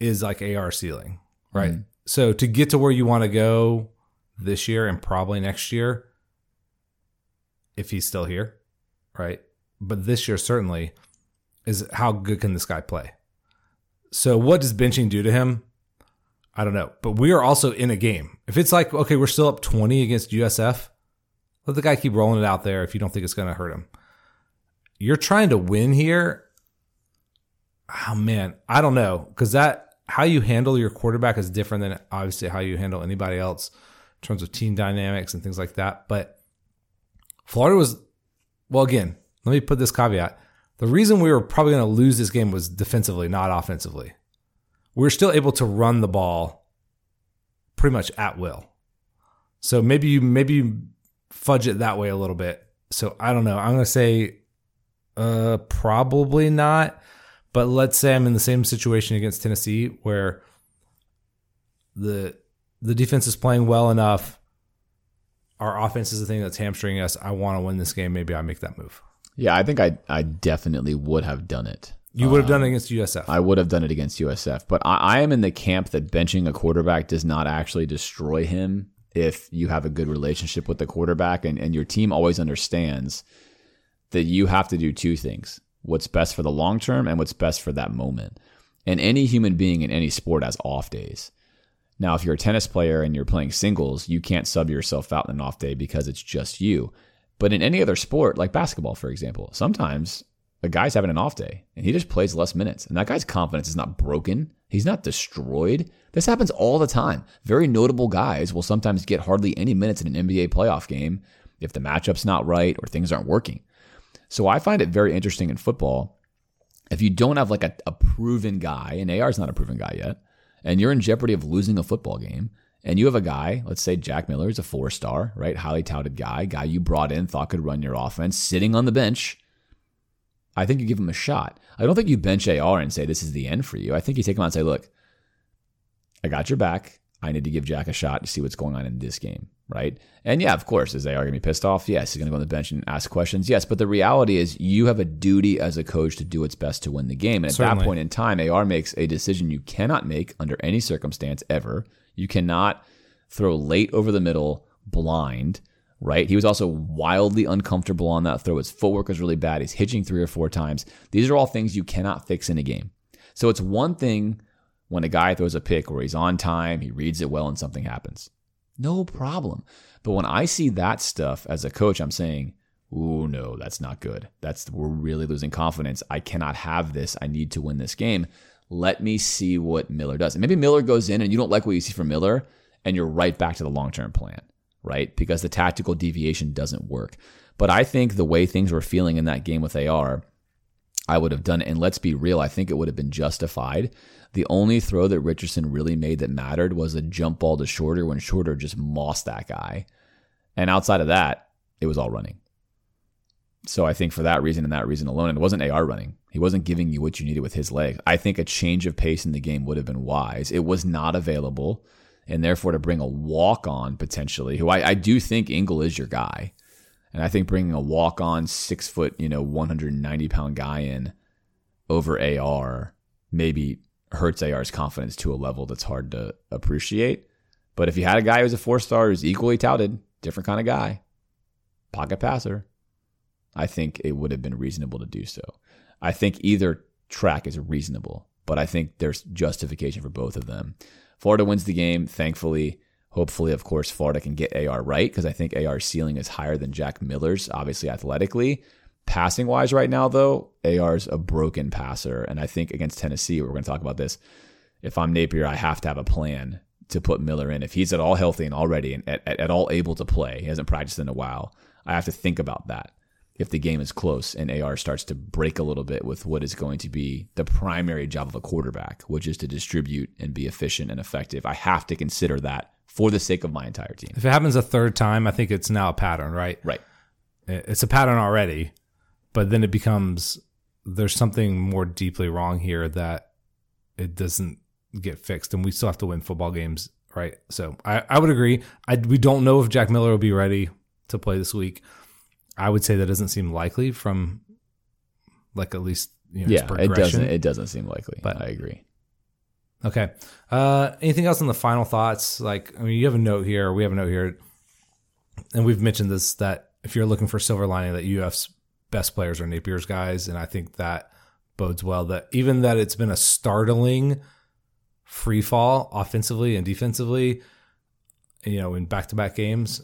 is like AR ceiling, right? Mhm. So to get to where you want to go this year and probably next year, if he's still here, right? But this year certainly is how good can this guy play? So what does benching do to him? I don't know. But we are also in a game. If it's like, okay, we're still up 20 against USF, let the guy keep rolling it out there if you don't think it's going to hurt him. You're trying to win here. Oh man, I don't know because that how you handle your quarterback is different than obviously how you handle anybody else in terms of team dynamics and things like that. But Florida was well. Again, let me put this caveat: the reason we were probably going to lose this game was defensively, not offensively. We are still able to run the ball pretty much at will. So maybe you maybe you fudge it that way a little bit. So I don't know. I'm gonna say uh probably not. But let's say I'm in the same situation against Tennessee where the the defense is playing well enough. Our offense is the thing that's hamstringing us. I want to win this game. Maybe I make that move. Yeah. I think I I definitely would have done it. You would have done it um, against USF. I would have done it against USF, but I, I am in the camp that benching a quarterback does not actually destroy him if you have a good relationship with the quarterback and, and your team always understands that you have to do two things what's best for the long term and what's best for that moment. And any human being in any sport has off days. Now, if you're a tennis player and you're playing singles, you can't sub yourself out in an off day because it's just you. But in any other sport, like basketball, for example, sometimes a guy's having an off day and he just plays less minutes. And that guy's confidence is not broken. He's not destroyed. This happens all the time. Very notable guys will sometimes get hardly any minutes in an NBA playoff game if the matchup's not right or things aren't working. So I find it very interesting in football. If you don't have like a, a proven guy, and is not a proven guy yet, and you're in jeopardy of losing a football game, and you have a guy, let's say Jack Miller is a four star, right? Highly touted guy, guy you brought in, thought could run your offense, sitting on the bench. I think you give him a shot. I don't think you bench AR and say this is the end for you. I think you take him out and say, look, I got your back. I need to give Jack a shot to see what's going on in this game, right? And yeah, of course, is AR going to be pissed off? Yes. He's going to go on the bench and ask questions? Yes. But the reality is, you have a duty as a coach to do what's best to win the game. And at Certainly. that point in time, AR makes a decision you cannot make under any circumstance ever. You cannot throw late over the middle blind, right? He was also wildly uncomfortable on that throw. His footwork was really bad. He's hitching three or four times. These are all things you cannot fix in a game. So it's one thing when a guy throws a pick where he's on time, he reads it well, and something happens. No problem. But when I see that stuff as a coach, I'm saying, Ooh, no, that's not good. That's we're really losing confidence. I cannot have this. I need to win this game. Let me see what Miller does. And maybe Miller goes in and you don't like what you see from Miller, and you're right back to the long term plan, right? Because the tactical deviation doesn't work. But I think the way things were feeling in that game with AR, I would have done it. And let's be real, I think it would have been justified. The only throw that Richardson really made that mattered was a jump ball to Shorter when Shorter just mossed that guy. And outside of that, it was all running. So I think for that reason and that reason alone, it wasn't AR running. He wasn't giving you what you needed with his leg. I think a change of pace in the game would have been wise. It was not available. And therefore, to bring a walk on potentially, who I, I do think Engel is your guy. And I think bringing a walk on six foot, you know, 190 pound guy in over AR maybe hurts AR's confidence to a level that's hard to appreciate. But if you had a guy who's a four star who's equally touted, different kind of guy, pocket passer, I think it would have been reasonable to do so. I think either track is reasonable, but I think there's justification for both of them. Florida wins the game, thankfully. Hopefully, of course, Florida can get AR right because I think AR's ceiling is higher than Jack Miller's, obviously athletically. Passing wise, right now, though, AR's a broken passer. And I think against Tennessee, we're going to talk about this. If I'm Napier, I have to have a plan to put Miller in. If he's at all healthy and already and at, at, at all able to play, he hasn't practiced in a while, I have to think about that. If the game is close and AR starts to break a little bit with what is going to be the primary job of a quarterback, which is to distribute and be efficient and effective, I have to consider that for the sake of my entire team. If it happens a third time, I think it's now a pattern, right? Right. it's a pattern already, but then it becomes there's something more deeply wrong here that it doesn't get fixed, and we still have to win football games, right? So I, I would agree. I we don't know if Jack Miller will be ready to play this week. I would say that doesn't seem likely from like at least you know, yeah, it doesn't. It doesn't seem likely. But I agree. Okay. Uh, anything else on the final thoughts? Like, I mean, you have a note here. We have a note here, and we've mentioned this that if you're looking for silver lining, that UF's best players are Napier's guys, and I think that bodes well. That even that it's been a startling free fall offensively and defensively, you know, in back to back games,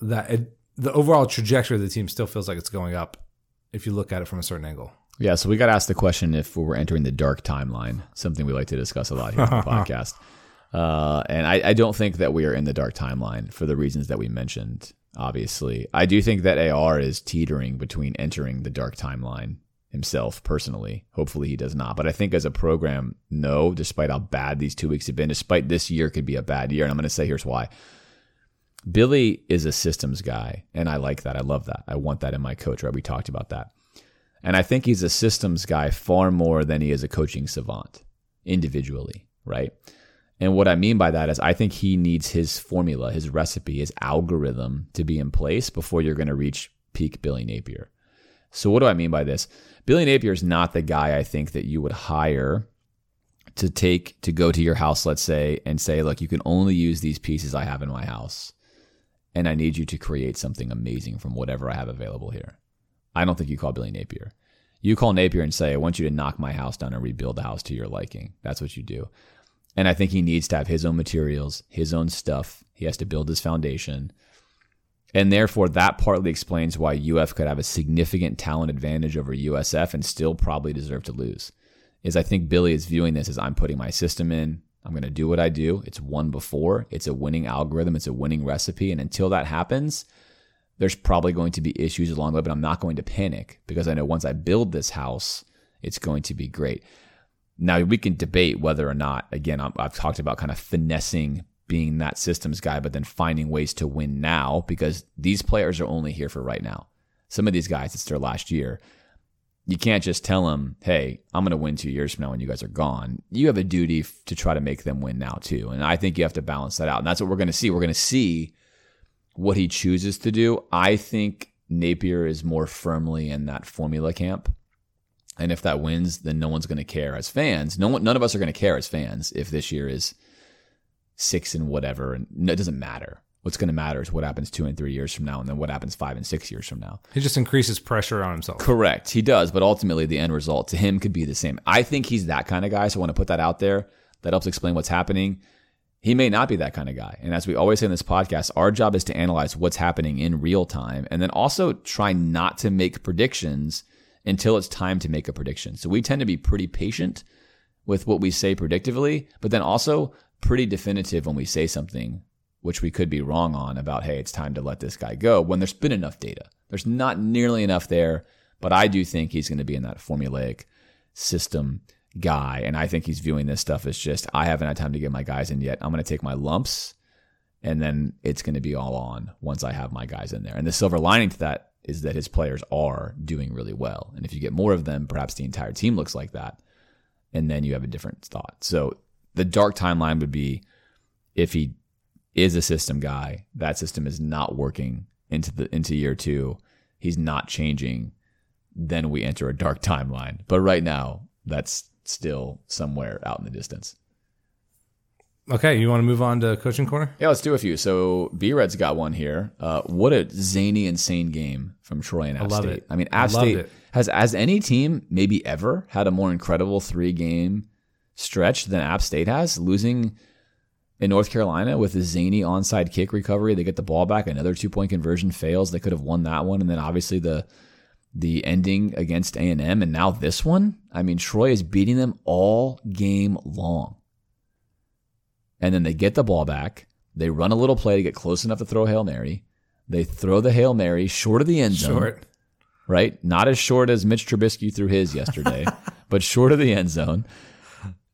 that it, the overall trajectory of the team still feels like it's going up if you look at it from a certain angle. Yeah, so we got asked the question if we were entering the dark timeline, something we like to discuss a lot here on the [laughs] podcast. Uh, and I, I, don't think that we are in the dark timeline for the reasons that we mentioned. Obviously, I do think that AR is teetering between entering the dark timeline himself personally. Hopefully, he does not. But I think as a program, no. Despite how bad these two weeks have been, despite this year could be a bad year, and I'm going to say here's why. Billy is a systems guy, and I like that. I love that. I want that in my coach. Right? We talked about that. And I think he's a systems guy far more than he is a coaching savant individually, right? And what I mean by that is I think he needs his formula, his recipe, his algorithm to be in place before you're going to reach peak Billy Napier. So what do I mean by this? Billy Napier is not the guy I think that you would hire to take to go to your house, let's say, and say, look, you can only use these pieces I have in my house. And I need you to create something amazing from whatever I have available here. I don't think you call Billy Napier. You call Napier and say, I want you to knock my house down and rebuild the house to your liking. That's what you do. And I think he needs to have his own materials, his own stuff. He has to build his foundation. And therefore, that partly explains why UF could have a significant talent advantage over USF and still probably deserve to lose. Is I think Billy is viewing this as I'm putting my system in. I'm going to do what I do. It's won before. It's a winning algorithm. It's a winning recipe. And until that happens, there's probably going to be issues along the way, but I'm not going to panic because I know once I build this house, it's going to be great. Now, we can debate whether or not, again, I've talked about kind of finessing being that systems guy, but then finding ways to win now because these players are only here for right now. Some of these guys, it's their last year. You can't just tell them, hey, I'm going to win two years from now when you guys are gone. You have a duty to try to make them win now, too. And I think you have to balance that out. And that's what we're going to see. We're going to see what he chooses to do. I think Napier is more firmly in that formula camp. And if that wins, then no one's going to care as fans. No one, none of us are going to care as fans if this year is six and whatever. And it doesn't matter. What's going to matter is what happens two and three years from now, and then what happens five and six years from now. He just increases pressure on himself. Correct. He does, but ultimately the end result to him could be the same. I think he's that kind of guy, so I want to put that out there. That helps explain what's happening. He may not be that kind of guy. And as we always say in this podcast, our job is to analyze what's happening in real time and then also try not to make predictions until it's time to make a prediction. So we tend to be pretty patient with what we say predictively, but then also pretty definitive when we say something which we could be wrong on about, hey, it's time to let this guy go when there's been enough data. There's not nearly enough there, but I do think he's going to be in that formulaic system guy. And I think he's viewing this stuff as just, I haven't had time to get my guys in yet. I'm going to take my lumps and then it's going to be all on once I have my guys in there. And the silver lining to that is that his players are doing really well. And if you get more of them, perhaps the entire team looks like that. And then you have a different thought. So the dark timeline would be if he is a system guy, that system is not working into the into year two. He's not changing. Then we enter a dark [laughs] timeline. But right now, that's still somewhere out in the distance. Okay, you want to move on to coaching corner? Yeah, let's do a few. So B Red's got one here. Uh, what a zany, insane game from Troy and App I love State. It. I mean, App I State it. has as any team maybe ever had a more incredible three game stretch than App State has, losing in North Carolina with a zany onside kick recovery. They get the ball back, another two point conversion fails. They could have won that one, and then obviously the the ending against A&M and now this one, I mean Troy is beating them all game long. And then they get the ball back, they run a little play to get close enough to throw a Hail Mary. They throw the Hail Mary short of the end zone. Short. Right? Not as short as Mitch Trubisky threw his yesterday, [laughs] but short of the end zone.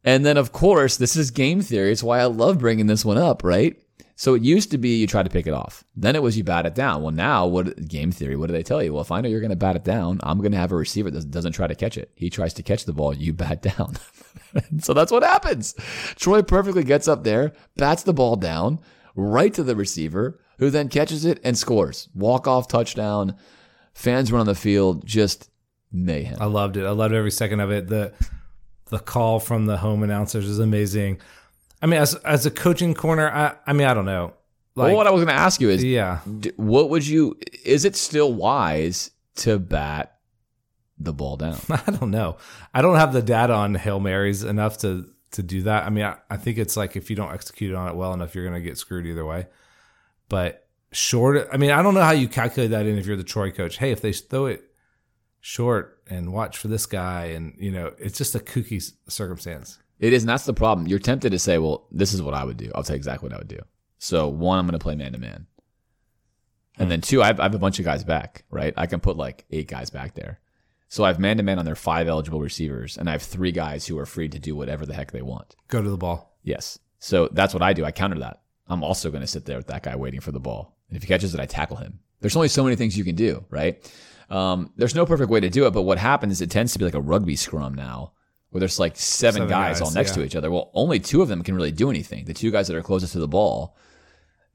And then of course, this is game theory. It's why I love bringing this one up, right? So it used to be you try to pick it off. Then it was you bat it down. Well, now what game theory? What do they tell you? Well, if I know you're going to bat it down, I'm going to have a receiver that doesn't try to catch it. He tries to catch the ball, you [laughs] bat down. [laughs] so that's what happens. Troy perfectly gets up there, bats the ball down right to the receiver, who then catches it and scores. Walk off touchdown. Fans run on the field, just mayhem. I loved it. I loved every second of it. The the call from the home announcers is amazing. I mean, as as a coaching corner, I I mean, I don't know. Like, well, what I was going to ask you is, yeah, what would you? Is it still wise to bat the ball down? [laughs] I don't know. I don't have the data on hail marys enough to to do that. I mean, I, I think it's like if you don't execute on it well enough, you're going to get screwed either way. But short, I mean, I don't know how you calculate that in if you're the Troy coach. Hey, if they throw it short and watch for this guy, and you know, it's just a kooky circumstance. It is, and that's the problem. You're tempted to say, "Well, this is what I would do." I'll tell you exactly what I would do. So, one, I'm going to play man to man, and hmm. then two, I have, I have a bunch of guys back. Right, I can put like eight guys back there. So I have man to man on their five eligible receivers, and I have three guys who are free to do whatever the heck they want. Go to the ball. Yes. So that's what I do. I counter that. I'm also going to sit there with that guy waiting for the ball. And if he catches it, I tackle him. There's only so many things you can do, right? Um, there's no perfect way to do it, but what happens is it tends to be like a rugby scrum now, where there's like seven, Seven guys, guys, all next yeah. to each other. Well, only two of them can really do anything. The two guys that are closest to the ball.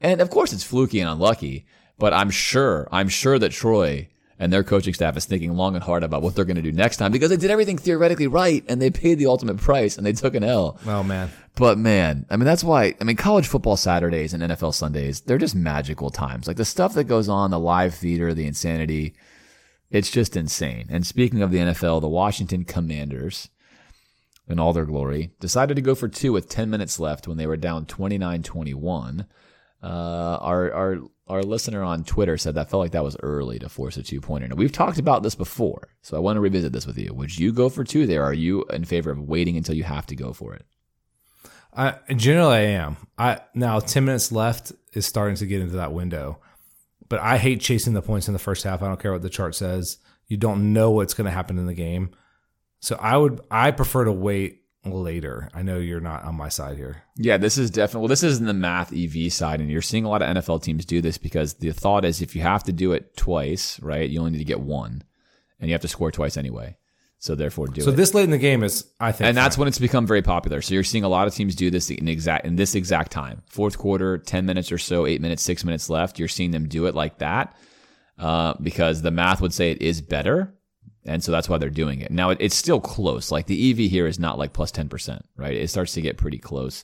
And of course it's fluky and unlucky, but I'm sure, I'm sure that Troy and their coaching staff is thinking long and hard about what they're going to do next time because they did everything theoretically right and they paid the ultimate price and they took an L. Oh man, But man, I mean, that's why, I mean, college football Saturdays and NFL Sundays, they're just magical times. Like the stuff that goes on, the live theater, the insanity, it's just insane. And speaking of the NFL, the Washington Commanders, in all their glory, decided to go for two with 10 minutes left when they were down 29 21. Uh, our, our, our listener on Twitter said that felt like that was early to force a two pointer. Now, we've talked about this before, so I want to revisit this with you. Would you go for two there? Are you in favor of waiting until you have to go for it? I generally I am. I now ten minutes left is starting to get into that window, but I hate chasing the points in the first half. I don't care what the chart says. You don't know what's going to happen in the game, so I would I prefer to wait later. I know you're not on my side here. Yeah, this is definitely well. This is in the math EV side, and you're seeing a lot of NFL teams do this because the thought is if you have to do it twice, right, you only need to get one, and you have to score twice anyway. So therefore, do it. So it. this late in the game is I think, and that's fine. when it's become very popular. So you're seeing a lot of teams do this in exact in this exact time, fourth quarter, ten minutes or so, eight minutes, six minutes left. You're seeing them do it like that uh, because the math would say it is better, and so that's why they're doing it. Now it, it's still close. Like the EV here is not like plus ten percent, right? It starts to get pretty close.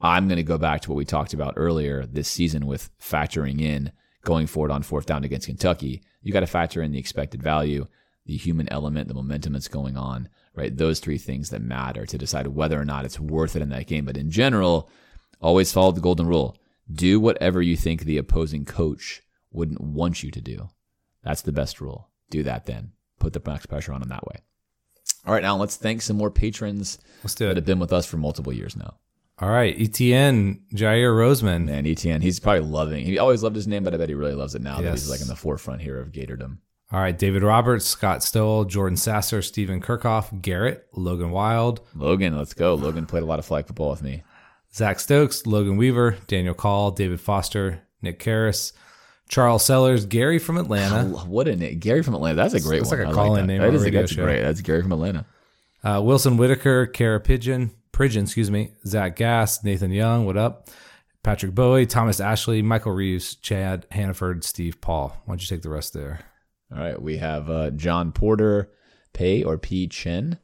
I'm going to go back to what we talked about earlier this season with factoring in going forward on fourth down against Kentucky. You got to factor in the expected value, the human element, the momentum that's going on, right? Those three things that matter to decide whether or not it's worth it in that game. But in general, always follow the golden rule. Do whatever you think the opposing coach wouldn't want you to do. That's the best rule. Do that then. Put the max pressure on them that way. All right, now let's thank some more patrons Let's do that have been with us for multiple years now. All right, ETN Jair Roseman. Man, ETN, he's probably loving. He always loved his name, but I bet he really loves it now that he's like in the forefront here of Gatordom. All right, David Roberts, Scott Stoll, Jordan Sasser, Stephen Kirkhoff, Garrett, Logan Wild, Logan, let's go. Logan played a lot of flag football with me. Zach Stokes, Logan Weaver, Daniel Call, David Foster, Nick Karras, Charles Sellers, Gary from Atlanta, What a name. Gary from Atlanta. That's a great That's one. like a I call-in that. name That is that's show. great. That's Gary from Atlanta. uh, Wilson Whitaker, Kara Pigeon, Pridgeon, excuse me, Zach Gass, Nathan Young, what up? Patrick Bowie, Thomas Ashley, Michael Reeves, Chad Hannaford, Steve Paul. Why don't you take the rest there? All right. We have uh, John Porter, Pei or P. Chen,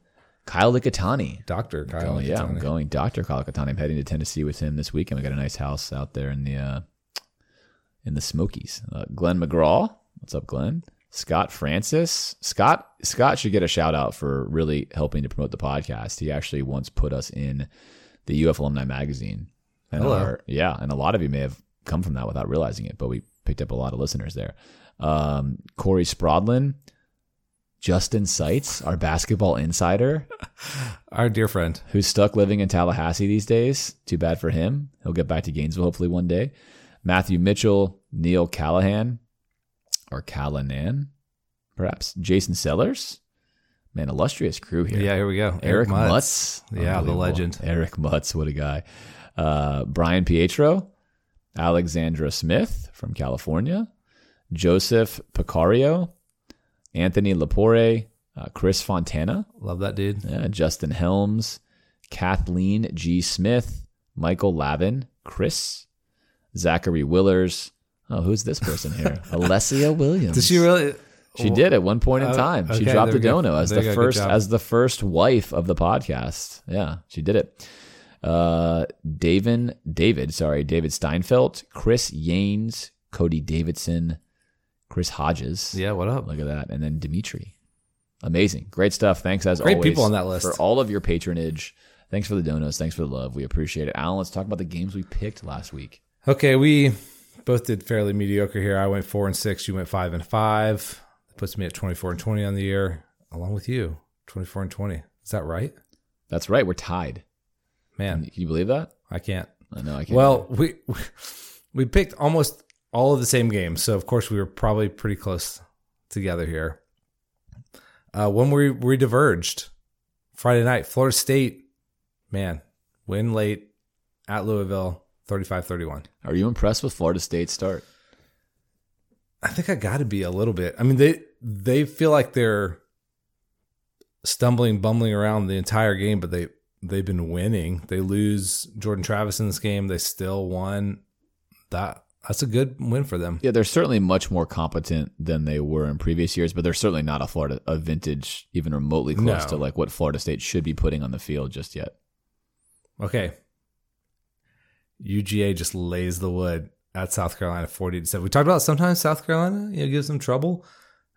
Kyle Likatani. Doctor Kyle. Oh, yeah, I'm going Dr. Kyle Likatani. I'm heading to Tennessee with him this weekend. We got a nice house out there in the uh, in the Smokies. Uh, Glenn McGraw. What's up, Glenn? Scott Francis. Scott Scott should get a shout out for really helping to promote the podcast. He actually once put us in the UF Alumni magazine. And Hello. our- yeah, and a lot of you may have come from that without realizing it, but we picked up a lot of listeners there. Um, Corey Sprodlin, Justin Seitz, our basketball insider, [laughs] Our dear friend. who's stuck living in Tallahassee these days. Too bad for him. He'll get back to Gainesville hopefully one day. Matthew Mitchell, Neil Callahan, or Callanan, perhaps. Jason Sellers. Man, illustrious crew here. Yeah, here we go. Eric Mutz. Yeah, the legend. Eric Mutz, what a guy. Uh, Brian Pietro, Alexandra Smith from California, Joseph Picario, Anthony Lapore, uh, Chris Fontana, Love that dude. yeah, Justin Helms, Kathleen G. Smith, Michael Lavin, Chris, Zachary Willers. Oh, who's this person here? [laughs] Alessia Williams. Did she really? She did at one point in Uh, time. She dropped a dono as the. First as the first wife of the podcast. Yeah, she did it. Uh, David, David, sorry, David Steinfeld, Chris Yanes, Cody Davidson, Chris Hodges. Yeah, what up? Look at that. And then Dimitri. Amazing. Great stuff. Thanks as Great always. people on that list. For all of your patronage. Thanks for the donos. Thanks for the love. We appreciate it. Alan, let's talk about the games we picked last week. Okay, we both did fairly mediocre here. I went four and six. You went five and five. That puts me at twenty four and twenty on the year, along with you. Twenty four and twenty. Is that right? That's right. We're tied. Man, Can you believe that? I can't. I know I can't. Well, we [laughs] we picked almost all of the same games, so of course we were probably pretty close together here. Uh, when we we diverged, Friday night, Florida State, man, win late at Louisville, 35-31. Are you impressed with Florida State's start? I think I got to be a little bit. I mean, they they feel like they're stumbling, bumbling around the entire game, but they they've been winning. They lose Jordan Travis in this game, they still won. That that's a good win for them. Yeah, they're certainly much more competent than they were in previous years, but they're certainly not a Florida a vintage, even remotely close No. to like what Florida State should be putting on the field just yet. Okay. UGA just lays the wood at South Carolina 40 to 7. We talked about sometimes South Carolina, you know, gives them trouble.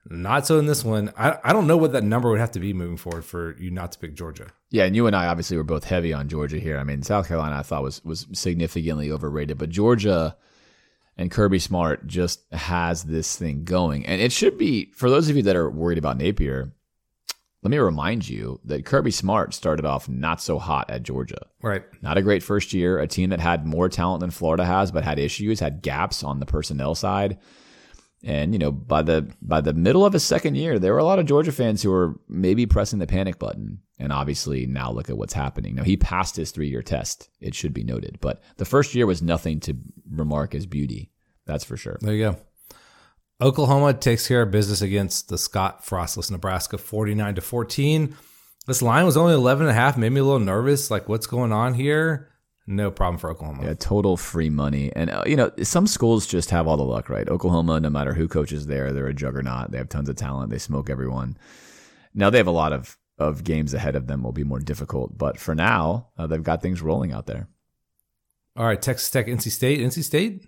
Not so in this one. I, I don't know what that number would have to be moving forward for you not to pick Georgia. Yeah, and you and I obviously were both heavy on Georgia here. I mean, South Carolina I thought was was significantly overrated, but Georgia and Kirby Smart just has this thing going. And it should be for those of you that are worried about Napier, let me remind you that Kirby Smart started off not so hot at Georgia. Right. Not a great first year, a team that had more talent than Florida has, but had issues, had gaps on the personnel side. And you know, by the by the middle of his second year, there were a lot of Georgia fans who were maybe pressing the panic button. And obviously, now look at what's happening. Now he passed his three-year test. It should be noted, but the first year was nothing to remark as beauty. That's for sure. There you go. Oklahoma takes care of business against the Scott Frostless Nebraska 49 to 14. This line was only 11 and a half, made me a little nervous. Like, what's going on here? No problem for Oklahoma. Yeah, total free money. And, uh, you know, some schools just have all the luck, right? Oklahoma, no matter who coaches there, they're a juggernaut. They have tons of talent. They smoke everyone. Now, they have a lot of, of games ahead of them will be more difficult. But for now, uh, they've got things rolling out there. All right, Texas Tech, NC State. NC State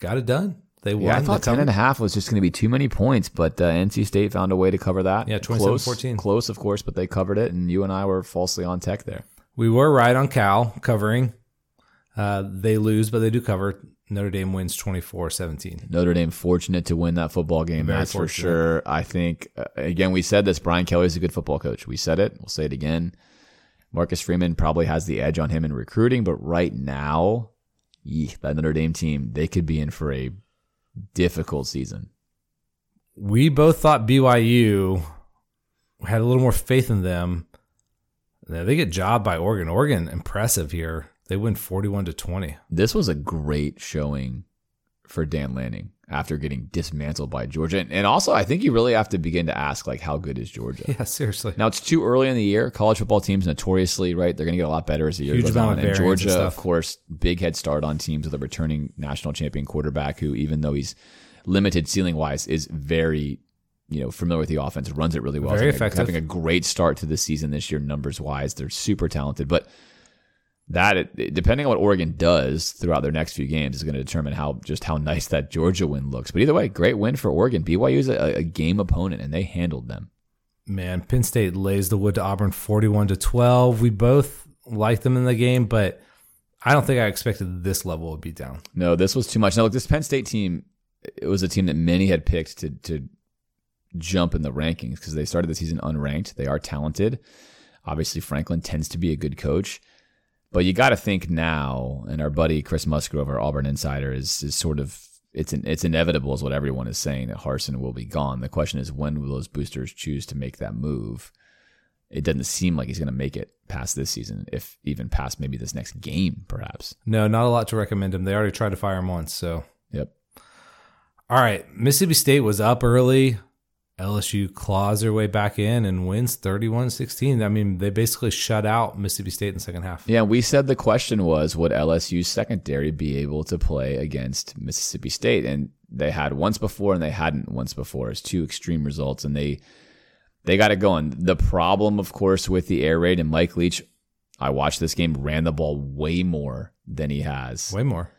got it done. They won. Yeah, I thought 10 and a half was just going to be too many points, but uh, NC State found a way to cover that. Yeah, close, 27-14. Close, of course, but they covered it. And you and I were falsely on tech there. We were right on Cal covering. Uh, they lose, but they do cover. Notre Dame wins 24 17. Notre Dame fortunate to win that football game. Very that's for sure. I think uh, again we said this. Brian Kelly is a good football coach. We said it. We'll say it again. Marcus Freeman probably has the edge on him in recruiting, but right now, yee, that Notre Dame team they could be in for a difficult season. We both thought BYU had a little more faith in them. Yeah, They get jobbed by Oregon. Oregon, impressive here. They win 41 to 20. This was a great showing for Dan Lanning after getting dismantled by Georgia, and, and also I think you really have to begin to ask like how good is Georgia. [laughs] Yeah, seriously. Now it's too early in the year. College football teams notoriously, right? They're going to get a lot better as the year Huge goes on. And variance and Georgia, of course, big head start on teams with a returning national champion quarterback who, even though he's limited ceiling wise, is very, you know, familiar with the offense, runs it really well. Very Having a- effective. Having a great start to the season this year, numbers wise, they're super talented, but. That depending on what Oregon does throughout their next few games is going to determine how just how nice that Georgia win looks. But either way, great win for Oregon. BYU is a, a game opponent and they handled them. Man, Penn State lays the wood to Auburn 41 to 12. We both liked them in the game, but I don't think I expected this level of beatdown. No, this was too much. Now, look, this Penn State team, it was a team that many had picked to to jump in the rankings because they started the season unranked. They are talented. Obviously, Franklin tends to be a good coach, but you got to think now. And our buddy Chris Musgrove, our Auburn insider, is is sort of it's an, it's inevitable, is what everyone is saying that Harsin will be gone. The question is, when will those boosters choose to make that move? it doesn't seem like he's going to make it past this season, if even past maybe this next game, perhaps. No, not a lot to recommend him. They already tried to fire him once. So, Yep. all right. Mississippi State was up early. LSU claws their way back in and wins 31 16. I mean, they basically shut out Mississippi State in the second half. Yeah, we said the question was would LSU's secondary be able to play against Mississippi State? And they had once before and they hadn't once before. It's two extreme results and they they got it going. The problem, of course, with the air raid and Mike Leach, I watched this game, ran the ball way more than he has. Way more.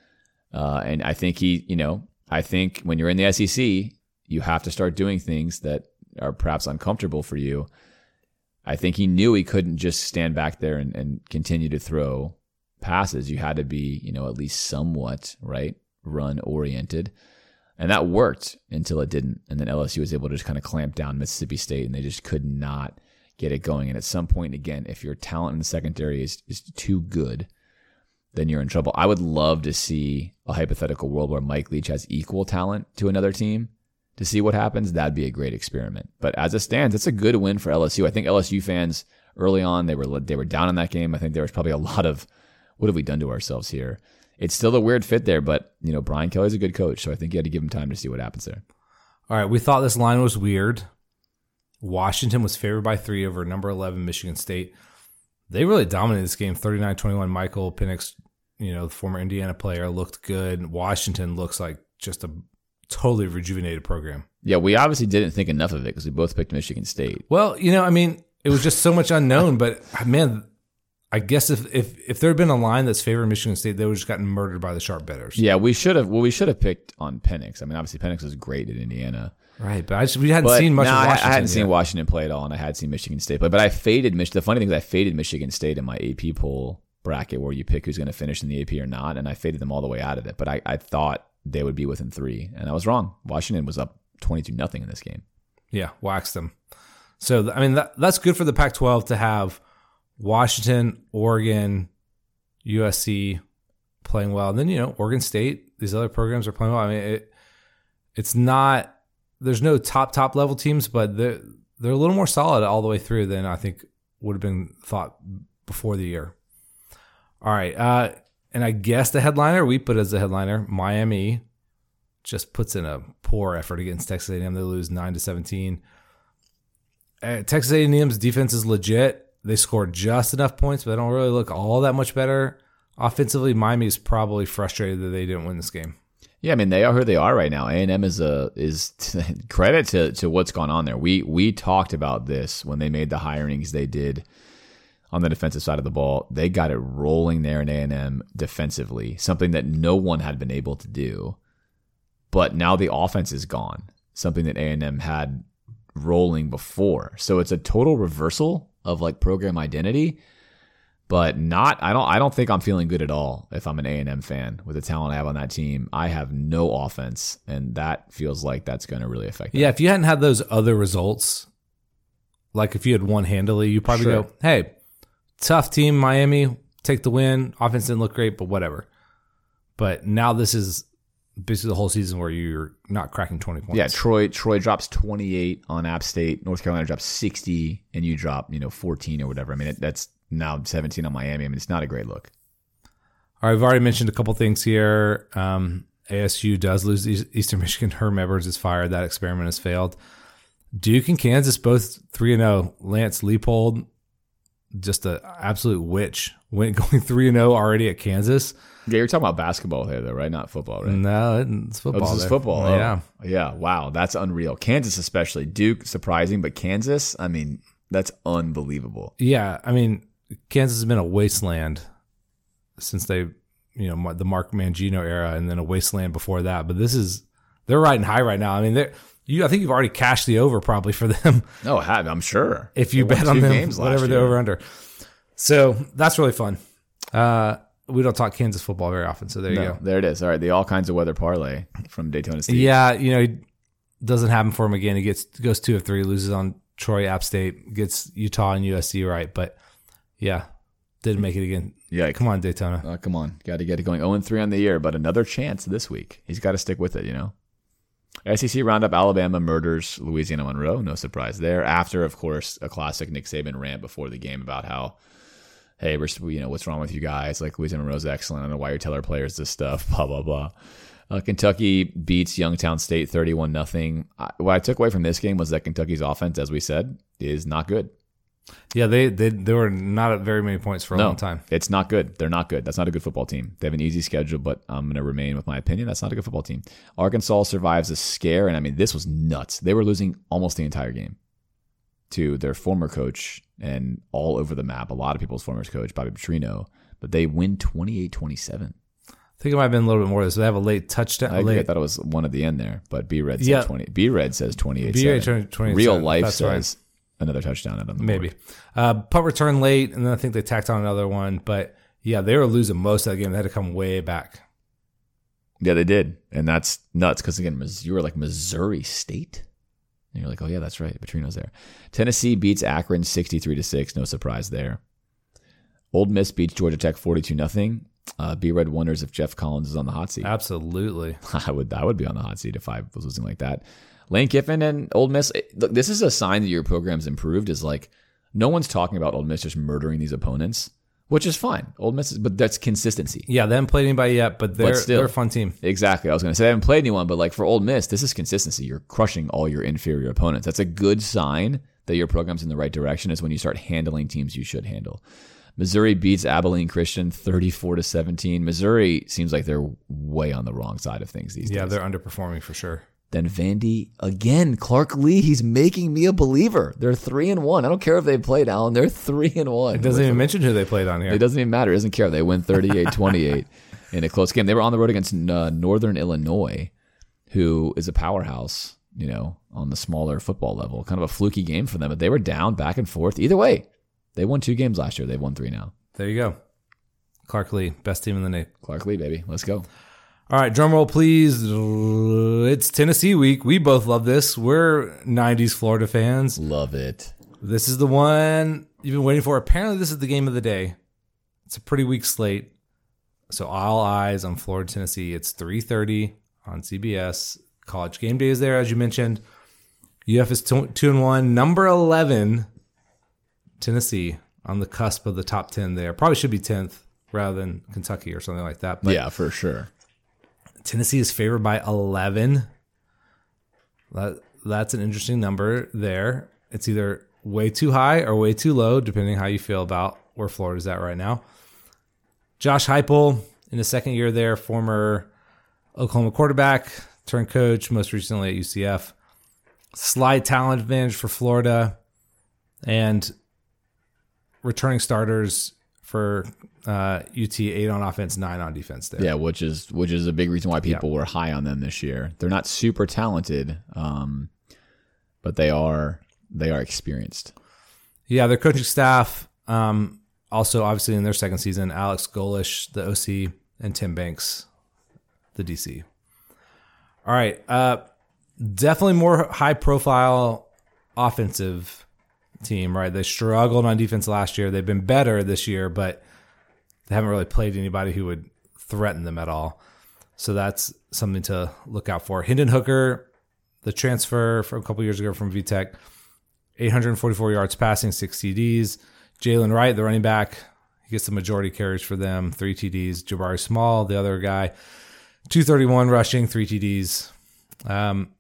Uh, and I think he, you know, I think when you're in the SEC, you have to start doing things that are perhaps uncomfortable for you. I think he knew he couldn't just stand back there and, and continue to throw passes. You had to be, you know, at least somewhat, right, run oriented. And that worked until it didn't. And then LSU was able to just kind of clamp down Mississippi State and they just could not get it going. And at some point, again, if your talent in the secondary is, is too good, then you're in trouble. I would love to see a hypothetical world where Mike Leach has equal talent to another team to see what happens. That'd be a great experiment. But as it stands, it's a good win for LSU. I think LSU fans early on they were they were down in that game. I think there was probably a lot of what have we done to ourselves here? It's still a weird fit there, but you know Brian Kelly's a good coach, so I think you had to give him time to see what happens there. All right. We thought this line was weird. Washington was favored by three over number 11 Michigan State. They really dominated this game 39 21. Michael Penix, you know, the former Indiana player, looked good. Washington looks like just a totally rejuvenated program. Yeah, we obviously didn't think enough of it because we both picked Michigan State. Well, you know, I mean, it was just so much unknown, but man, I guess if if if there had been a line that's favoring Michigan State, they would have just gotten murdered by the sharp betters. Yeah, we should have. Well, we should have picked on Penix. I mean, obviously Penix was great at Indiana. Right, but I just, we hadn't But seen much no, of I- Washington. I hadn't seen. Washington play at all, and I had seen Michigan State play. But I faded Mich. The funny thing is, I faded Michigan State in my AP poll bracket, where you pick who's going to finish in the AP or not, and I faded them all the way out of it. But I, I thought they would be within three, and I was wrong. Washington was up twenty-two nothing in this game. Yeah, waxed them. So I mean that that's good for the Pac-12 to have Washington, Oregon, USC playing well. And then you know Oregon State, these other programs are playing well. I mean it, it's not there's no top top level teams, but they're they're a little more solid all the way through than I think would have been thought before the year. All right, uh, and I guess the headliner we put as the headliner Miami just puts in a poor effort against Texas A&M. They lose nine to seventeen. Uh, Texas A&M's defense is legit. They scored just enough points, but they don't really look all that much better offensively. Miami is probably frustrated that they didn't win this game. Yeah, I mean they are who they are right now. A and M is a is [laughs] credit to to what's gone on there. We we talked about this when they made the hirings they did on the defensive side of the ball. They got it rolling there in A and M defensively, something that no one had been able to do. But now the offense is gone, something that A and M had rolling before. So it's a total reversal of like program identity but not I don't I don't think I'm feeling good at all if I'm an A&M fan with the talent I have on that team. I have no offense and that feels like that's going to really affect them. Yeah, if you hadn't had those other results, like if you had won handily, you probably Sure. go, "Hey, tough team, Miami, take the win. Offense didn't look great, but whatever." But now this is basically the whole season where you're not cracking twenty points. Yeah, Troy Troy drops 28 on App State, North Carolina drops 60 and you drop, you know, 14 or whatever. I mean, it, that's now 17 on Miami. I mean, it's not a great look. All right, I've already mentioned a couple things here. Um, ASU does lose Eastern [laughs] Michigan. Herm Edwards is fired. That experiment has failed. Duke and Kansas both three and zero. Lance Leopold, just an absolute witch, went [laughs] going three and zero already at Kansas. Yeah, you're talking about basketball here though, right? Not football, right? No, it's Oh, football. this is football. Oh, Yeah, Yeah. Wow. That's unreal. Kansas, especially. Duke, surprising, but Kansas, I mean, that's unbelievable. yeah. I mean, Kansas has been a wasteland since they, you know, the Mark Mangino era, and then a wasteland before that. But this is they're riding high right now. I mean, they're you. I think you've already cashed the over probably for them. No, have I'm sure. if you They bet on them, whatever they're over under. So that's really fun. Uh, we don't talk Kansas football very often, so there you go. there it is. All right, the all kinds of weather parlay from Daytona State. Yeah, you know, it doesn't happen for him again. He gets goes two of three, loses on Troy, App State, gets Utah and USC right, but yeah, didn't make it again. Yeah, Come on, Daytona. Oh, come on, got to get it going. 0 3 on the year, but another chance this week. He's got to stick with it, you know. SEC roundup: Alabama murders Louisiana Monroe. No surprise there. After, of course, a classic Nick Saban rant before the game about how, hey, we're you know what's wrong with you guys? Like Louisiana Monroe's excellent. I don't know why you tell our players this stuff. [laughs] Blah blah blah. Uh, Kentucky beats Youngstown State 31 nothing. What I took away from this game was that Kentucky's offense, as we said, is not good. Yeah, they they, they were not at very many points for a no, long time. It's not good. They're not good. That's not a good football team. They have an easy schedule, but I'm going to remain with my opinion. That's not a good football team. Arkansas survives a scare, and I mean, this was nuts. They were losing almost the entire game to their former coach and all over the map. A lot of people's former coach, Bobby Petrino, but they win 28 27. I think it might have been a little bit more. So they have a late touchdown. I, late, I thought it was one at the end there, but B Red said Yeah. 20. B Red says 28 B-Red 7. 28-7. Real life That's right. Another touchdown at them. maybe. Uh, punt return late, and then I think they tacked on another one. But yeah, they were losing most of that game. They had to come way back. Yeah, they did, and that's nuts because again, you were like Missouri State, and you're like, oh yeah, that's right, Petrino's there. Tennessee beats Akron sixty three to six, no surprise there. Ole Miss beats Georgia Tech forty two nothing. Uh, B Red wonders if Geoff Collins is on the hot seat. Absolutely. [laughs] I would, I would be on the hot seat if I was losing like that. Lane Kiffin and Ole Miss. it- Look, this is a sign that your program's improved. Is like no one's talking about Ole Miss just murdering these opponents, which is fine. Ole Miss, is, but that's consistency. Yeah, they haven't played anybody yet, but they're still. they're a fun team. Exactly. I was going to say I haven't played anyone, but like for Ole Miss, this is consistency. You're crushing all your inferior opponents. That's a good sign that your program's in the right direction. Is when you start handling teams you should handle. Missouri beats Abilene Christian 34 to 17. Missouri seems like they're way on the wrong side of things these Yeah, days. Yeah, they're underperforming for sure. Then Vandy again, Clark Lea, he's making me a believer. They're three and one. I don't care if they played Elon. They're three and one. It doesn't even mention who they played on here. It doesn't even matter. It doesn't care. They win 38-28 [laughs] in a close game. They were on the road against uh, Northern Illinois, who is a powerhouse, you know, on the smaller football level. Kind of a fluky game for them, but they were down back and forth. Either way, they won two games last year. They've won three now. There you go. Clark Lea, best team in the nation. Clark Lea, baby. Let's go. All right, drum roll, please. It's Tennessee week. We both love this. We're 90s Florida fans. Love it. This is the one you've been waiting for. Apparently, this is the game of the day. It's a pretty weak slate. So all eyes on Florida, Tennessee. It's 3:30 on CBS. College game day is there, as you mentioned. UF is two, two and one. Number 11, Tennessee on the cusp of the top 10 there. Probably should be 10th rather than Kentucky or something like that. But yeah, for sure. Tennessee is favored by 11. That that's an interesting number there. It's either way too high or way too low, depending how you feel about where Florida's at right now. Josh Heupel in his second year there, former Oklahoma quarterback, turned coach, most recently at UCF. Slight talent advantage for Florida, and returning starters for uh, UT eight on offense, nine on defense. There, Yeah, which is which is a big reason why people were high on them this year. They're not super talented, um, but they are they are experienced. Yeah, their coaching staff, um, also obviously in their second season, Alex Golesh, the OC, and Tim Banks, the DC. All right, uh, definitely more high profile offensive team, right? They struggled on defense last year. They've been better this year, but they haven't really played anybody who would threaten them at all. So that's something to look out for. Hendon Hooker, the transfer from a couple years ago from VTech, 844 yards passing, six TDs. Jaylen Wright, the running back, he gets the majority carries for them, three TDs. Jabari Small, the other guy, 231 rushing, three TDs. Um,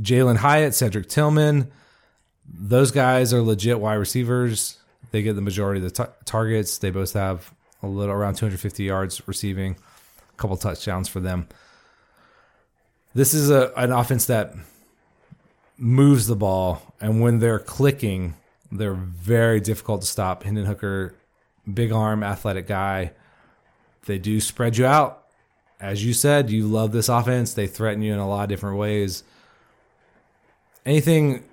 Jalin Hyatt, Cedric Tillman, those guys are legit wide receivers. They get the majority of the ta- targets. They both have a little around 250 yards receiving, a couple touchdowns for them. This is a an offense that moves the ball, and when they're clicking, they're very difficult to stop. Hendon Hooker, big arm, athletic guy. They do spread you out. As you said, you love this offense. They threaten you in a lot of different ways. Anything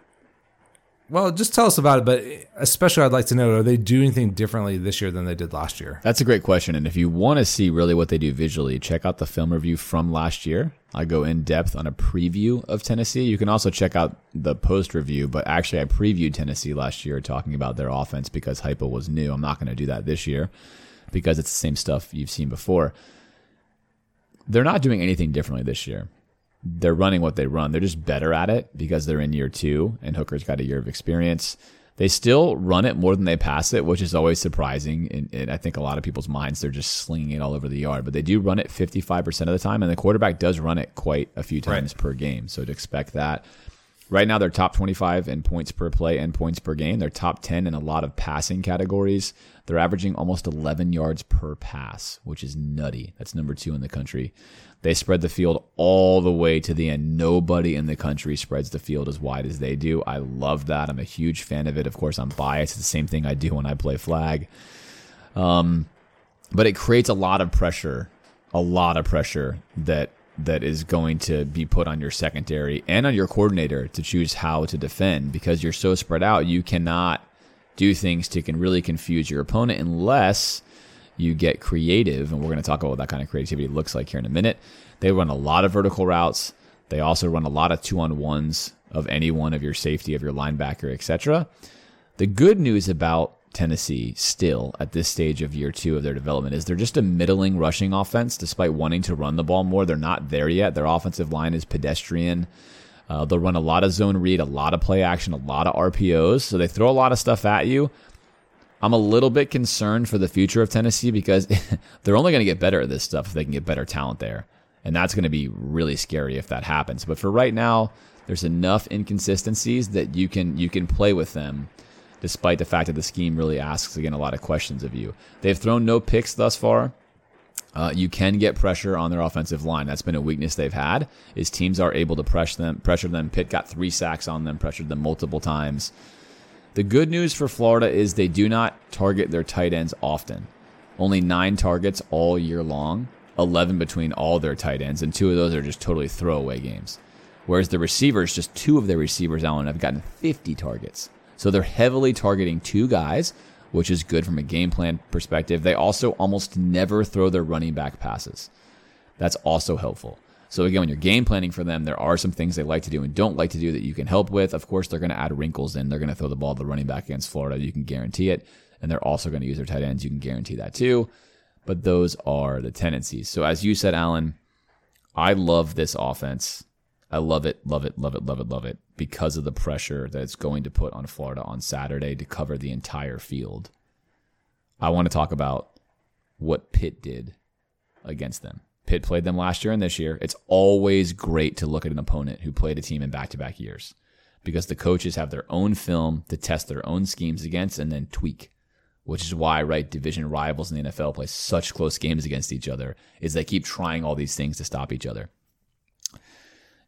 well, just tell us about it, but especially I'd like to know are they doing anything differently this year than they did last year? That's a great question. And if you want to see really what they do visually, check out the film review from last year. I go in depth on a preview of Tennessee. You can also check out the post review, but actually, I previewed Tennessee last year talking about their offense because Heupel was new. I'm not going to do that this year because it's the same stuff you've seen before. They're not doing anything differently this year. They're running what they run. They're just better at it because they're in year two, and Hooker's got a year of experience. They still run it more than they pass it, which is always surprising. And, and I think a lot of people's minds, they're just slinging it all over the yard. But they do run it 55% of the time, and the quarterback does run it quite a few times right. per game. So to expect that. Right now, they're top 25 in points per play and points per game. They're top 10 in a lot of passing categories. They're averaging almost 11 yards per pass, which is nutty. That's number two in the country. They spread the field all the way to the end. Nobody in the country spreads the field as wide as they do. I love that. I'm a huge fan of it. Of course, I'm biased. It's the same thing I do when I play flag. Um, but it creates a lot of pressure, a lot of pressure that that is going to be put on your secondary and on your coordinator to choose how to defend because you're so spread out. You cannot do things to can really confuse your opponent unless you get creative. And we're going to talk about what that kind of creativity looks like here in a minute. They run a lot of vertical routes. They also run a lot of two on ones of any one of your safety, of your linebacker, etc. The good news about Tennessee still at this stage of year two of their development is they're just a middling rushing offense despite wanting to run the ball more. They're not there yet. Their offensive line is pedestrian. Uh, they'll run a lot of zone read, a lot of play action, a lot of RPOs. So they throw a lot of stuff at you. I'm a little bit concerned for the future of Tennessee because [laughs] they're only going to get better at this stuff if they can get better talent there. And that's going to be really scary if that happens. But for right now, there's enough inconsistencies that you can you can play with them despite the fact that the scheme really asks again a lot of questions of you. They've thrown no picks thus far. Uh, you can get pressure on their offensive line. That's been a weakness they've had. Is teams are able to pressure them. Pressure them. Pitt got three sacks on them. Pressured them multiple times. The good news for Florida is they do not target their tight ends often. Only nine targets all year long. Eleven between all their tight ends, and two of those are just totally throwaway games. Whereas the receivers, just two of their receivers, Alan, have gotten 50 targets. So they're heavily targeting two guys, which is good from a game plan perspective. They also almost never throw their running back passes. That's also helpful. So again, when you're game planning for them, there are some things they like to do and don't like to do that you can help with. Of course, they're going to add wrinkles in. They're going to throw the ball to the running back against Florida. You can guarantee it. And they're also going to use their tight ends. You can guarantee that too. But those are the tendencies. So as you said, Alan, I love this offense. I love it, love it, love it, love it, love it because of the pressure that it's going to put on Florida on Saturday to cover the entire field. I want to talk about what Pitt did against them. Pitt played them last year and this year. It's always great to look at an opponent who played a team in back to back years because the coaches have their own film to test their own schemes against and then tweak. Which is why, right, division rivals in the NFL play such close games against each other, is they keep trying all these things to stop each other.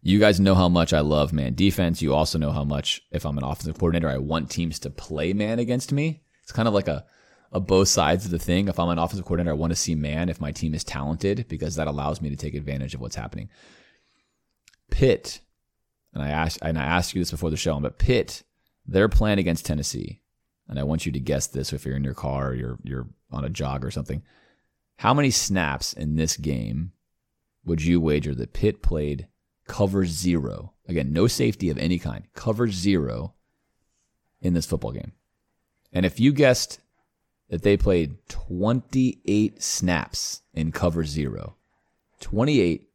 You guys know how much I love man defense. You also know how much, if I'm an offensive coordinator, I want teams to play man against me. It's kind of like a, a both sides of the thing. If I'm an offensive coordinator, I want to see man if my team is talented because that allows me to take advantage of what's happening. Pitt, and I asked and I asked you this before the show, but Pitt, they're playing against Tennessee, and I want you to guess this if you're in your car or you're you're on a jog or something. How many snaps in this game would you wager that Pitt played cover zero. Again, no safety of any kind. Cover zero in this football game. And if you guessed that they played 28 snaps in cover zero, 28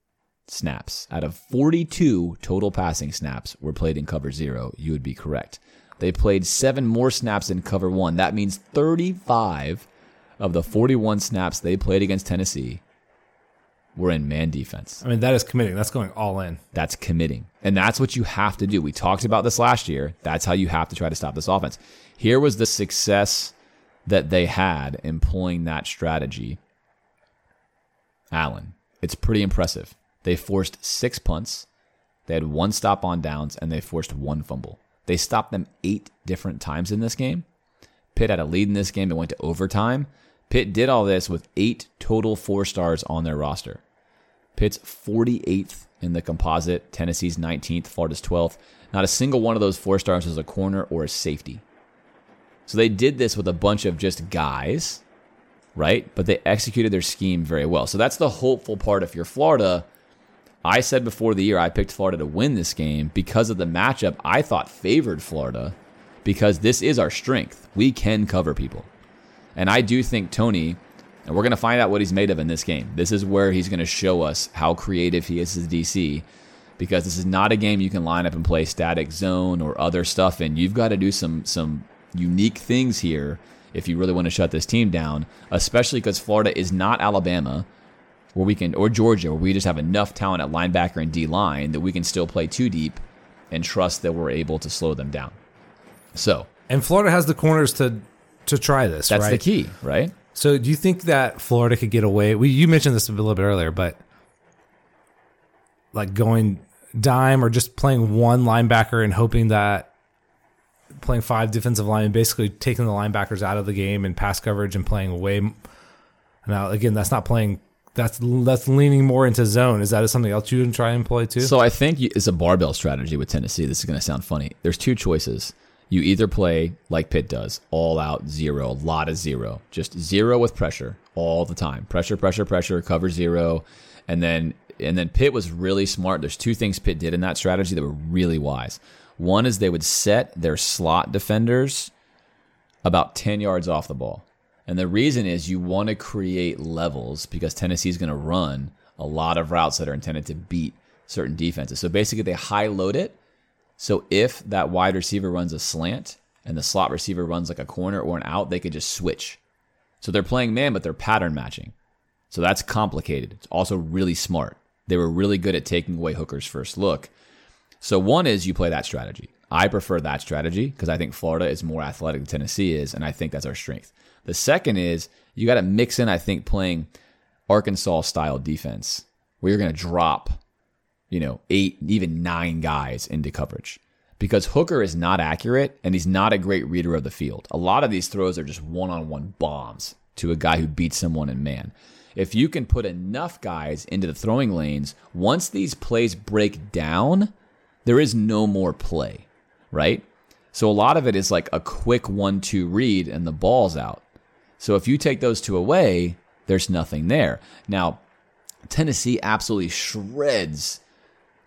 snaps out of 42 total passing snaps were played in cover zero, you would be correct. They played seven more snaps in cover one. That means 35 of the 41 snaps they played against Tennessee we're in man defense. I mean, that is committing. That's going all in. That's committing. And that's what you have to do. We talked about this last year. That's how you have to try to stop this offense. Here was the success that they had employing that strategy. Alan, it's pretty impressive. They forced six punts, they had one stop on downs, and they forced one fumble. They stopped them eight different times in this game. Pitt had a lead in this game. It went to overtime. Pitt did all this with eight total four stars on their roster. Pitt's 48th in the composite, Tennessee's 19th, Florida's 12th. Not a single one of those four stars was a corner or a safety. So they did this with a bunch of just guys, right? But they executed their scheme very well. So that's the hopeful part if you're Florida. I said before the year I picked Florida to win this game because of the matchup I thought favored Florida because this is our strength. We can cover people. And I do think Toney, and we're going to find out what he's made of in this game. This is where he's going to show us how creative he is as DC. because this is not a game you can line up and play static zone or other stuff in. You've got to do some some unique things here if you really want to shut this team down, especially because Florida is not Alabama where we can or Georgia where we just have enough talent at linebacker and D line that we can still play too deep and trust that we're able to slow them down. So, And Florida has the corners to to try this. that's right? the key, right? So do you think that Florida could get away? We you mentioned this a little bit earlier, but like going dime or just playing one linebacker and hoping that playing five defensive linemen, basically taking the linebackers out of the game and pass coverage and playing away. Now again, that's not playing. That's that's leaning more into zone. Is that something else you would try and employ too? So I think it's a barbell strategy with Tennessee. This is going to sound funny. There's two choices. You either play like Pitt does, all out zero, a lot of zero, just zero with pressure all the time. Pressure, pressure, pressure, cover zero, and then and then Pitt was really smart. There's two things Pitt did in that strategy that were really wise. One is they would set their slot defenders about 10 yards off the ball. And the reason is you want to create levels because Tennessee's going to run a lot of routes that are intended to beat certain defenses. So basically, they high load it. So if that wide receiver runs a slant and the slot receiver runs like a corner or an out, they could just switch. So they're playing man, but they're pattern matching. So that's complicated. It's also really smart. They were really good at taking away Hooker's first look. So one is you play that strategy. I prefer that strategy because I think Florida is more athletic than Tennessee is, and I think that's our strength. The second is you got to mix in, I think, playing Arkansas style defense where you're going to drop, you know, eight, even nine guys into coverage because Hooker is not accurate and he's not a great reader of the field. A lot of these throws are just one on one bombs to a guy who beats someone in man. If you can put enough guys into the throwing lanes, once these plays break down, there is no more play, right? So a lot of it is like a quick one two read and the ball's out. So if you take those two away, there's nothing there. Now, Tennessee absolutely shreds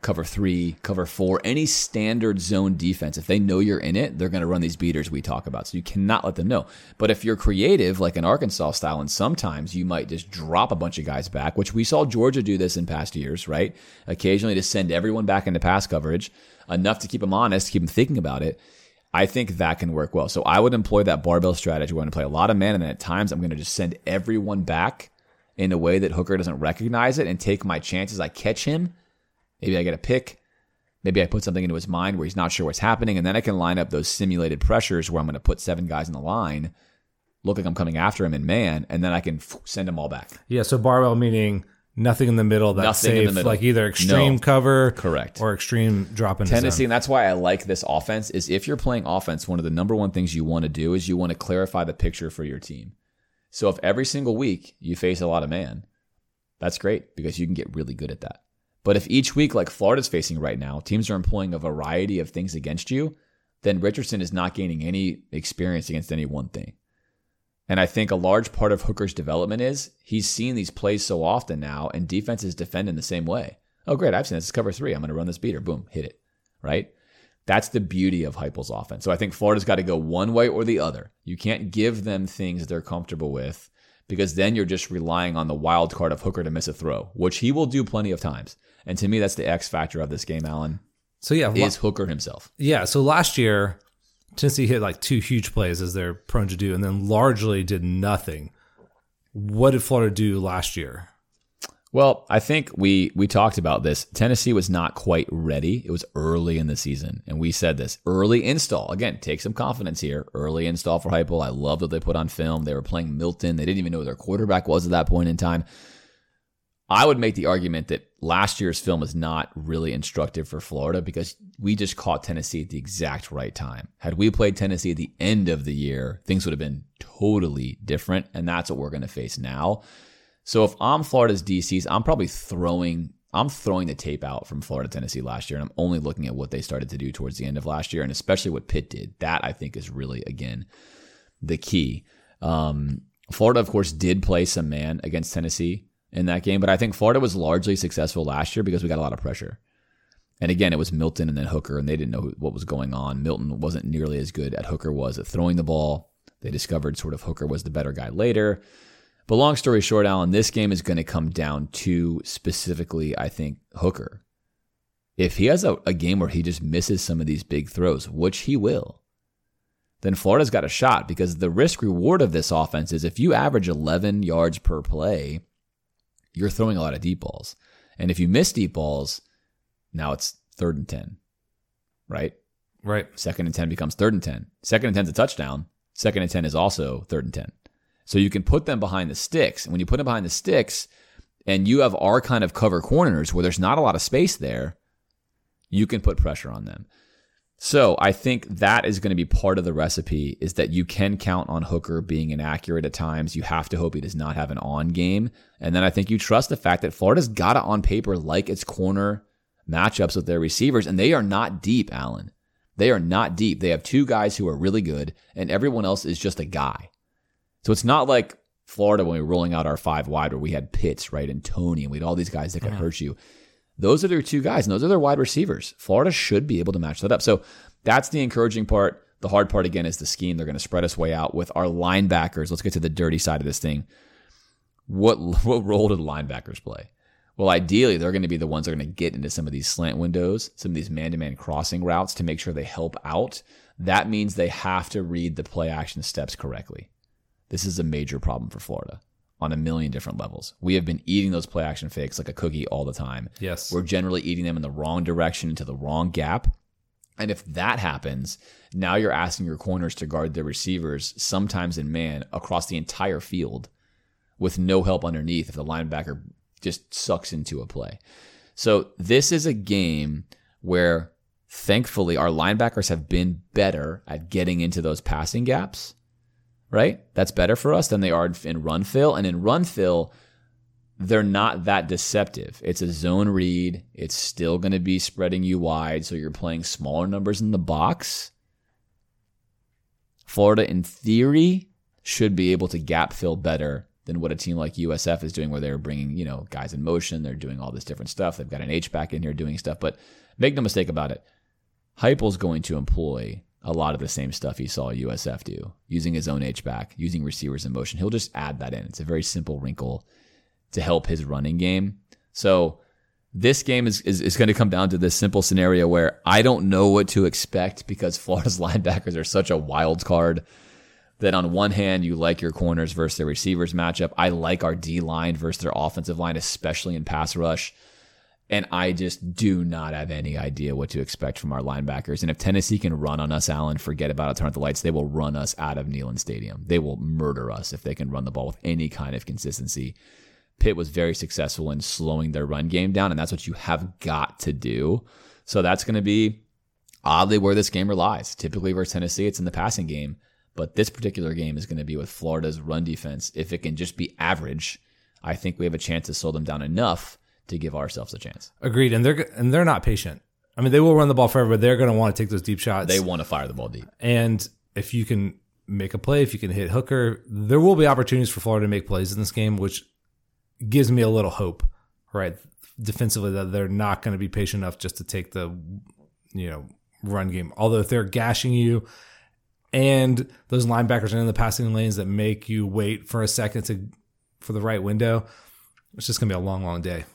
cover three, cover four, any standard zone defense. If they know you're in it, they're going to run these beaters we talk about. So you cannot let them know. But if you're creative, like an Arkansas style, and sometimes you might just drop a bunch of guys back, which we saw Georgia do this in past years, right? Occasionally to send everyone back into pass coverage, enough to keep them honest, keep them thinking about it. I think that can work well. So I would employ that barbell strategy. We're going to play a lot of men, and at times I'm going to just send everyone back in a way that Hooker doesn't recognize it and take my chances. I catch him. Maybe I get a pick. Maybe I put something into his mind where he's not sure what's happening. And then I can line up those simulated pressures where I'm going to put seven guys in the line, look like I'm coming after him in man, and then I can send them all back. yeah. So barbell meaning nothing in the middle that's Nothing in safe, the middle. like either extreme No. cover, Correct. or extreme drop into Tennessee, zone. and that's why I like this offense, is if you're playing offense, one of the number one things you want to do is you want to clarify the picture for your team. So if every single week you face a lot of man, that's great because you can get really good at that. But if each week, like Florida's facing right now, teams are employing a variety of things against you, then Richardson is not gaining any experience against any one thing. And I think a large part of Hooker's development is he's seen these plays so often now, and defenses defend in the same way. Oh, great, I've seen this. It's cover three. I'm going to run this beater. Boom, hit it. Right? That's the beauty of Heupel's offense. So I think Florida's got to go one way or the other. You can't give them things they're comfortable with because then you're just relying on the wild card of Hooker to miss a throw, which he will do plenty of times. And to me, that's the X factor of this game, Alan, So yeah, is Hooker himself. Yeah, so last year Tennessee hit like two huge plays as they're prone to do, and then largely did nothing. What did Florida do last year? Well, I think we we talked about this. Tennessee was not quite ready. It was early in the season, and we said this early install. Again, take some confidence here. Early install for Heupel. I love that they put on film. They were playing Milton. They didn't even know who their quarterback was at that point in time. I would make the argument that last year's film is not really instructive for Florida because we just caught Tennessee at the exact right time. Had we played Tennessee at the end of the year, things would have been totally different, and that's what we're going to face now. So if I'm Florida's DCs, I'm probably throwing I'm throwing the tape out from Florida Tennessee last year, and I'm only looking at what they started to do towards the end of last year, and especially what Pitt did. That I think is really again the key. Um, Florida, of course, did play some man against Tennessee in that game, but I think Florida was largely successful last year because we got a lot of pressure. And again, it was Milton and then Hooker, and they didn't know what was going on. Milton wasn't nearly as good at Hooker was at throwing the ball. They discovered sort of Hooker was the better guy later. But long story short, Alan, this game is going to come down to specifically, I think, Hooker. if he has a, a game where he just misses some of these big throws, which he will, then Florida's got a shot because the risk reward of this offense is if you average 11 yards per play, you're throwing a lot of deep balls. And if you miss deep balls, now it's third and 10, right? Right. Second and 10 becomes third and 10. Second and 10 is a touchdown. Second and 10 is also third and 10. So you can put them behind the sticks. And when you put them behind the sticks and you have our kind of cover corners where there's not a lot of space there, you can put pressure on them. So I think that is going to be part of the recipe is that you can count on Hooker being inaccurate at times. You have to hope he does not have an on game. And then I think you trust the fact that Florida's got it on paper like its corner matchups with their receivers, and they are not deep, Alan. They are not deep. They have two guys who are really good, and everyone else is just a guy. So it's not like Florida when we were rolling out our five wide where we had Pitts, right, and Toney, and we had all these guys that could uh-huh. hurt you. Those are their two guys, and those are their wide receivers. Florida should be able to match that up. So that's the encouraging part. The hard part, again, is the scheme. They're going to spread us way out with our linebackers. Let's get to the dirty side of this thing. What, [laughs] what role do the linebackers play? Well, ideally, they're going to be the ones that are going to get into some of these slant windows, some of these man to man crossing routes to make sure they help out. That means they have to read the play action steps correctly. This is a major problem for Florida on a million different levels. We have been eating those play action fakes like a cookie all the time. Yes. We're generally eating them in the wrong direction into the wrong gap. And if that happens, now you're asking your corners to guard their receivers, sometimes in man, across the entire field with no help underneath if the linebacker just sucks into a play. So this is a game where thankfully our linebackers have been better at getting into those passing gaps, right? That's better for us than they are in run fill. And in run fill, they're not that deceptive. It's a zone read. It's still going to be spreading you wide. So you're playing smaller numbers in the box. Florida, in theory, should be able to gap fill better than what a team like USF is doing, where they're bringing, you know, guys in motion. They're doing all this different stuff. They've got an H back in here doing stuff. But make no mistake about it, Heupel's going to employ a lot of the same stuff he saw USF do, using his own H back, using receivers in motion. He'll just add that in. It's a very simple wrinkle to help his running game. So this game is, is, is going to come down to this simple scenario where I don't know what to expect because [laughs] Florida's linebackers are such a wild card that on one hand you like your corners versus their receivers matchup. I like our D line versus their offensive line, especially in pass rush. And I just do not have any idea what to expect from our linebackers. And if Tennessee can run on us, Alan, forget about it, turn off the lights. They will run us out of Neyland Stadium. They will murder us if they can run the ball with any kind of consistency. Pitt was very successful in slowing their run game down, and that's what you have got to do. So that's going to be oddly where this game relies. Typically, versus Tennessee, it's in the passing game. But this particular game is going to be with Florida's run defense. If it can just be average, I think we have a chance to slow them down enough to give ourselves a chance. Agreed. And they're and they're not patient. I mean, they will run the ball forever. But they're going to want to take those deep shots. They want to fire the ball deep. And if you can make a play, if you can hit Hooker, there will be opportunities for Florida to make plays in this game, which gives me a little hope, right? Defensively, that they're not going to be patient enough just to take the, you know, run game. Although if they're gashing you and those linebackers are in the passing lanes that make you wait for a second to for the right window, it's just going to be a long, long day.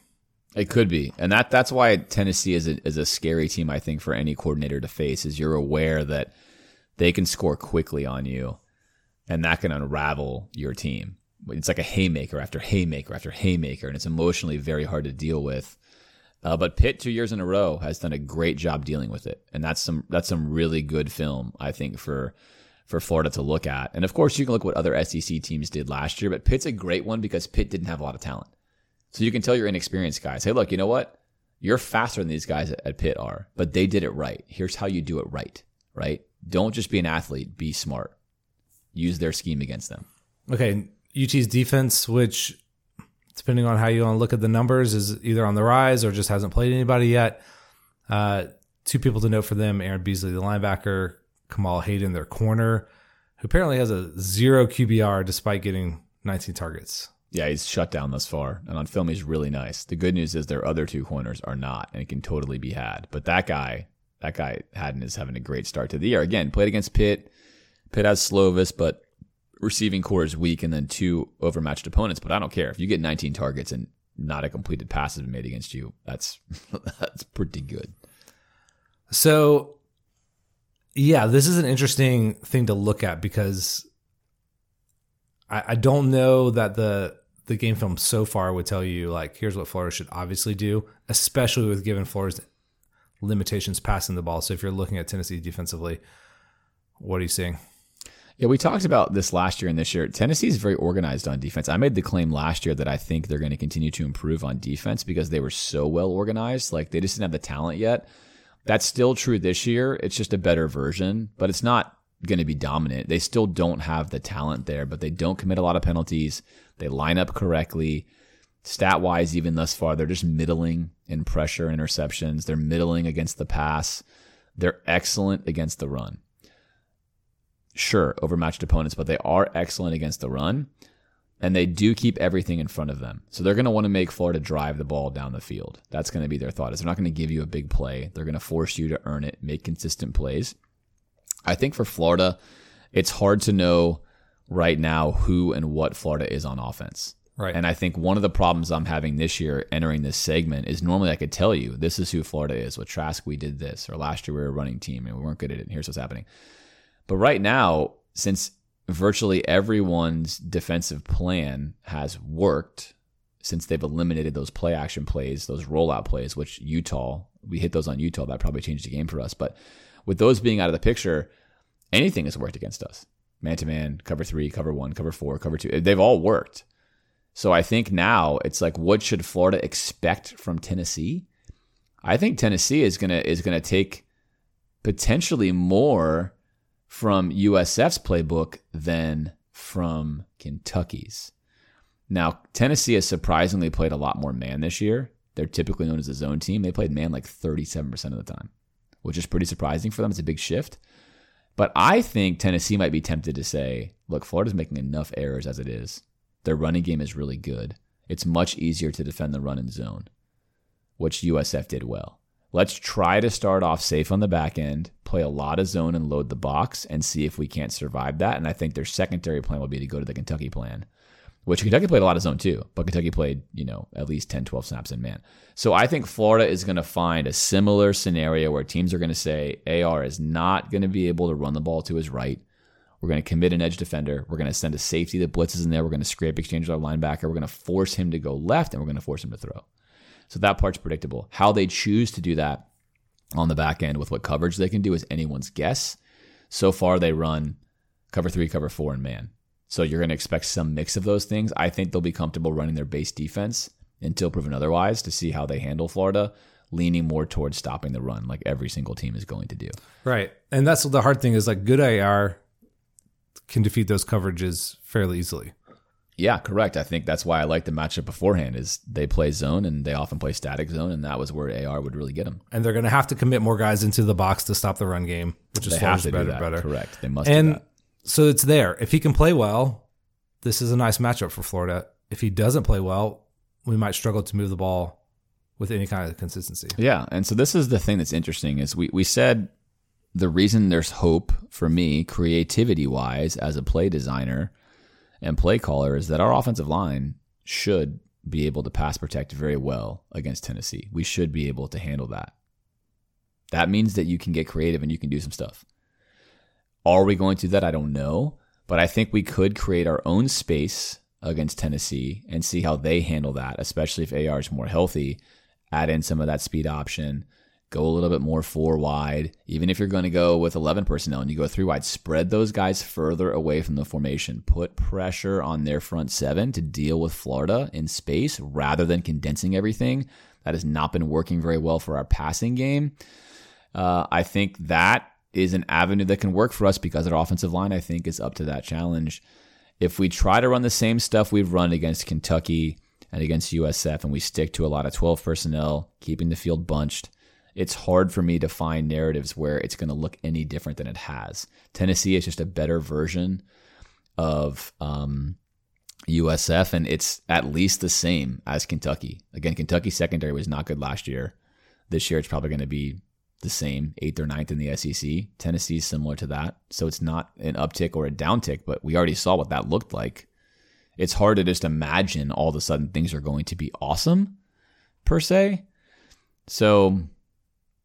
It could be, and that that's why Tennessee is a, is a scary team. I think for any coordinator to face is you're aware that they can score quickly on you, and that can unravel your team. It's like a haymaker after haymaker after haymaker, and it's emotionally very hard to deal with. Uh, but Pitt, two years in a row, has done a great job dealing with it, and that's some that's some really good film, I think, for for Florida to look at. And of course, you can look what other SEC teams did last year, but Pitt's a great one because Pitt didn't have a lot of talent, so you can tell your inexperienced guys, "Hey, look, you know what? You're faster than these guys at, Pitt are, but they did it right. Here's how you do it right. Right? Don't just be an athlete. Be smart. Use their scheme against them." Okay, UT's defense, which depending on how you want to look at the numbers, is either on the rise or just hasn't played anybody yet. Uh, two people to note for them: Aaron Beasley, the linebacker, Kamal Hadden, their corner, who apparently has a zero QBR despite getting 19 targets. Yeah, he's shut down thus far, and on film he's really nice. The good news is their other two corners are not, and it can totally be had. But that guy, that guy Hadden is having a great start to the year. Again, played against Pitt. Pitt has Slovis, but receiving corps is weak, and then two overmatched opponents. But I don't care if you get 19 targets and not a completed pass has been made against you. That's [laughs] that's pretty good. So, yeah, this is an interesting thing to look at because I, I don't know that the the game film so far would tell you like here's what Florida should obviously do, especially with given Florida's limitations passing the ball. So if you're looking at Tennessee defensively, what are you seeing? Yeah, we talked about this last year and this year. Tennessee is very organized on defense. I made the claim last year that I think they're going to continue to improve on defense because they were so well organized. Like they just didn't have the talent yet. That's still true this year. It's just a better version, but it's not going to be dominant. They still don't have the talent there, but they don't commit a lot of penalties. They line up correctly. Stat wise, even thus far, they're just middling in pressure interceptions. They're middling against the pass. They're excellent against the run sure, overmatched opponents, but they are excellent against the run. And they do keep everything in front of them. So they're going to want to make Florida drive the ball down the field. That's going to be their thought. Is they're not going to give you a big play. They're going to force you to earn it, make consistent plays. I think for Florida, it's hard to know right now who and what Florida is on offense. Right. And I think one of the problems I'm having this year entering this segment is normally I could tell you this is who Florida is. With Trask, we did this, or last year we were a running team and we weren't good at it. And here's what's happening. But right now, since virtually everyone's defensive plan has worked since they've eliminated those play action plays, those rollout plays, which Utah, we hit those on Utah, that probably changed the game for us. But with those being out of the picture, anything has worked against us. Man to man, cover three, cover one, cover four, cover two. They've all worked. So I think now it's like, what should Florida expect from Tennessee? I think Tennessee is gonna is gonna take potentially more from USF's playbook than from Kentucky's. Now, Tennessee has surprisingly played a lot more man this year. They're typically known as a zone team. They played man like 37% of the time, which is pretty surprising for them. It's a big shift. But I think Tennessee might be tempted to say, look, Florida's making enough errors as it is. Their running game is really good. It's much easier to defend the run and zone, which USF did well. Let's try to start off safe on the back end, play a lot of zone and load the box, and see if we can't survive that. And I think their secondary plan will be to go to the Kentucky plan, which Kentucky played a lot of zone too, but Kentucky played, you know, at least 10, 12 snaps in man. So I think Florida is going to find a similar scenario where teams are going to say AR is not going to be able to run the ball to his right. We're going to commit an edge defender. We're going to send a safety that blitzes in there. We're going to scrape exchange our linebacker. We're going to force him to go left, and we're going to force him to throw. So that part's predictable. How they choose to do that on the back end with what coverage they can do is anyone's guess. So far, they run cover three, cover four, and man. So you're going to expect some mix of those things. I think they'll be comfortable running their base defense until proven otherwise to see how they handle Florida, leaning more towards stopping the run like every single team is going to do. Right. And that's the hard thing is like good AR can defeat those coverages fairly easily. Yeah, correct. I think that's why I like the matchup beforehand. Is they play zone and they often play static zone, and that was where AR would really get them. And they're going to have to commit more guys into the box to stop the run game, which is They have to better, better. Correct. They must. do And that. So it's there. If he can play well, this is a nice matchup for Florida. If he doesn't play well, we might struggle to move the ball with any kind of consistency. Yeah, and so this is the thing that's interesting is we we said the reason there's hope for me creativity wise as a play designer and play caller is that our offensive line should be able to pass protect very well against Tennessee. We should be able to handle that. That means that you can get creative and you can do some stuff. Are we going to do that? I don't know, but I think we could create our own space against Tennessee and see how they handle that, especially if AR is more healthy. Add in some of that speed option, go a little bit more four wide. Even if you're going to go with 11 personnel and you go three wide, spread those guys further away from the formation. Put pressure on their front seven to deal with Florida in space rather than condensing everything. That has not been working very well for our passing game. Uh, I think that is an avenue that can work for us because our offensive line, I think, is up to that challenge. If we try to run the same stuff we've run against Kentucky and against USF, and we stick to a lot of 12 personnel, keeping the field bunched, it's hard for me to find narratives where it's going to look any different than it has. Tennessee is just a better version of um, USF, and it's at least the same as Kentucky. Again, Kentucky secondary was not good last year. This year, it's probably going to be the same, eighth or ninth in the SEC. Tennessee is similar to that. So it's not an uptick or a downtick, but we already saw what that looked like. it's hard to just imagine all of a sudden things are going to be awesome per se. So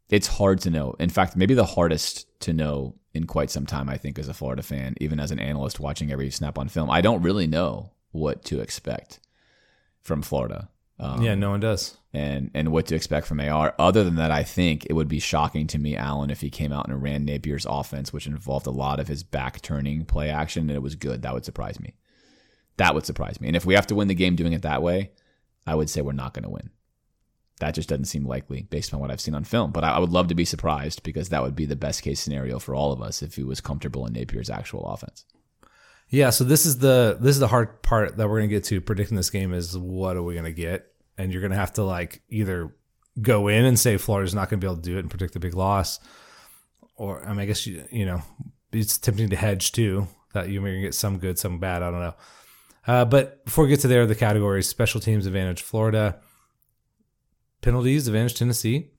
it's hard to know. In fact, maybe the hardest to know in quite some time, I think, as a Florida fan, even as an analyst watching every snap on film. I don't really know what to expect from Florida. Um, yeah, no one does. And and what to expect from AR. Other than that, I think it would be shocking to me, Alan, if he came out and ran Napier's offense, which involved a lot of his back turning play action, and it was good. That would surprise me. That would surprise me. And if we have to win the game doing it that way, I would say we're not going to win. That just doesn't seem likely based on what I've seen on film. But I, I would love to be surprised because that would be the best case scenario for all of us if he was comfortable in Napier's actual offense. Yeah, so this is the this is the hard part that we're gonna get to predicting this game is what are we gonna get, and you're gonna have to like either go in and say Florida's not gonna be able to do it and predict a big loss, or I mean I guess you you know it's tempting to hedge too that you're gonna get some good, some bad. I don't know. Uh, but before we get to there, the categories: special teams advantage Florida, penalties advantage Tennessee,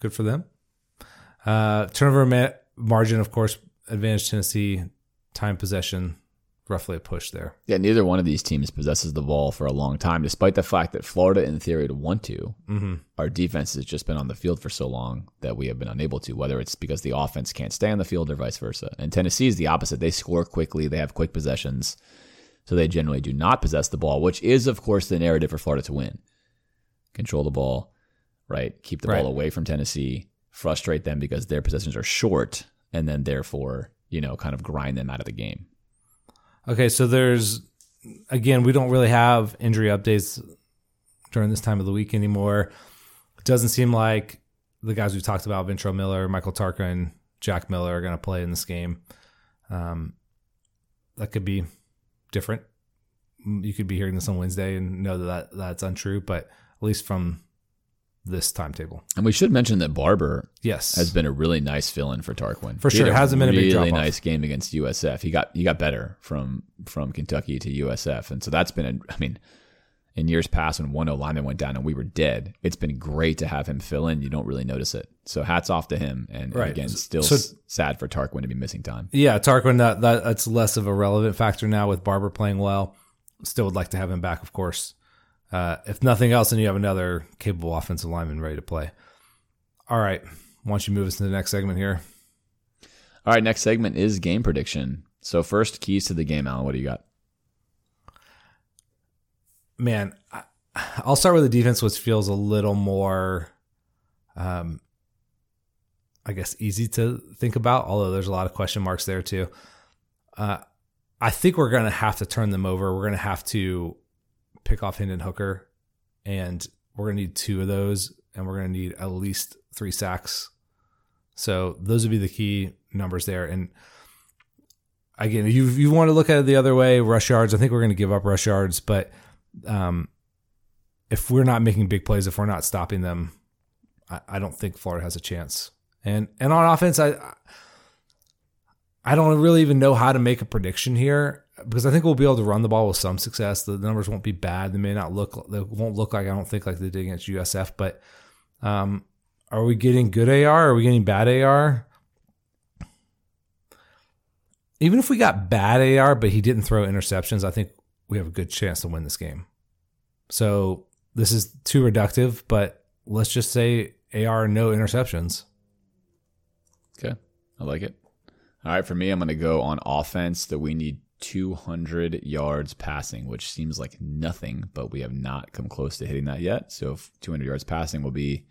good for them. Uh, turnover ma- margin, of course, advantage Tennessee. Time possession roughly a push there. Yeah, neither one of these teams possesses the ball for a long time, despite the fact that Florida, in theory, would want to. Mm-hmm. Our defense has just been on the field for so long that we have been unable to, whether it's because the offense can't stay on the field or vice versa. And Tennessee is the opposite. They score quickly, they have quick possessions, so they generally do not possess the ball, which is, of course, the narrative for Florida to win. Control the ball, right? Keep the right. ball away from Tennessee, frustrate them because their possessions are short, and then therefore, you know, kind of grind them out of the game. Okay, so there's again, we don't really have injury updates during this time of the week anymore. It doesn't seem like the guys we've talked about, Ventrell Miller, Michael Tarquin, Jack Miller, are going to play in this game. Um, that could be different. You could be hearing this on Wednesday and know that that's untrue, but at least from this timetable. And we should mention that Barber yes has been a really nice fill in for Tarquin. For sure. It hasn't been a really big really nice game against USF. He got he got better from from Kentucky to USF. And so that's been a I mean in years past when one O lineman went down and we were dead, it's been great to have him fill in. You don't really notice it. So hats off to him. And, right. and again, still so, sad for Tarquin to be missing time. Yeah, Tarquin that, that that's less of a relevant factor now with Barber playing well. Still would like to have him back, of course. Uh, if nothing else, then you have another capable offensive lineman ready to play. All right. Why don't you move us to the next segment here? All right. Next segment is game prediction. So, first, keys to the game, Alan. What do you got? Man, I'll start with the defense, which feels a little more, um, I guess, easy to think about, although there's a lot of question marks there, too. Uh, I think we're going to have to turn them over. We're going to have to pick off Hendon Hooker, and we're gonna need two of those, and we're gonna need at least three sacks. So those would be the key numbers there. And again, you you want to look at it the other way, rush yards. I think we're gonna give up rush yards, but um, if we're not making big plays, if we're not stopping them, I, I don't think Florida has a chance. And and on offense, I I don't really even know how to make a prediction here because I think we'll be able to run the ball with some success. The numbers won't be bad. They may not look, they won't look like I don't think like they did against USF. But um, are we getting good AR? Are we getting bad AR? Even if we got bad AR, but he didn't throw interceptions, I think we have a good chance to win this game. So this is too reductive, but let's just say AR no interceptions. Okay, I like it. All right, for me, I'm going to go on offense that we need 200 yards passing, which seems like nothing, but we have not come close to hitting that yet. So 200 yards passing will be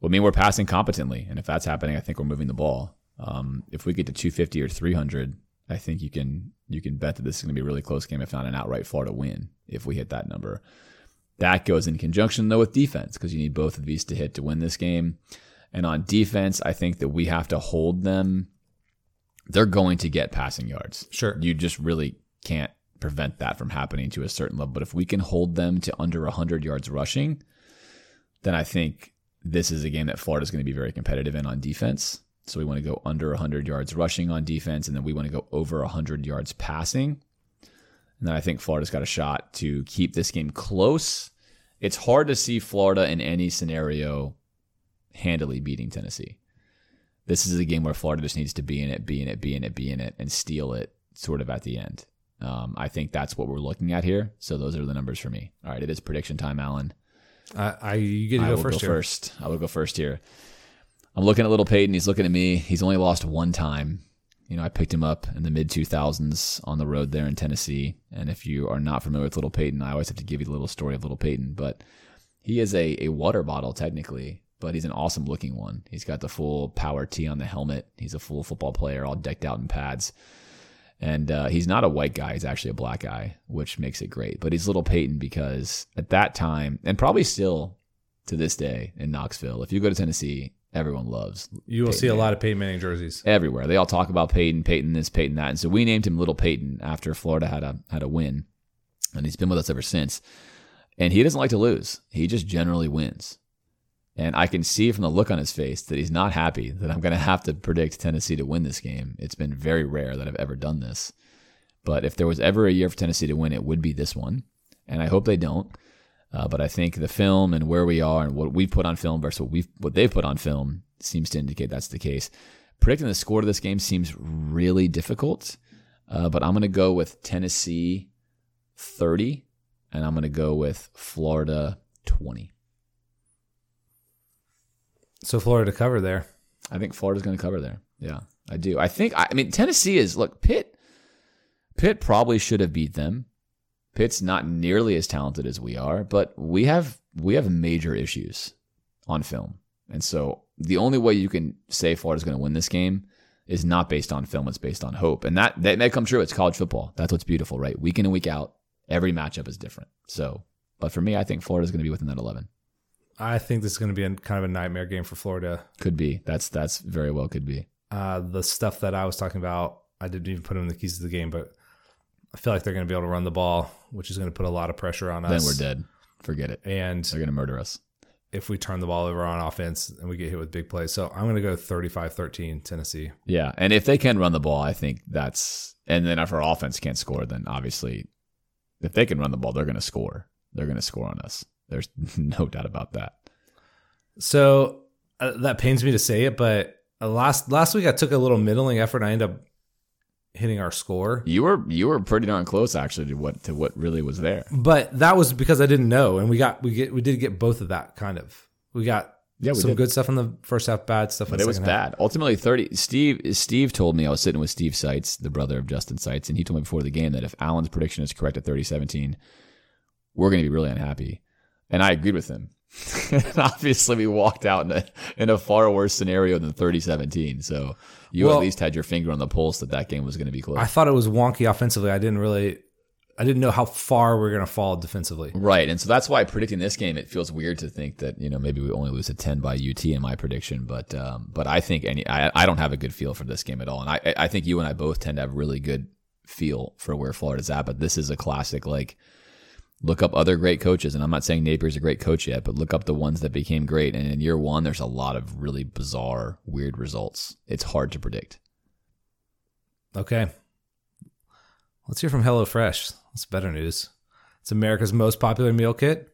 will mean we're passing competently, and if that's happening, I think we're moving the ball. Um, if we get to 250 or 300, I think you can you can bet that this is going to be a really close game, if not an outright Florida win, if we hit that number. That goes in conjunction though with defense because you need both of these to hit to win this game. And on defense, I think that we have to hold them they're going to get passing yards. Sure. You just really can't prevent that from happening to a certain level. But if we can hold them to under 100 yards rushing, then I think this is a game that Florida's going to be very competitive in on defense. So we want to go under 100 yards rushing on defense, and then we want to go over 100 yards passing. And then I think Florida's got a shot to keep this game close. It's hard to see Florida in any scenario handily beating Tennessee. This is a game where Florida just needs to be in it, be in it, be in it, be in it, and steal it sort of at the end. Um, I think that's what we're looking at here. So those are the numbers for me. All right, it is prediction time, Alan. I, I you get to I go will first. go first. I will go first here. I'm looking at little Peyton. He's looking at me. He's only lost one time. You know, I picked him up in the mid 2000s on the road there in Tennessee. And if you are not familiar with Little Peyton, I always have to give you the little story of Little Peyton. But he is a, a water bottle, technically, but he's an awesome looking one. He's got the full power T on the helmet. He's a full football player, all decked out in pads. And uh, he's not a white guy. He's actually a black guy, which makes it great. But he's Little Peyton because at that time, and probably still to this day in Knoxville, if you go to Tennessee, everyone loves You will Peyton see a Manning. lot of Peyton Manning jerseys. everywhere. They all talk about Peyton, Peyton this, Peyton that, and so we named him Little Peyton after Florida had a had a win, and he's been with us ever since. And he doesn't like to lose. He just generally wins. And I can see from the look on his face that he's not happy that I'm going to have to predict Tennessee to win this game. It's been very rare that I've ever done this. But if there was ever a year for Tennessee to win, it would be this one. And I hope they don't. Uh, but I think the film and where we are and what we've put on film versus what we've what they've put on film seems to indicate that's the case. Predicting the score to this game seems really difficult, uh, but I'm going to go with Tennessee 30, and I'm going to go with Florida 20. So Florida to cover there. I think Florida's going to cover there. Yeah, I do. I think. I mean, Tennessee is look. Pitt. Pitt probably should have beat them. Pitt's not nearly as talented as we are, but we have we have major issues on film, and so the only way you can say Florida's going to win this game is not based on film; it's based on hope, and that that may come true. It's college football. That's what's beautiful, right? Week in and week out, every matchup is different. So, but for me, I think Florida's going to be within that eleven. I think this is going to be a kind of a nightmare game for Florida. Could be. That's that's very well could be. Uh, the stuff that I was talking about, I didn't even put in the keys of the game, but I feel like they're going to be able to run the ball, which is going to put a lot of pressure on us. Then we're dead. Forget it. And They're going to murder us. if we turn the ball over on offense and we get hit with big plays. So I'm going to go 35-13 Tennessee. Yeah, and if they can run the ball, I think that's. And then if our offense can't score, then obviously, if they can run the ball, they're going to score. They're going to score on us. There's [laughs] no doubt about that. So uh, that pains me to say it, but uh, last last week I took a little middling effort. and I ended up hitting our score, You were you were pretty darn close actually to what to what really was there. but that was because I didn't know, and we got we get we did get both of that kind of. We got Yeah, we some did. good stuff in the first half, bad stuff. But in it the was second half. bad. Ultimately, thirty. Steve Steve told me I was sitting with Steve Seitz, the brother of Justin Seitz, and he told me before the game that if Alan's prediction is correct at 30-17, we're going to be really unhappy. And I agreed with him. [laughs] and obviously, we walked out in a in a far worse scenario than 30-17. So you Well- at least had your finger on the pulse that that game was going to be close. I thought it was wonky offensively. I didn't really, I didn't know how far we are going to fall defensively. Right, and so that's why predicting this game, it feels weird to think that you know maybe we only lose a ten by UT in my prediction, but um, but I think any I, I don't have a good feel for this game at all, and I I think you and I both tend to have really good feel for where Florida's at, but this is a classic like look up other great coaches, and I'm not saying Napier's a great coach yet, but look up the ones that became great, and in year one, there's a lot of really bizarre, weird results. It's hard to predict. Okay. Let's hear from HelloFresh. That's better news. It's America's most popular meal kit.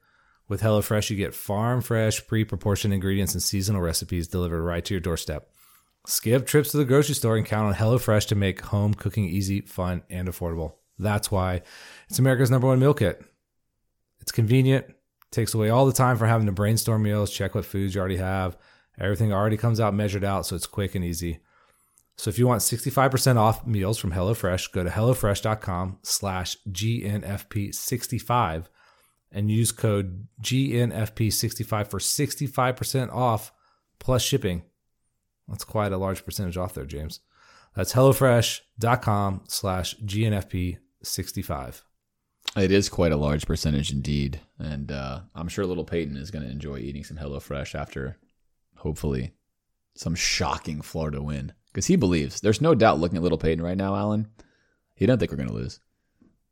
With HelloFresh, you get farm fresh, pre proportioned ingredients and seasonal recipes delivered right to your doorstep. Skip trips to the grocery store and count on HelloFresh to make home cooking easy, fun, and affordable. That's why it's America's number one meal kit. It's convenient, takes away all the time from having to brainstorm meals, check what foods you already have. Everything already comes out measured out, so it's quick and easy. So if you want 65% off meals from HelloFresh, go to HelloFresh.com slash GNFP65 and use code GNFP65 for 65% off plus shipping. That's quite a large percentage off there, James. That's HelloFresh.com slash GNFP65. It is quite a large percentage indeed, and uh, I'm sure little Peyton is going to enjoy eating some HelloFresh after, hopefully, some shocking Florida win because he believes. There's no doubt looking at little Peyton right now, Alan. He doesn't think we're going to lose.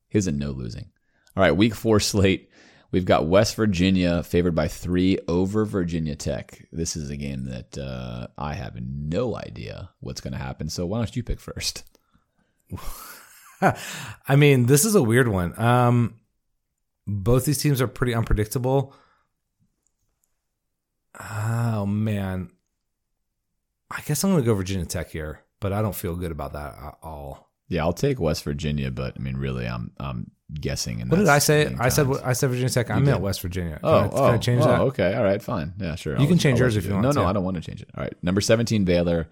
He doesn't know losing. All right, week four slate. We've got West Virginia favored by three over Virginia Tech. This is a game that uh, I have no idea what's going to happen. So why don't you pick first? [laughs] [laughs] I mean, this is a weird one. Um, both these teams are pretty unpredictable. Oh man, I guess I'm gonna go Virginia Tech here, but I don't feel good about that at all. Yeah, I'll take West Virginia, but I mean, really, I'm I'm guessing. And What did I say? I said. I said Virginia Tech. I meant West Virginia. Can Oh, I, can oh, I change oh, that? Okay, all right, fine. Yeah, sure. You can change I'll yours if you want No, no. I don't want to change it. All right, number seventeen, Baylor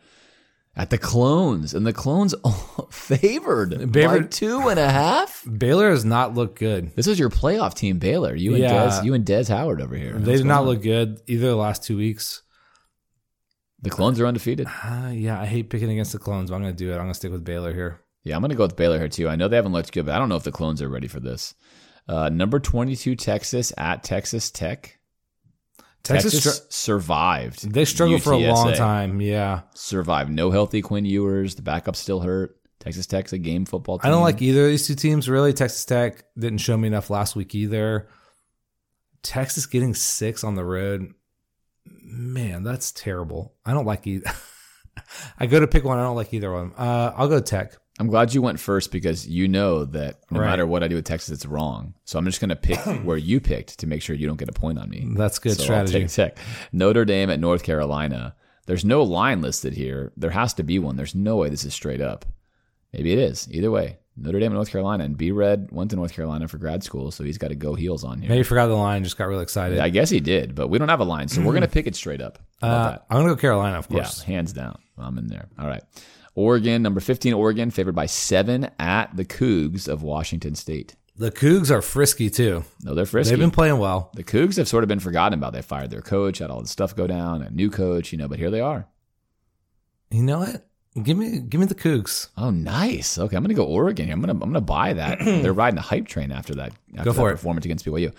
at the Clones, and the Clones [laughs] favored by two and a half. Baylor has not looked good. This is your playoff team, Baylor. You and Yeah. Des, you and Des Howard over here. They What's did not on? look good either the last two weeks. The Clones are undefeated. Uh, yeah, I hate picking against the clones, but I'm going to do it. I'm going to stick with Baylor here. Yeah, I'm going to go with Baylor here too. I know they haven't looked good, but I don't know if the Clones are ready for this. Uh, number 22, Texas at Texas Tech. Texas, Texas str- survived. they struggled for a long time. Yeah, Survived. No healthy Quinn Ewers. The backup's still hurt. Texas Tech's a game football team. I don't like either of these two teams really. Texas Tech didn't show me enough last week either. Texas getting six on the road, man, that's terrible. I don't like either. [laughs] I go to pick one. I don't like either one. Uh, I'll go Tech. I'm glad you went first because you know that no Right. matter what I do with Texas, it's wrong. So I'm just going to pick [clears throat] where you picked to make sure you don't get a point on me. That's good So I'll take Tech. Notre Dame at North Carolina. There's no line listed here. There has to be one. There's no way this is straight up. Maybe it is. Either way, Notre Dame and North Carolina. And B Red went to North Carolina for grad school, so he's got to go heels on here. Maybe forgot the line. Just got really excited. I guess he did, but we don't have a line, so we're going to [clears throat] pick it straight up. Uh. I'm going to go Carolina, of Yeah, course. hands down. I'm in there. All right. Oregon, number 15, Oregon, favored by seven at the Cougs of Washington State. The Cougs are frisky too. No, they're frisky. They've been playing well. the Cougs have sort of been forgotten about. They fired their coach, had all this stuff go down, a new coach, you know, but here they are. You know what? Give me, give me the Cougs. Oh, nice. Okay, I'm gonna go Oregon. here. I'm gonna I'm gonna buy that. [clears throat] They're riding a hype train after that. After Go for that it. performance against BYU.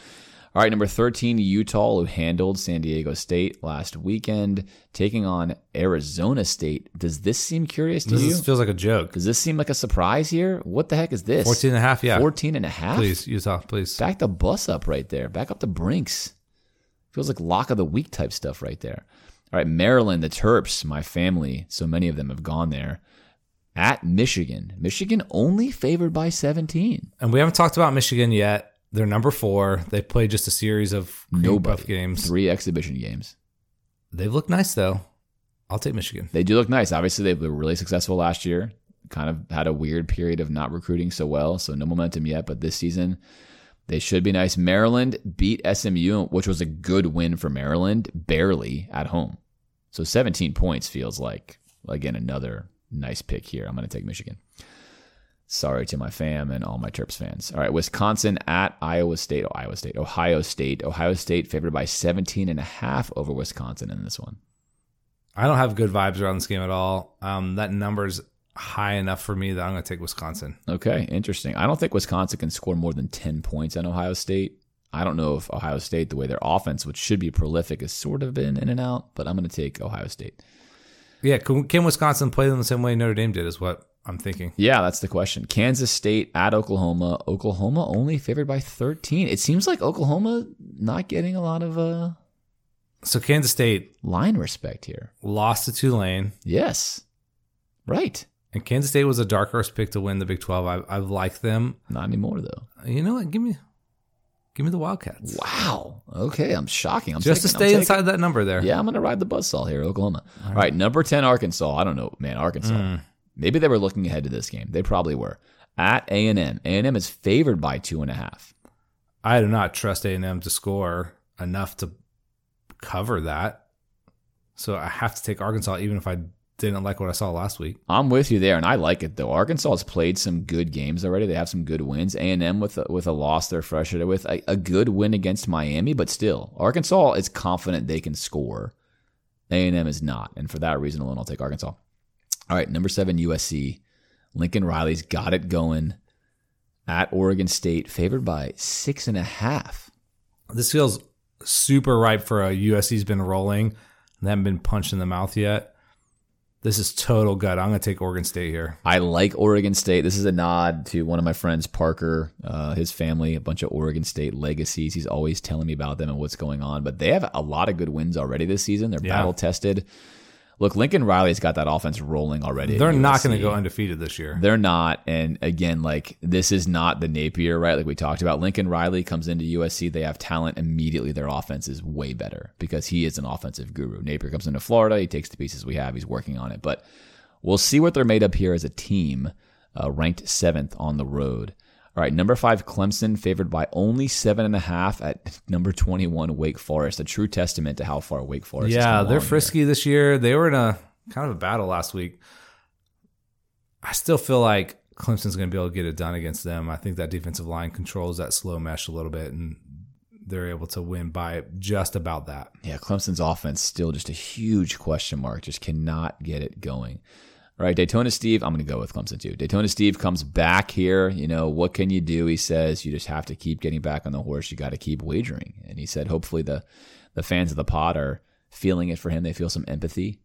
All right, number 13, Utah, who handled San Diego State last weekend, taking on Arizona State. Does this seem curious to This you? is, feels like a joke. Does this seem like a surprise here? What the heck is this? 14 and a half, yeah. 14 and a half? Please, Utah, please. Back the bus up right there. Back up the Brinks. Feels like lock of the week type stuff right there. All right, Maryland, the Terps, my family, so many of them have gone there. At Michigan. Michigan only favored by 17. And we haven't talked about Michigan yet. They're number four. They played just a series of Nobody. games. Three exhibition games. They've looked nice though. I'll take Michigan. They do look nice. Obviously, they were really successful last year. Kind of had a weird period of not recruiting so well, so no momentum yet. But this season, they should be nice. Maryland beat SMU, which was a good win for Maryland, barely at home. So 17 points feels like, again, another nice pick here. I'm going to take Michigan. Sorry to my fam and all my Terps fans. All right, Wisconsin at Iowa State. Oh, Iowa State. Ohio State. Ohio State favored by 17 and a half over Wisconsin in this one. I don't have good vibes around this game at all. Um, that number's high enough for me that I'm going to take Wisconsin. Okay, interesting. I don't think Wisconsin can score more than 10 points on Ohio State. I don't know if Ohio State, the way their offense, which should be prolific, has sort of been in and out, but I'm going to take Ohio State. Yeah, can, can Wisconsin play them the same way Notre Dame did? Is what I'm thinking. Yeah, that's the question. Kansas State at Oklahoma. Oklahoma only favored by 13. It seems like Oklahoma not getting a lot of uh, So Kansas State line respect here. lost to Tulane, Yes. Right. and Kansas State was a dark horse pick to win the Big 12. I, I like them. Not anymore, though. You know what? Give me, give me the Wildcats. Wow. Okay, I'm shocking. I'm Just to taking- I'm stay inside that number there. Yeah, I'm going to ride the buzzsaw here, Oklahoma. All right. number 10, Arkansas. I don't know, man, Arkansas. Maybe they were looking ahead to this game. They probably were. At A&M. A&M is favored by two and a half. I do not trust A&M to score enough to cover that. So I have to take Arkansas, even if I didn't like what I saw last week. I'm with you there, and I like it though. Arkansas has played some good games already. They have some good wins. A&M with a, with a loss they're frustrated with. A, a good win against Miami, but still, Arkansas is confident they can score. A&M is not, and for that reason alone, I'll take Arkansas. All right, number seven, USC. Lincoln Riley's got it going at Oregon State, favored by six and a half. This feels super ripe for a USC's been rolling. And haven't been punched in the mouth yet. This is total gut. I'm going to take Oregon State here. I like Oregon State. This is a nod to one of my friends, Parker, uh, his family, a bunch of Oregon State legacies. He's always telling me about them and what's going on. But they have a lot of good wins already this season. They're Yeah. battle tested. Look, Lincoln Riley's got that offense rolling already. They're not going to go undefeated this year. They're not. And again, like this is not the Napier, right? Like we talked about. Lincoln Riley comes into USC. They have talent immediately. Their offense is way better because he is an offensive guru. Napier comes into Florida. He takes the pieces we have. He's working on it. But we'll see what they're made up here as a team. uh, ranked seventh on the road. All right, number five, Clemson, favored by only seven and a half at [laughs] number 21, Wake Forest. A true testament to how far Wake Forest Yeah, they're frisky here. this year. They were in a kind of a battle last week. I still feel like Clemson's going to be able to get it done against them. I think that defensive line controls that slow mesh a little bit, and they're able to win by just about that. Yeah, Clemson's offense still just a huge question mark. Just cannot get it going. All right, Daytona Steve, I'm going to go with Clemson too. Daytona Steve comes back here. You know, what can you do? He says you just have to keep getting back on the horse. You got to keep wagering. And he said hopefully the the fans of the pod are feeling it for him. They feel some empathy.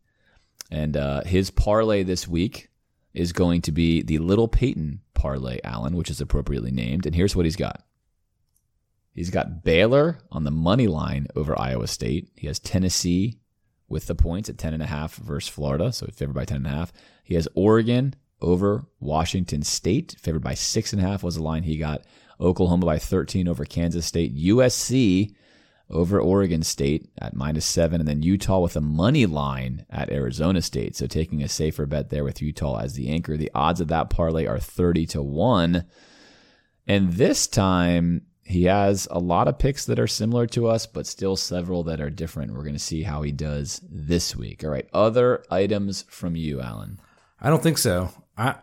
And uh, his parlay this week is going to be the Little Peyton parlay, Alan, which is appropriately named. And here's what he's got. He's got Baylor on the money line over Iowa State. He has Tennessee with the points at 10.5 versus Florida, so favored by 10.5. He has Oregon over Washington State, favored by 6.5 was the line he got. Oklahoma by 13 over Kansas State. USC over Oregon State at minus 7. And then Utah with a money line at Arizona State. So taking a safer bet there with Utah as the anchor. The odds of that parlay are 30 to 1. And this time, he has a lot of picks that are similar to us, but still several that are different. We're going to see how he does this week. All right. Other items from you, Alan. I don't think so. I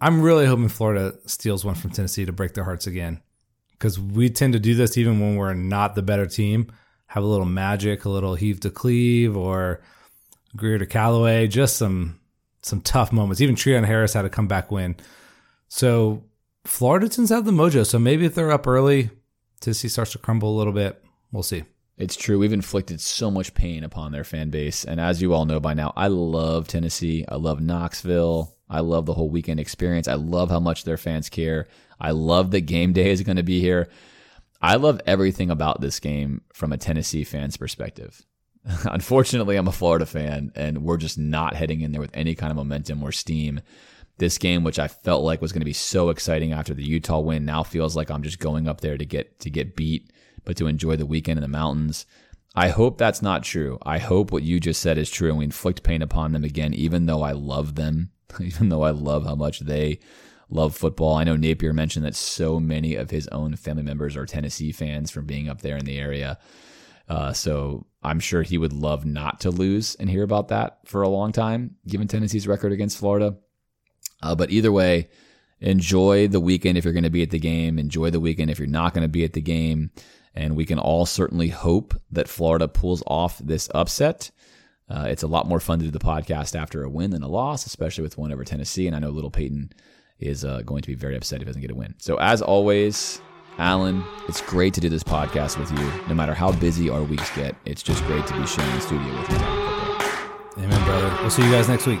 I'm really hoping Florida steals one from Tennessee to break their hearts again. Because we tend to do this even when we're not the better team. Have a little magic, a little heave to cleave or Grier to Callaway, just some some tough moments. Even Treon Harris had a comeback win. So Florida tends to have the mojo. So maybe if they're up early, Tennessee starts to crumble a little bit. We'll see. It's true. We've inflicted so much pain upon their fan base. And as you all know by now, I love Tennessee. I love Knoxville. I love the whole weekend experience. I love how much their fans care. I love that game day is going to be here. I love everything about this game from a Tennessee fan's perspective. [laughs] Unfortunately, I'm a Florida fan, and we're just not heading in there with any kind of momentum or steam. This game, which I felt like was going to be so exciting after the Utah win, now feels like I'm just going up there to get to get beat but to enjoy the weekend in the mountains. I hope that's not true. I hope what you just said is true and we inflict pain upon them again, even though I love them, [laughs] even though I love how much they love football. I know Napier mentioned that so many of his own family members are Tennessee fans from being up there in the area. Uh, so I'm sure he would love not to lose and hear about that for a long time, given Tennessee's record against Florida. Uh, but either way, enjoy the weekend if you're going to be at the game. Enjoy the weekend if you're not going to be at the game. And we can all certainly hope that Florida pulls off this upset. Uh, it's a lot more fun to do the podcast after a win than a loss, especially with one over Tennessee. And I know Little Peyton is uh, going to be very upset if he doesn't get a win. So, as always, Alan, it's great to do this podcast with you. No matter how busy our weeks get, it's just great to be sharing the studio with you. Amen, brother. We'll see you guys next week.